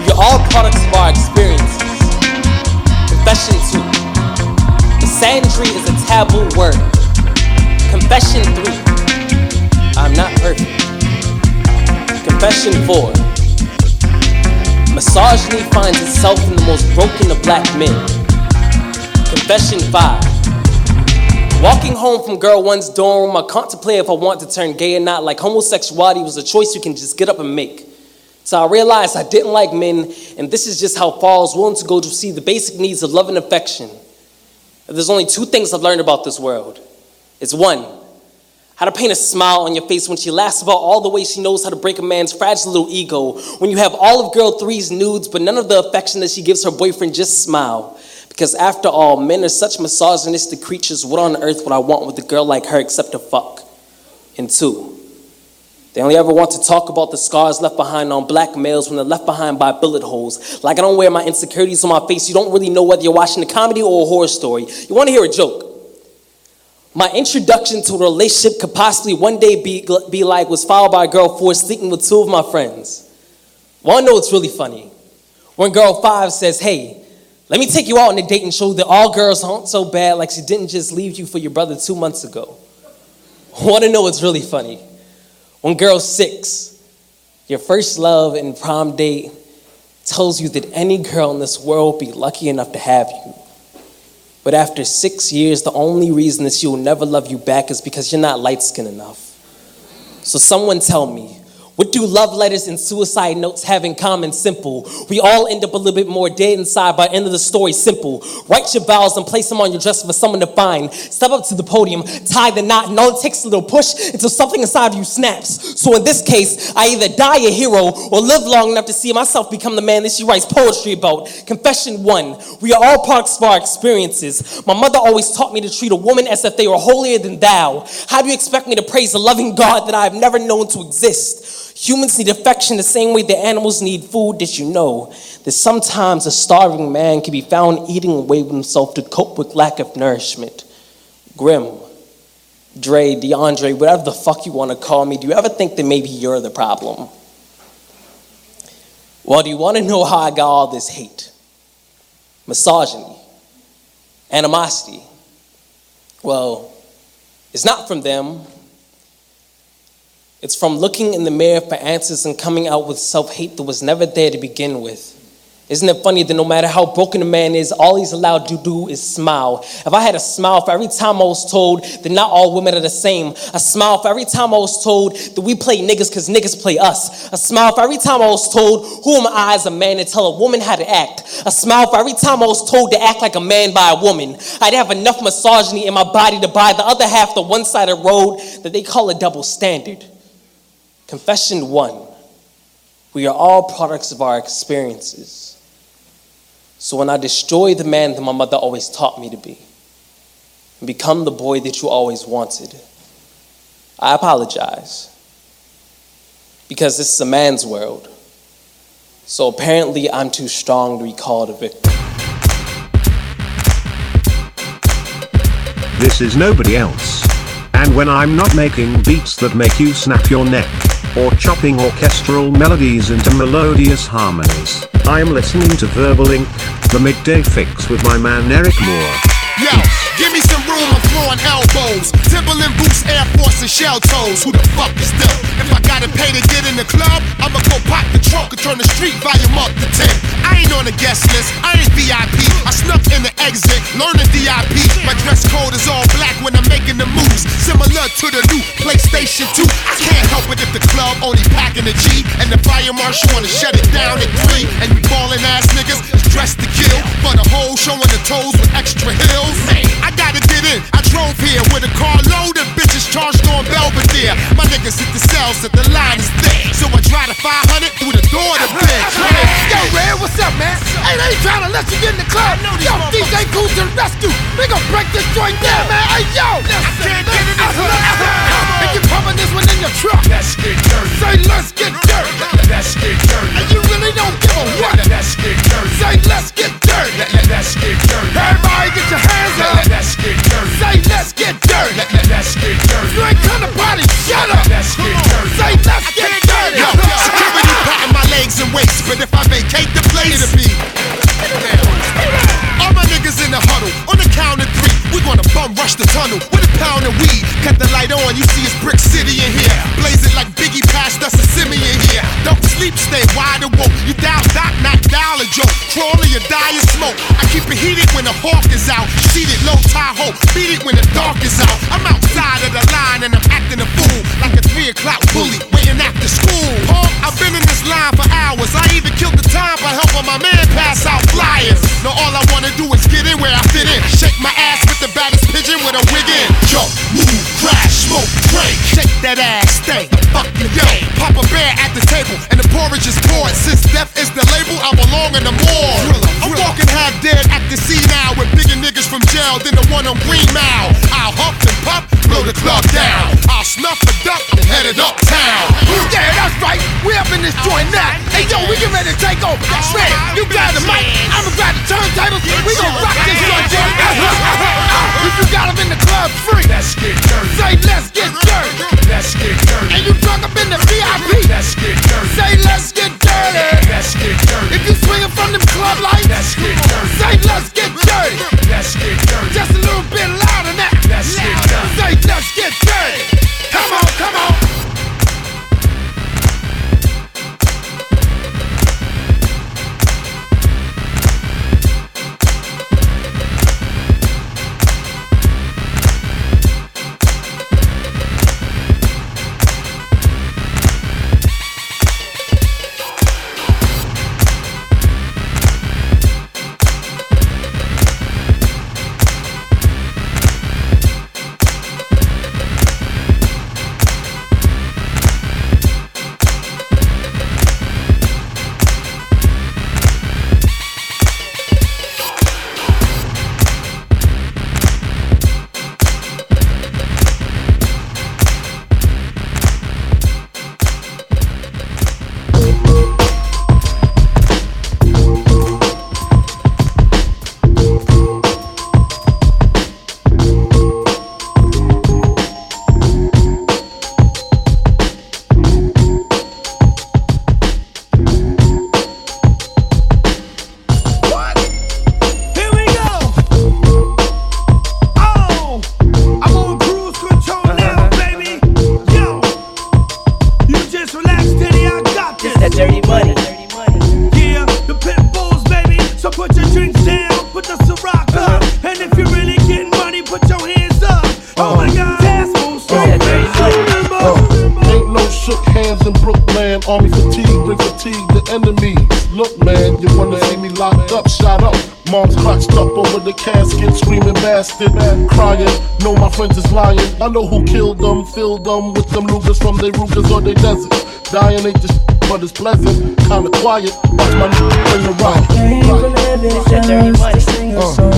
We are all products of our experiences. Confession 2. Misandry is a taboo word. Confession 3. I'm not perfect. Confession 4. Misogyny finds itself in the most broken of black men. Confession 5. Walking home from girl one's dorm I contemplate if I want to turn gay or not. Like homosexuality was a choice you can just get up and make. So I realized I didn't like men, and this is just how far I was willing to go to see the basic needs of love and affection. There's only two things I've learned about this world. It's one, how to paint a smile on your face when she laughs about all the ways she knows how to break a man's fragile little ego. When you have all of girl three's nudes, but none of the affection that she gives her boyfriend, just smile. Because after all, men are such misogynistic creatures. What on earth would I want with a girl like her except to fuck? And two, they only ever want to talk about the scars left behind on black males when they're left behind by bullet holes. Like I don't wear my insecurities on my face. You don't really know whether you're watching a comedy or a horror story. You want to hear a joke? My introduction to a relationship could possibly one day be, be like was followed by a girl four sleeping with two of my friends. Wanna know what's really funny? When girl five says, hey, let me take you out on a date and show that all girls aren't so bad like she didn't just leave you for your brother two months ago. Wanna know what's really funny? When girl six, your first love and prom date tells you that any girl in this world will be lucky enough to have you. But after six years, the only reason that she will never love you back is because you're not light skinned enough. So, someone tell me, what do love letters and suicide notes have in common? Simple. We all end up a little bit more dead inside by the end of the story. Simple. Write your vows and place them on your dresser for someone to find. Step up to the podium, tie the knot, and all it takes is a little push until something inside of you snaps. So in this case, I either die a hero or live long enough to see myself become the man that she writes poetry about. Confession one. We are all products of our experiences. My mother always taught me to treat a woman as if they were holier than thou. How do you expect me to praise a loving God that I have never known to exist? Humans need affection the same way that animals need food. Did you know that sometimes a starving man can be found eating away with himself to cope with lack of nourishment? Grim, Dre, DeAndre, whatever the fuck you want to call me, do you ever think that maybe you're the problem? Well, do you want to know how I got all this hate? Misogyny, animosity. Well, it's not from them. It's from looking in the mirror for answers and coming out with self hate that was never there to begin with. Isn't it funny that no matter how broken a man is, all he's allowed to do is smile? If I had a smile for every time I was told that not all women are the same, a smile for every time I was told that we play niggas because niggas play us, a smile for every time I was told who am I as a man to tell a woman how to act, a smile for every time I was told to act like a man by a woman, I'd have enough misogyny in my body to buy the other half the one sided road that they call a double standard. Confession one we are all products of our experiences. So when I destroy the man that my mother always taught me to be, and become the boy that you always wanted, I apologize. Because this is a man's world. So apparently, I'm too strong to be called a victim. This is nobody else. And when I'm not making beats that make you snap your neck, or chopping orchestral melodies into melodious harmonies, I am listening to Verbal Ink, the Midday Fixx with my man Eryk Moore. Yo, give me some I'm elbows. Timberland boots, Air Force, and shell toes. Who the fuck is them? If I gotta pay to get in the club, I'ma go pop the trunk and turn the street volume up to 10. I ain't on the guest list, I ain't VIP. I snuck in the exit, learning VIP. My dress code is all black when I'm making the moves. Similar to the new PlayStation 2. I can't help it if the club only packing the G. And the fire marshal wanna shut it down at 3. And you ballin' ass niggas dressed to kill. For the whole showing the toes with extra heels. Hey, I gotta get in. I drove here with a car loaded bitches charged on Belvedere. My niggas hit the cells that the line is thick. So I drive the 500 through the door to bitch. Yo, Red, what's up, man? Hey, they ain't trying to let you get in the club. Yo, DJ Kool to the rescue. We gon' break this joint down, man. Hey, yo. I can't get in the club. And you pumping this one in your truck. Let's get dirty. Say, let's get dirty. Let's get dirty. And you really don't give a what. Let's get dirty. Say, let's get dirty. Let's get dirty. Everybody get your hands up. Let's get dirty. Say, let's get dirty. Let's get dirty. You ain't come to party, shut up. Let's get dirty. Say, let's get dirty. Yo, security patting my legs and waist, but if I vacate the place, it'll be. All my niggas in the huddle, on the count of three, we gonna bum rush the tunnel with a pound of weed. Cut the light on, you see it's Brick City in here. Blazing like Biggie passed us a Simi in here. Don't sleep, stay wide awoke. You down, doc, knock down a joke. Crawl or die in smoke. I keep it heated when the hawk is out. Seated low Tahoe, beat it when the dark is out. I'm outside of the line and I'm acting a fool. Like a three o'clock bully waiting after school. Huh? I've been in this line for hours. I even killed the time by helping my man pass out flyers. Now all I wanna do is get in where I fit in. Shake my ass with the baddest pigeon with a wig in. Jump, move, crash, smoke, drink. Shake that ass, stay the fucking game. Pop a bear at the table and the porridge is poured. Since death is the label, I belong in the morgue. I'm walking half dead at the sea now with bigger niggas from jail than the one on Green Mile. I'll huff and puff, blow the club down. I'll snuff a duck and head it uptown. Yeah, that's right. We up in this joint now. Hey, yo, we get ready to take over. Shred, you grab the mic. I'ma grab the turntables. We gon' rock this joint. If you got 'em in the club free, let's get dirty. Say, let's get dirty. Let's get dirty. And you drunk up in the VIP, let's get dirty. Say, let's get dirty. Let's get dirty. If you swinging from them club lights, let's get dirty. Say, let's get dirty. Let's get dirty. Just a little bit louder than that. Let's get dirty. Say, let's get dirty. Come on, come on. I know who killed them, filled them with them Lugers from their Rugas or their deserts. Dying ain't the sh- but it's pleasant, kinda quiet. Watch my nigga bring the rock. Came from heaven just to sing a song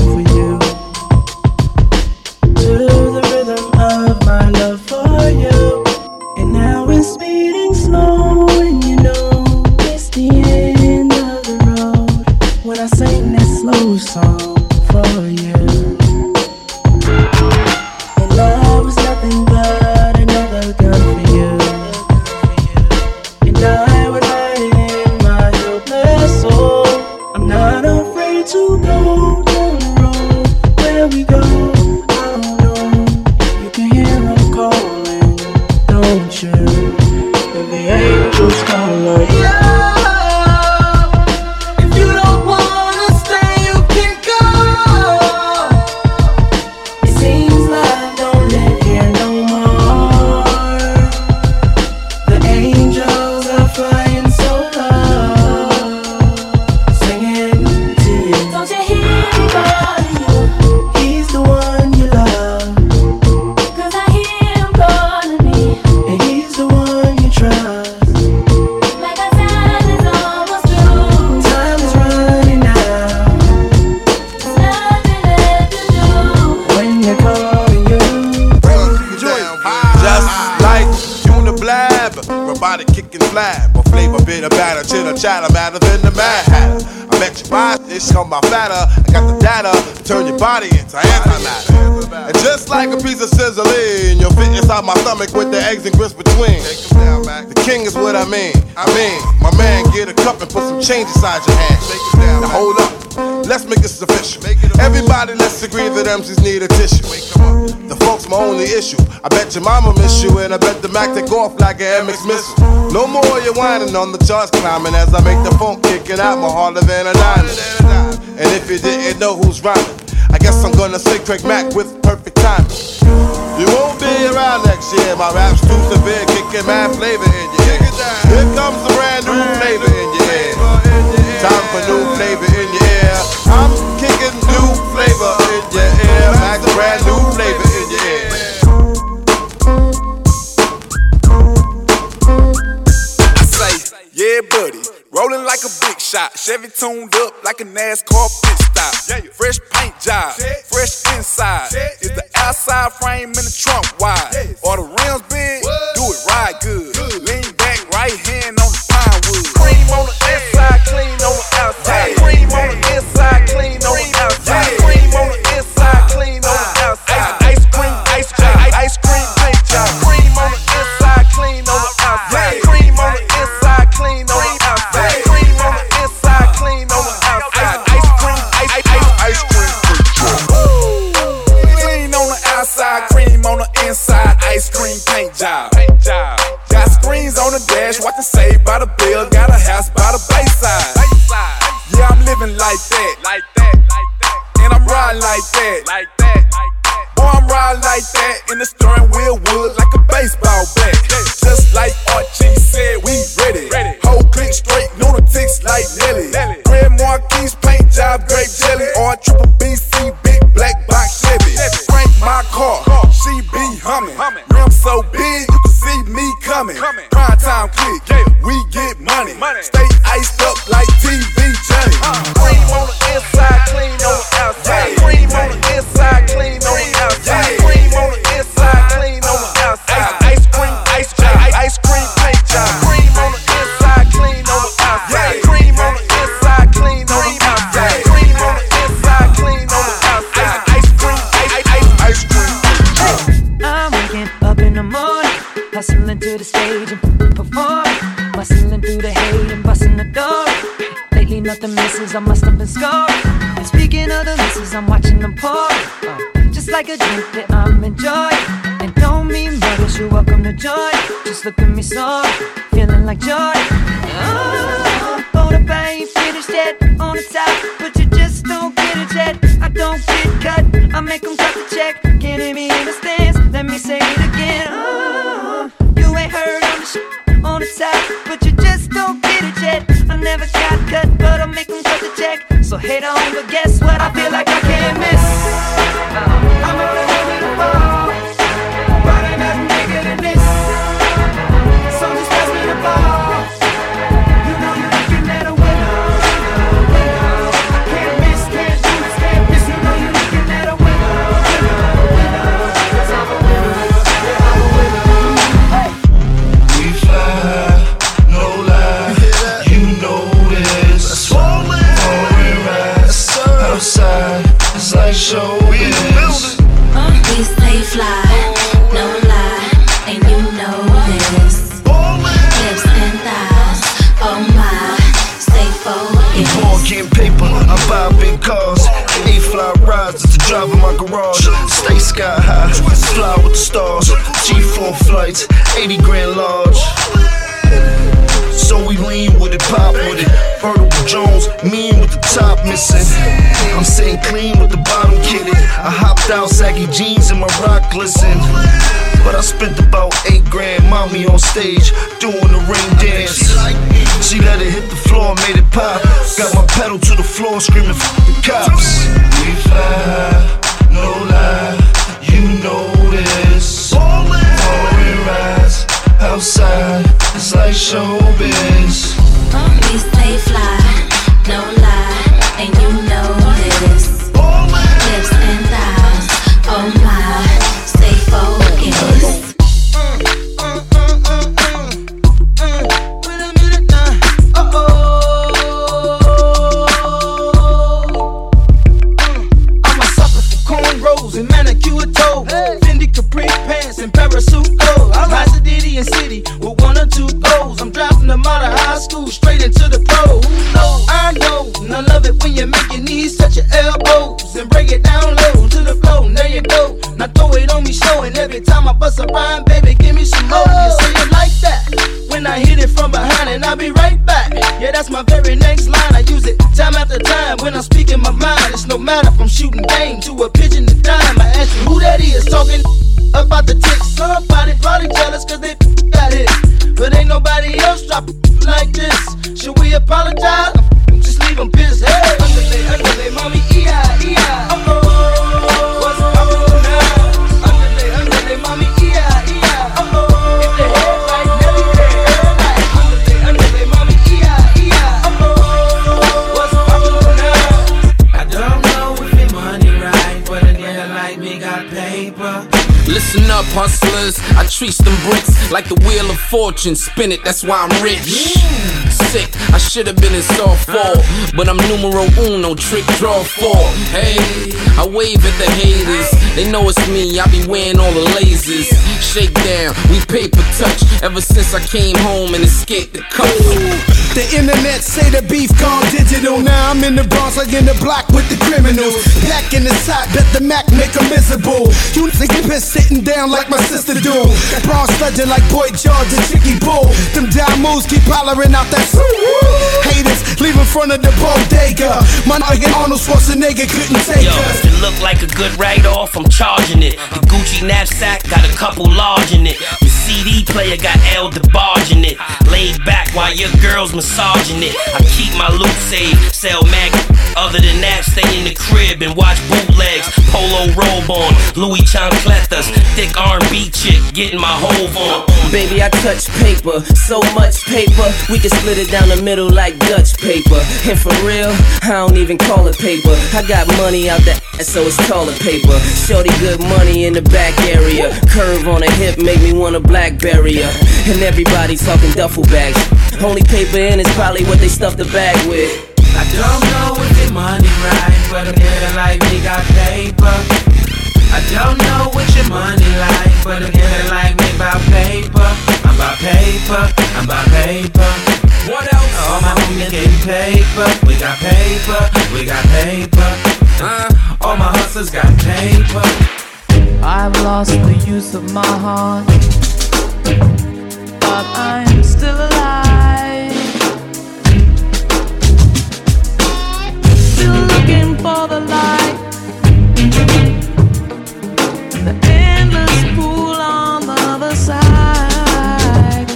change inside your hand. Now hold up, let's make this official. Everybody, let's agree that MCs need a tissue. The folks my only issue. I bet your mama miss you, and I bet the Mac take off like an MX missile. No more you whining on the charts climbing as I make the phone kicking out my harder than a diamond. And if you didn't know who's rhyming, guess I'm gonna say Craig Mack with perfect timing. You won't be around next year. My rap's too severe, kicking mad flavor in your ear. Here comes a brand new flavor in your ear. Time for new flavor in your ear. I'm kicking new flavor in your ear. Max brand new flavor in your ear. I say, yeah, buddy. Rolling like a big shot. Chevy tuned up like a NASCAR pit stop. Fresh paint job, fresh inside. Is the outside frame in the trunk wide? Or the rims big? Do it right good. Lean back, right hand on the pine wood. Cream on the inside, clean on the dash, watching Saved by the bill. Got a house by the Bayside. Yeah, I'm living like that. Like that, like that. And I'm riding like that. Like that, like that. Boy, I'm riding like that. In the steering wheel wood like a baseball bat. Just like Archie said, we ready. Whole click straight, lunatics like Nelly. Red Marquis paint job, grape jelly. Nothing misses, I must have been scoring. And speaking of the misses, I'm watching them pour. Uh, just like a drink that I'm enjoying. And don't mean brothers, you're welcome to join. Just look at me sorry, feeling like joy. Oh, the bang ain't finished yet on the top, but you just don't get it yet. I don't get cut, I make them cut the check. Can't hear me in the stands, let me say it again. Oh, you ain't heard on the sh- on the top, but you just So hate on, but guess what? I feel like 80 grand large. So we lean with it, pop with it. Vertical Jones, mean with the top missing. I'm sitting clean with the bottom kitted. I hopped out, saggy jeans and my rock glisten. But I spent about eight grand, mommy on stage, doing the ring dance. She let it hit the floor, made it pop. Got my pedal to the floor, screaming, F the cops. We fly no lie, you know this. Outside, it's like showbiz. Stay fly, no lie, of fortune. Spin it, that's why I'm rich. Sick, I should have been in soft four, but I'm numero uno, trick draw four. Hey, I wave at the haters. They know it's me, I be wearing all the lasers. Shake down, we paper touch. Ever since I came home and escaped the cuff. The internet say the beef gone digital. Now I'm in the Bronx, like in the block with the criminals. Back in the side, bet the Mac make make 'em miserable. You think pissed sitting down like my sister do. Bronx legend like Boy George and Chicky Bull. Them down moves keep hollering out that Haters leave in front of the bodega. My nigga Arnold Schwarzenegger couldn't take Yo, us. it look like a good write-off, I'm charging it. The Gucci knapsack got a couple large in it. The CD player got El DeBarge in it. Laid back while your girl's massaging it. I keep my loot safe, sell mag. Other than that, stay in the crib and watch bootlegs. Polo robe on, Louis Chancletas. Thick R&B chick, getting my hove on. Baby, I touch paper, so much paper, we can split it down the middle like Dutch paper. And for real, I don't even call it paper. I got money out the ass, so it's taller paper. Shorty good money in the back area. Curve on the hip make me wanna a blackberry. uh, And everybody talking duffel bags. Only paper in is probably what they stuff the bag with. I don't know if your money right, but a girl like me got paper. I don't know what your money like, but a girl like me about paper. I'm about paper, I'm about paper. What else? All my homies getting paper. We got paper, we got paper. Uh, all my hustlers got paper. I've lost the use of my heart, but I'm still alive. Still looking for the light. The endless pool on the other side.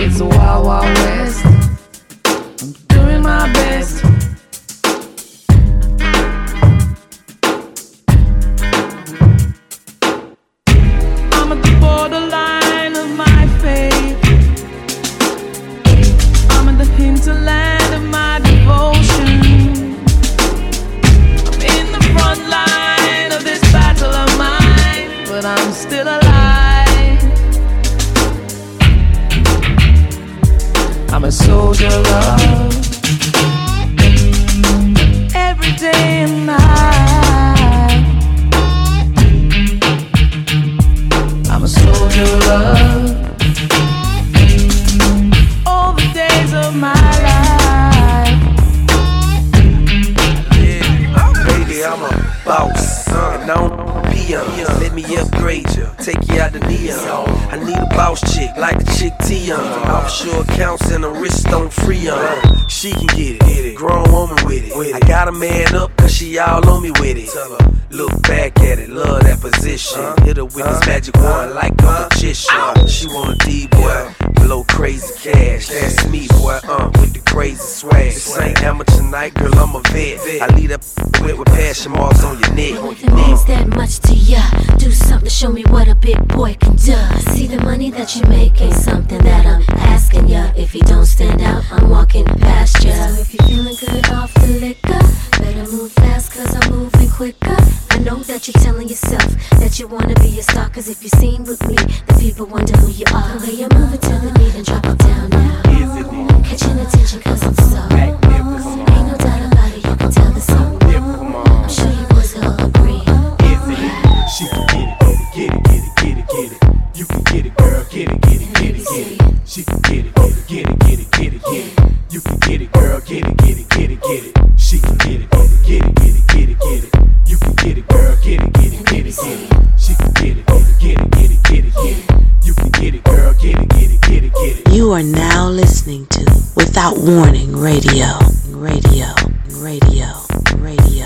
It's a wild, wild I'm a soldier of love. Every day and night. I'm a soldier. All the days of my life. Baby, I'm a boss, I don't. Let me upgrade you, take you out the neon. I need a boss chick like the chick Tion. Offshore accounts and a wrist on Freon. She can get it, grown woman with it. I got a man up cause she all on me with it. Look back at it, love that position. Hit her with this magic wand like a magician. She want a D boy, blow crazy cash. That's me, boy, uh, with the crazy swag. This ain't amateur night, girl, I'm a vet. I lead up with with passion marks on your neck. If it means that much to ya, do something to show me what a big boy can do. See the money that you make ain't something that I'm asking ya. If you don't stand out, I'm walking past ya. So if you're feeling good off the liquor, better move fast cause I'm moving quicker. I know that you're telling yourself that you wanna be a star cause if you're seen with me, the people wonder who you are. The way you're moving to the beat and drop it down now. Catching attention cause I'm so Ain't no doubt about it, you can tell the song. I'm sure you boys will agree. She can get it, get it, get it, get it, get it. You can get it, girl, get it, get it, get it, get it. She can get it, get it, get it, get it, get it. You can get it, girl, get it, get it, get it, get it. She can get it, get it, get it, get it, get it. You can get it, girl, get it, get it, get it, get it. She can get it, get it, get it, get it, get it. You can get it, girl, get it, get it, get it, get it. You are now listening to Without Warning Radio, Radio. Radio. Radio.